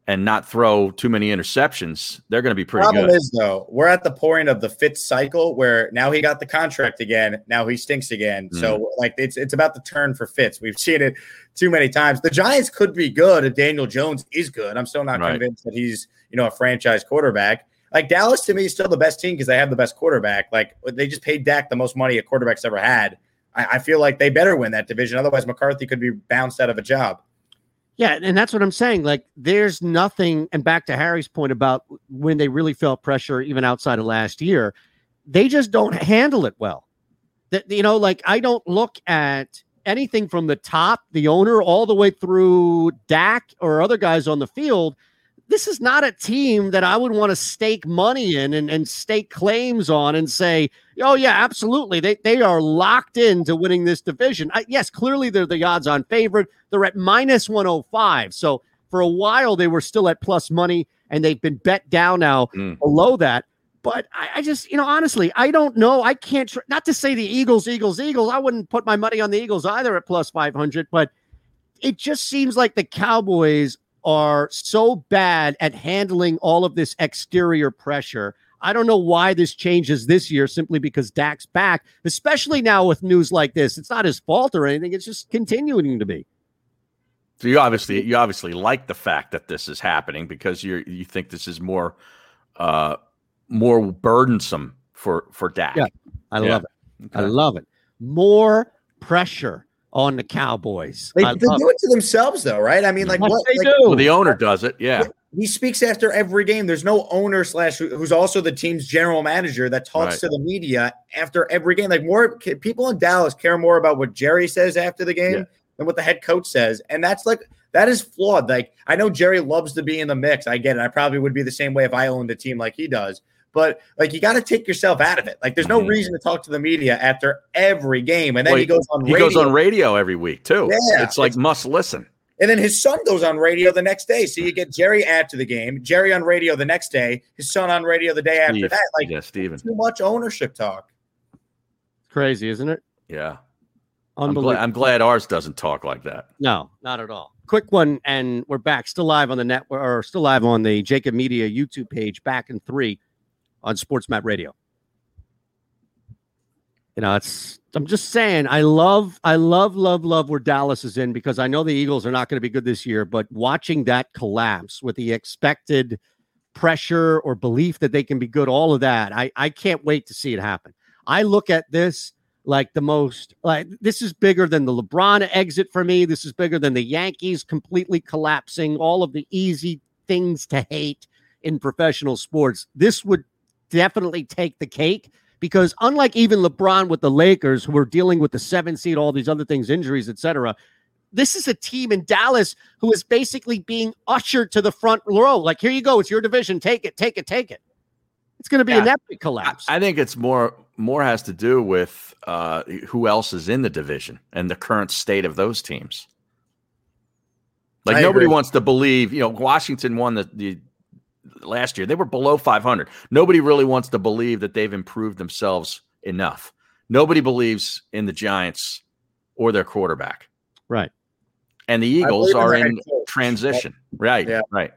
and not throw too many interceptions, they're going to be pretty good. Problem good. is though, we're at the point of the Fitz cycle where now he got the contract again. Now he stinks again. Mm. So like it's it's about the turn for Fitz. We've seen it too many times. The Giants could be good if Daniel Jones is good. I'm still not Right. convinced that he's you know a franchise quarterback. Like Dallas to me is still the best team because they have the best quarterback. Like they just paid Dak the most money a quarterback's ever had. I, I feel like they better win that division. Otherwise, McCarthy could be bounced out of a job. Yeah, and that's what I'm saying. Like, there's nothing, and back to Harry's point about when they really felt pressure, even outside of last year, they just don't handle it well. That you know, like I don't look at anything from the top, the owner, all the way through Dak or other guys on the field. This is not a team that I would want to stake money in and, and stake claims on and say, oh, yeah, absolutely. They, they are locked into winning this division. I, yes, clearly they're the odds on favorite. They're at minus 105. So for a while, they were still at plus money and they've been bet down now Mm. below that. But I, I just, you know, honestly, I don't know. I can't, tr- not to say the Eagles, Eagles, Eagles. I wouldn't put my money on the Eagles either at plus 500, but it just seems like the Cowboys are so bad at handling all of this exterior pressure. I don't know why this changes this year simply because Dak's back, especially now with news like this. It's not his fault or anything, it's just continuing to be. So you obviously you obviously like the fact that this is happening because you you think this is more uh more burdensome for for Dak. Yeah, I Yeah. love it. I love it. More pressure on the Cowboys. They, they do it to themselves, though, right? I mean, like Yes, what they like, do. Well, the owner does it. Yeah. He speaks after every game. There's no owner slash who's also the team's general manager that talks Right. to the media after every game. Like more people in Dallas care more about what Jerry says after the game Yeah. than what the head coach says, and that's like that is flawed. Like I know Jerry loves to be in the mix. I get it. I probably would be the same way if I owned a team like he does. But like you got to take yourself out of it. Like there's no Mhm. reason to talk to the media after every game, and then Well, he goes on. He radio. goes on radio every week too. Yeah. It's like must listen. And then his son goes on radio the next day. So you get Jerry after the game, Jerry on radio the next day, his son on radio the day after Steve. that. Like yeah, Steven. too much ownership talk. Crazy, isn't it? Yeah. I'm glad, I'm glad ours doesn't talk like that. No, not at all. Quick one, and we're back. Still live on the net, or still live on the JAKIB Media YouTube page. Back in three on SportsMap Radio. You know, it's. I'm just saying. I love, I love, love, love where Dallas is in because I know the Eagles are not going to be good this year. But watching that collapse with the expected pressure or belief that they can be good, all of that, I, I can't wait to see it happen. I look at this like the most like this is bigger than the LeBron exit for me. This is bigger than the Yankees completely collapsing, all of the easy things to hate in professional sports. This would definitely take the cake because unlike even LeBron with the Lakers who are dealing with the 7 seed, all these other things, injuries, etc. This is a team in Dallas who is basically being ushered to the front row. Like, here you go, it's your division. Take it, take it, take it. It's going to be an epic collapse. I think it's more more has to do with uh, who else is in the division and the current state of those teams. Like I nobody agree. wants to believe, you know, Washington won the, the last year. They were below 500. Nobody really wants to believe that they've improved themselves enough. Nobody believes in the Giants or their quarterback. Right. And the Eagles believe in are in transition. Right. Yeah. Right.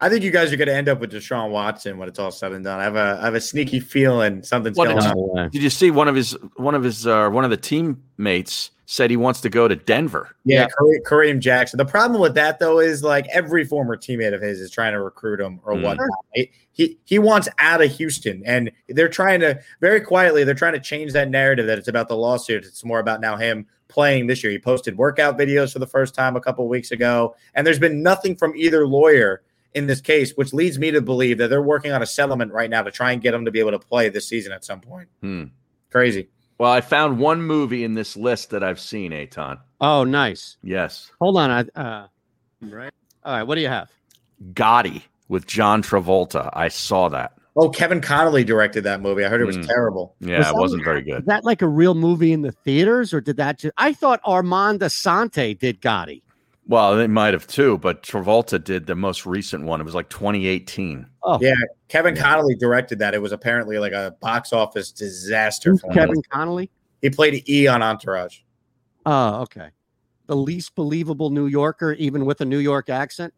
I think you guys are going to end up with Deshaun Watson when it's all said and done. I have a I have a sneaky feeling something's What going did, on. you, did you see one of his one of his uh, one of the teammates said he wants to go to Denver? Yeah, Kare- Kareem Jackson. The problem with that though is like every former teammate of his is trying to recruit him or Mm. whatnot. He- He he wants out of Houston, and they're trying to very quietly. They're trying to change that narrative that it's about the lawsuit. It's more about now him playing this year. He posted workout videos for the first time a couple weeks ago, and there's been nothing from either lawyer in this case, which leads me to believe that they're working on a settlement right now to try and get him to be able to play this season at some point. Hmm. Crazy. Well, I found one movie in this list that I've seen, Eytan. Oh, nice. Yes. Hold on. I uh right. All right, what do you have? Gotti with John Travolta. I saw that. Oh, Kevin Connolly directed that movie. I heard it was Mm. terrible. Yeah, Was it that- wasn't very good. Is that like a real movie in the theaters, or did that just? I thought Armand Assante did Gotti. Well, they might have too, but Travolta did the most recent one. It was like 2018. Oh, Yeah, Kevin Connolly directed that. It was apparently like a box office disaster. For. Kevin Connolly. He played E on Entourage. Oh, okay. The least believable New Yorker, even with a New York accent.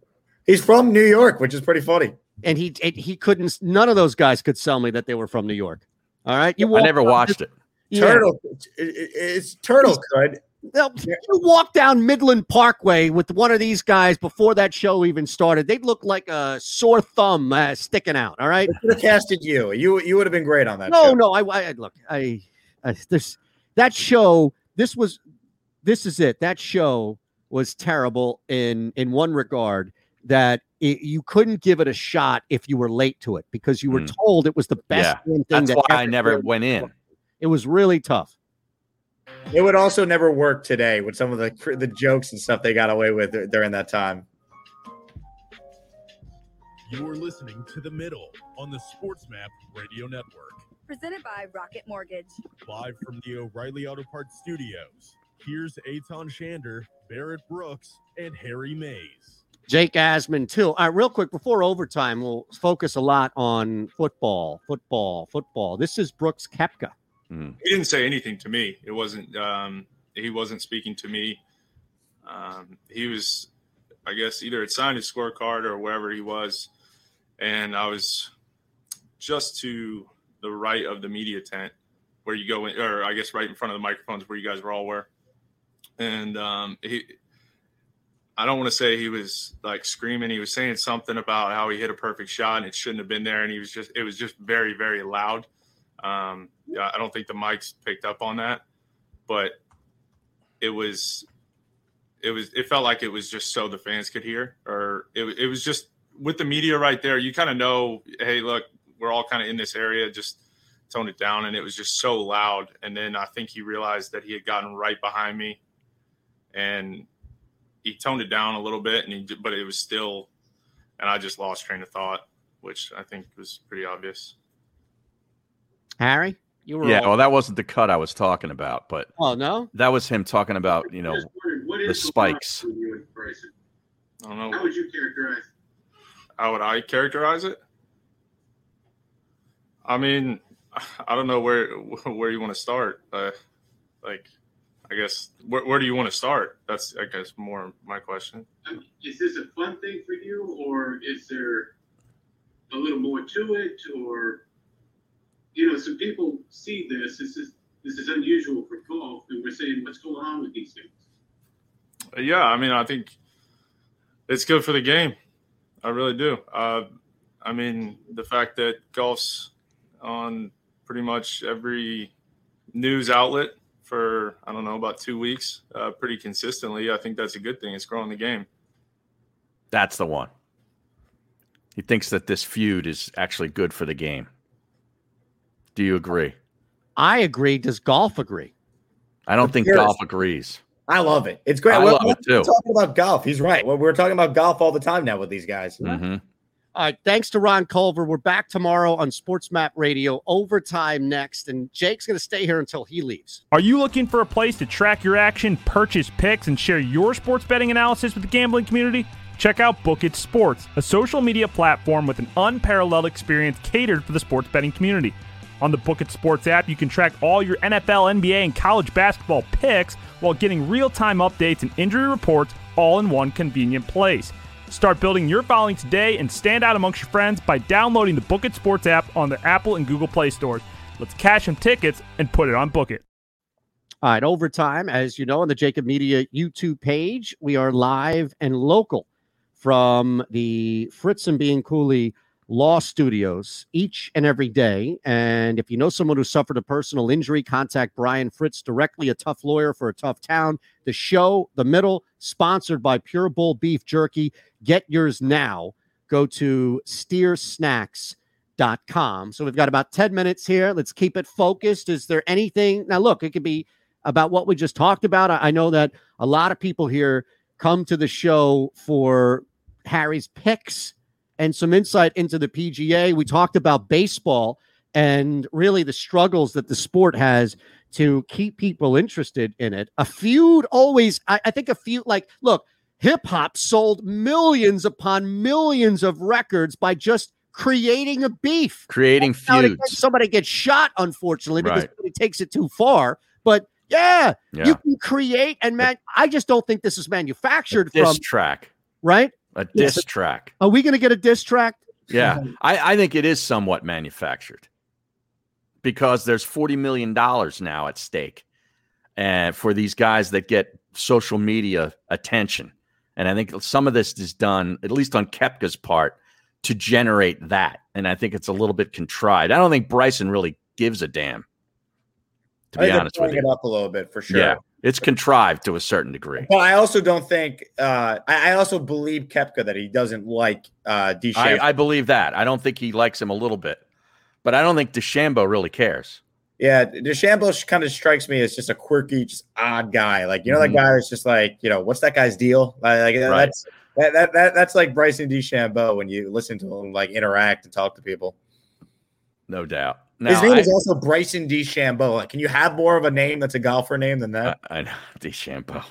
He's from New York, which is pretty funny. And he and he couldn't. None of those guys could sell me that they were from New York. All right, you I never down watched it. Yeah. Turtle, it- it- it's Turtle could. No, You walk down Midland Parkway with one of these guys before that show even started. They'd look like a sore thumb uh, sticking out. All right. Could have casted you. You you would have been great on that. No, show. no. I, I look. I, I this that show. This was. This is it. That show was terrible in in one regard that it, you couldn't give it a shot if you were late to it because you were Mm. told it was the best Yeah, thing. that's that why I never went in. It was really tough. It would also never work today with some of the the jokes and stuff they got away with during that time. You're listening to The Middle on the SportsMap Radio Network. Presented by Rocket Mortgage. Live from the O'Reilly Auto Parts Studios. Here's Eytan Shander, Barrett Brooks, and Harry Mayes. Jake Asman too. All right, real quick before overtime, we'll focus a lot on football, football, football. This is Brooks Koepka. He didn't say anything to me. It wasn't um, he wasn't speaking to me. Um, he was, I guess, either had signed his scorecard or wherever he was, and I was just to the right of the media tent where you go in, or I guess right in front of the microphones where you guys were all were. And um, he, I don't want to say he was like screaming. He was saying something about how he hit a perfect shot and it shouldn't have been there. And he was just, it was just very, very loud. Um, I don't think the mics picked up on that, but it was, it was, it felt like it was just so the fans could hear, or it, it was just with the media right there. You kind of know, hey, look, we're all kind of in this area. Just tone it down. And it was just so loud. And then I think he realized that he had gotten right behind me and he toned it down a little bit and he but it was still and I just lost train of thought, which I think was pretty obvious. Harry, you were Yeah, all- well, that wasn't the cut I was talking about, but Oh no, that was him talking about you know the spikes. I don't know. How would you characterize? How would I characterize it? I mean, I don't know where where you want to start. Uh, like, I guess where, where do you want to start? That's I guess more my question. Is this a fun thing for you, or is there a little more to it, or you know, some people see this. This is this is unusual for golf, and we're saying, what's going on with these things? Yeah, I mean, I think it's good for the game. I really do. Uh, I mean, the fact that golf's on pretty much every news outlet for I don't know about two weeks, uh, pretty consistently. I think that's a good thing. It's growing the game. That's the one. He thinks that this feud is actually good for the game. Do you agree? I agree. Does golf agree? I don't think golf agrees. I love it. It's great. I We're- love we're it, too. Talking about golf, he's right. Well, we're talking about golf all the time now with these guys. Mm-hmm. All right. Thanks to Ron Culver. We're back tomorrow on Sports Map Radio. Overtime next, and Jake's going to stay here until he leaves. Are you looking for a place to track your action, purchase picks, and share your sports betting analysis with the gambling community? Check out Book It Sports, a social media platform with an unparalleled experience catered for the sports betting community. On the Book It Sports app, you can track all your NFL, NBA, and college basketball picks while getting real time updates and injury reports all in one convenient place. Start building your following today and stand out amongst your friends by downloading the Book It Sports app on the Apple and Google Play stores. Let's cash some tickets and put it on Book It. All right, overtime, as you know, on the JAKIB Media YouTube page, we are live and local from the Fritz and Bianculli Law Studios each and every day. And if you know someone who suffered a personal injury, contact Brian Fritz directly, a tough lawyer for a tough town. The show, The Middle, sponsored by Pure Bull Beef Jerky. Get yours now. Go to steersnacks.com. So we've got about 10 minutes here. Let's keep it focused. Is there anything? Now, look, it could be about what we just talked about. I, know that a lot of people here come to the show for Harry's picks and some insight into the PGA. We talked about baseball and really the struggles that the sport has to keep people interested in it. A feud always, I, I think a feud, like, look, hip hop sold millions upon millions of records by just creating a beef. Creating feuds. Somebody gets shot, unfortunately, because Right. it takes it too far. But yeah, Yeah. you can create and man, I just don't think this is manufactured Diss from track. right. A Yes. diss track. Are we going to get a diss track? Yeah, I, I think it is somewhat manufactured because there's forty million dollars now at stake, and for these guys that get social media attention, and I think some of this is done at least on Koepka's part to generate that, and I think it's a little bit contrived. I don't think Bryson really gives a damn, to be honest with you. it up a little bit for sure. Yeah, it's contrived to a certain degree. But I also don't think. Uh, I, I also believe Koepka that he doesn't like uh, I, I believe that. I don't think he likes him a little bit, but I don't think DeChambeau really cares. Yeah, DeChambeau kind of strikes me as just a quirky, just odd guy. Like you know, Mhm. that guy is just like you know, what's that guy's deal? Like, like, Right. that's that, that, that that's like Bryson DeChambeau when you listen to him like interact and talk to people. No doubt. His name I- is also Bryson DeChambeau. Like, can you have more of a name that's a golfer name than that? I know DeChambeau,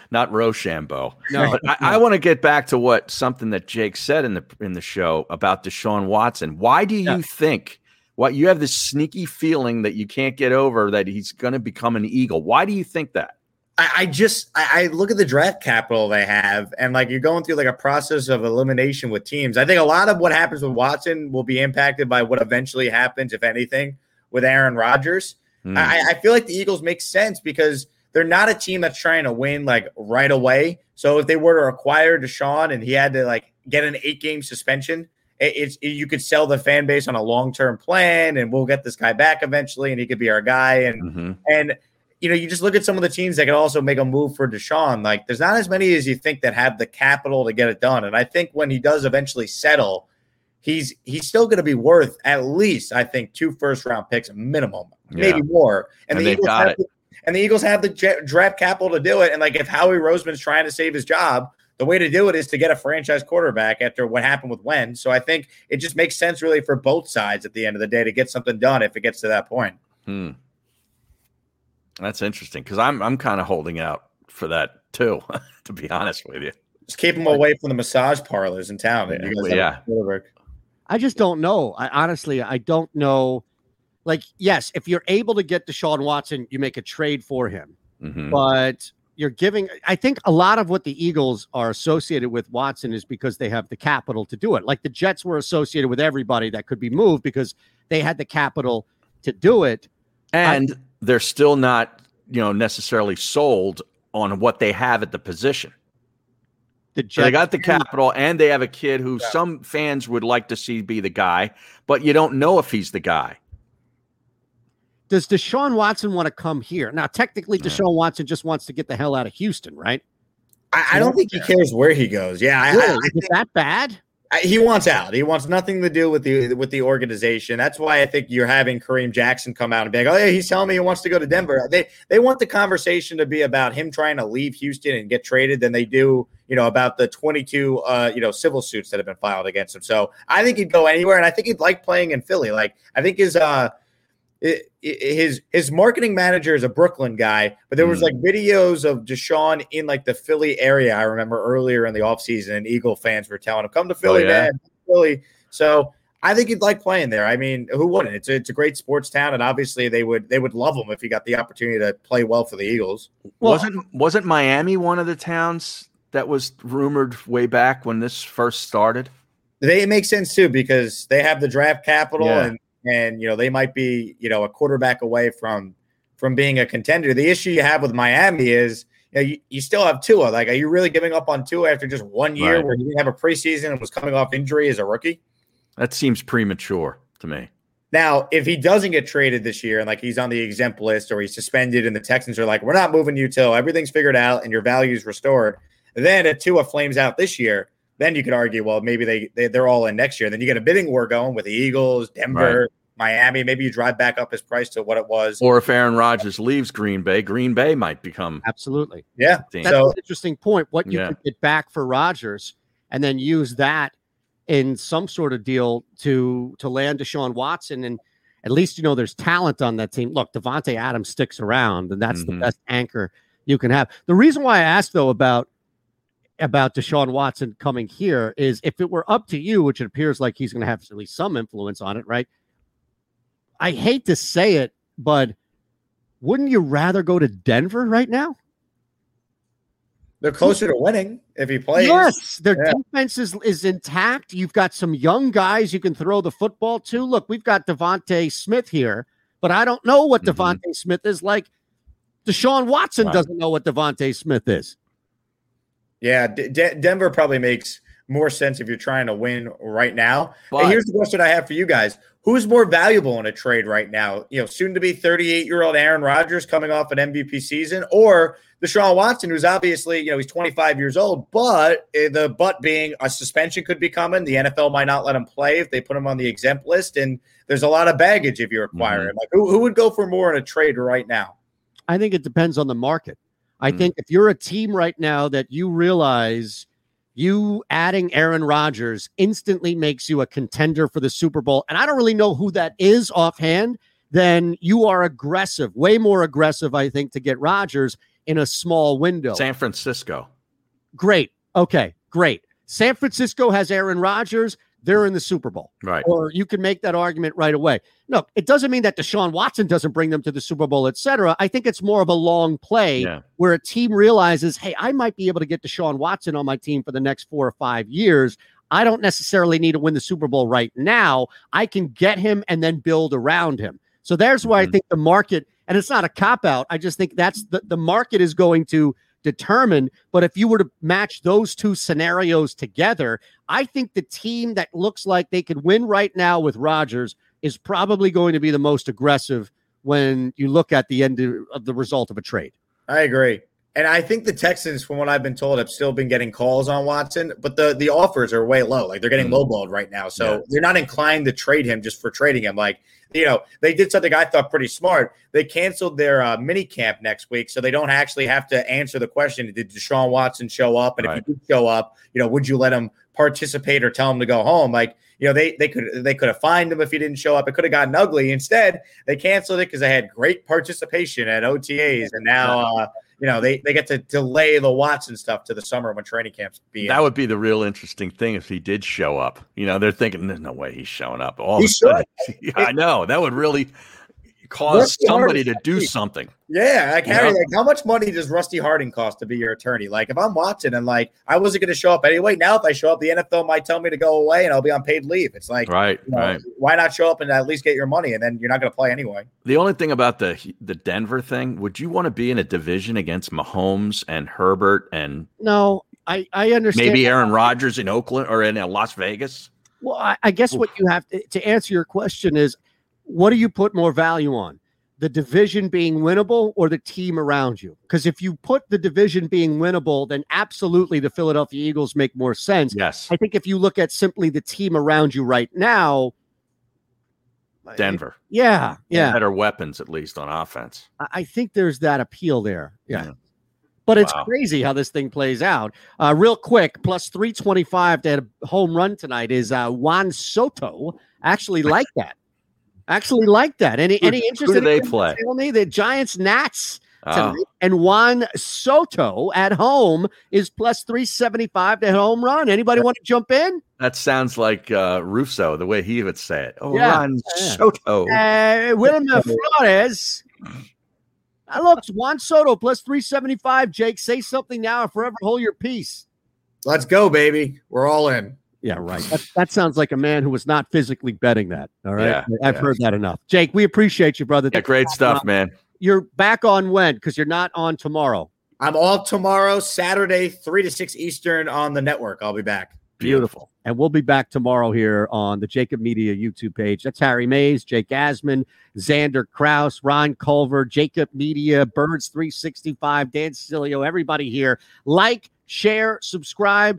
not Rochambeau. No. But I, I want to get back to what something that Jake said in the in the show about Deshaun Watson. Why do you think? What you have this sneaky feeling that you can't get over that he's going to become an Eagle? Why do you think that? I, I just I, I look at the draft capital they have, and like you're going through like a process of elimination with teams. I think a lot of what happens with Watson will be impacted by what eventually happens, if anything, with Aaron Rodgers. Hmm. I, I feel like the Eagles make sense because they're not a team that's trying to win like right away. So if they were to acquire Deshaun and he had to like get an eight game suspension, it's it, you could sell the fan base on a long term plan, and we'll get this guy back eventually, and he could be our guy. And Mm-hmm. and you know, you just look at some of the teams that could also make a move for Deshaun. Like, there's not as many as you think that have the capital to get it done. And I think when he does eventually settle, he's he's still going to be worth at least, I think, two first round picks minimum, maybe more. And the they've Eagles got have it. the- and the Eagles have the draft capital to do it. And like, if Howie Roseman's trying to save his job, the way to do it is to get a franchise quarterback after what happened with Wen. So I think it just makes sense, really, for both sides at the end of the day to get something done if it gets to that point. Hmm. That's interesting because I'm I'm kind of holding out for that too, to be honest with you. Just keep them away from the massage parlors in town. and you guys Yeah. a. I just don't know. I honestly, I don't know. Like, yes, if you're able to get Deshaun Watson, you make a trade for him. Mhm. But you're giving. I think a lot of what the Eagles are associated with Watson is because they have the capital to do it. Like the Jets were associated with everybody that could be moved because they had the capital to do it. And they're still not you know necessarily sold on what they have at the position. The So they got the capital, and they have a kid who some fans would like to see be the guy, but you don't know if he's the guy. Does Deshaun Watson want to come here? Now, technically, Deshaun Watson just wants to get the hell out of Houston, right? I, I don't think he cares where he goes. Yeah, I, I, Really? Is that bad? He wants out. He wants nothing to do with the with the organization. That's why I think you're having Kareem Jackson come out and be like, "Oh yeah, he's telling me he wants to go to Denver." They they want the conversation to be about him trying to leave Houston and get traded than they do, you know, about the 22 uh, you know, civil suits that have been filed against him. So I think he'd go anywhere, and I think he'd like playing in Philly. Like I think his uh i- i- his his marketing manager is a Brooklyn guy, but there was Mm. like videos of Deshaun in like the Philly area. I remember earlier in the offseason, and Eagle fans were telling him, "Come to Philly, Oh, yeah? man, Philly." So I think he'd like playing there. I mean, who wouldn't? It's a, it's a great sports town, and obviously they would they would love him if he got the opportunity to play well for the Eagles. wasn't wasn't Miami one of the towns that was rumored way back when this first started? they make sense too because they have the draft capital Yeah. and and you know they might be you know a quarterback away from from being a contender. The issue you have with Miami is you, know, you, you still have Tua. Like, are you really giving up on Tua after just one year Right. where he didn't have a preseason and was coming off injury as a rookie? That seems premature to me. Now, if he doesn't get traded this year and like he's on the exempt list or he's suspended and the Texans are like, we're not moving you till everything's figured out and your value's restored, then if Tua flames out this year, then you could argue, well, maybe they, they they're all in next year. And Then you get a bidding war going with the Eagles, Denver, Miami. Maybe you drive back up his price to what it was. Or if Aaron Rodgers leaves Green Bay, Green Bay might become absolutely. Yeah. That's So an interesting point. What you Yeah. could get back for Rodgers and then use that in some sort of deal to to land Deshaun Watson and at least you know there's talent on that team. Look, Davante Adams sticks around, and that's the Mhm. best anchor you can have. The reason why I asked though about about Deshaun Watson coming here is if it were up to you, which it appears like he's going to have at least some influence on it, right? I hate to say it, but wouldn't you rather go to Denver right now? they're closer to winning if he plays. Yes, their Yeah. defense is, is intact. You've got some young guys you can throw the football to. Look, we've got DeVonta Smith here, but I don't know what mm-hmm. DeVonta Smith is like. Deshaun Watson Wow. doesn't know what DeVonta Smith is. Yeah, D- D- Denver probably makes more sense if you're trying to win right now. But- and here's the question I have for you guys: Who's more valuable in a trade right now? You know, soon to be 38 year old Aaron Rodgers coming off an MVP season, or Deshaun Watson, who's obviously you know he's 25 years old, but eh, the but being a suspension could be coming. The NFL might not let him play if they put him on the exempt list, and there's a lot of baggage if you acquire him. Like, who, who would go for more in a trade right now? I think it depends on the market. I mm-hmm. think if you're a team right now that you realize you adding Aaron Rodgers instantly makes you a contender for the Super Bowl, and I don't really know who that is offhand, then you are aggressive, way more aggressive, I think, to get Rodgers in a small window. San Francisco. Great. Okay, great. San Francisco has Aaron Rodgers. They're in the Super Bowl. Right. Or you can make that argument right away. No, it doesn't mean that Deshaun Watson doesn't bring them to the Super Bowl, et cetera. I think it's more of a long play Yeah. where a team realizes, hey, I might be able to get Deshaun Watson on my team for the next four or five years. I don't necessarily need to win the Super Bowl right now. I can get him and then build around him. So there's why I mm-hmm. think the market and it's not a cop out. I just think that's the the market is going to determine. But if you were to match those two scenarios together, I think the team that looks like they could win right now with Rodgers is probably going to be the most aggressive when you look at the end of the result of a trade. I agree. And I think the Texans, from what I've been told, have still been getting calls on Watson, but the the offers are way low. Like they're getting Mm. lowballed right now. So Yeah. they're not inclined to trade him just for trading him. Like, you know, they did something I thought pretty smart. They canceled their uh, mini camp next week, so they don't actually have to answer the question Did Deshaun Watson show up? And if he did show up, you know, would you let him participate or tell him to go home? Like, you know, they they could they could have fined him if he didn't show up. It could have gotten ugly. Instead, they canceled it because they had great participation at OTAs, and now uh, you know they they get to delay the Watson stuff to the summer when training camps be. That would be the real interesting thing if he did show up. You know, they're thinking, "There's no way he's showing up." All He of a sudden, I know that would really cause Rusty somebody Hardin- to do something. Yeah, like Harry, know? like how much money does Rusty Hardin cost to be your attorney? Like if I'm Watson and like I wasn't going to show up anyway, now if I show up, the NFL might tell me to go away and I'll be on paid leave. It's like Right, you know, right. Why not show up and at least get your money, and then you're not going to play anyway? The only thing about the the Denver thing, would you want to be in a division against Mahomes and Herbert and No, I I understand. maybe Aaron Rodgers in Oakland or in uh, Las Vegas? Well, I, I guess what you have to, to answer your question is what do you put more value on? The division being winnable or the team around you? Because if you put the division being winnable, then absolutely the Philadelphia Eagles make more sense. Yes. I think if you look at simply the team around you right now, Denver. yeah, yeah, Better weapons, at least on offense. I- I think there's that appeal there. Yeah. But it's Wow. crazy how this thing plays out. Uh, real quick, plus 325 to hit a home run tonight is uh, Juan Soto. Actually, like that. Actually, like that. Any Who- any who interest? do in they play? Tell me the Giants Nats Oh. and Juan Soto at home is plus 375 to hit home run. Anybody want to jump in? That sounds like uh, Russo, the way he would say it. Oh, Yeah. Ron Yeah. Soto. Uh, Wilmer Flores. Uh, look, Juan Soto plus 375. Jake, say something now or forever hold your peace. Let's go, baby. We're all in. Yeah, right. That, that sounds like a man who was not physically betting that. All right. Yeah, I've yeah. heard that enough. Jake, we appreciate you, brother. Yeah, great stuff, man. You're back on when? Because you're not on tomorrow. I'm all tomorrow, Saturday, three to six Eastern on the network. I'll be back. Beautiful. And we'll be back tomorrow here on the JAKIB Media YouTube page. That's Harry Mayes, Jake Asman, Xander Kraus, Ron Culver, JAKIB Media, Birds 365, Dan Cilio, everybody here. Like, share, subscribe,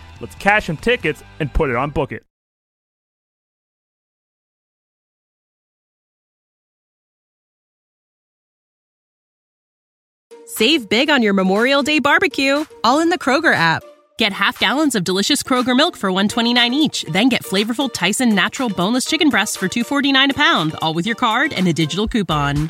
Let's cash some tickets and put it on Book It. Save big on your Memorial Day barbecue, all in the Kroger app. Get half gallons of delicious Kroger milk for 129 each, then get flavorful Tyson natural boneless chicken breasts for 249 a pound, all with your card and a digital coupon.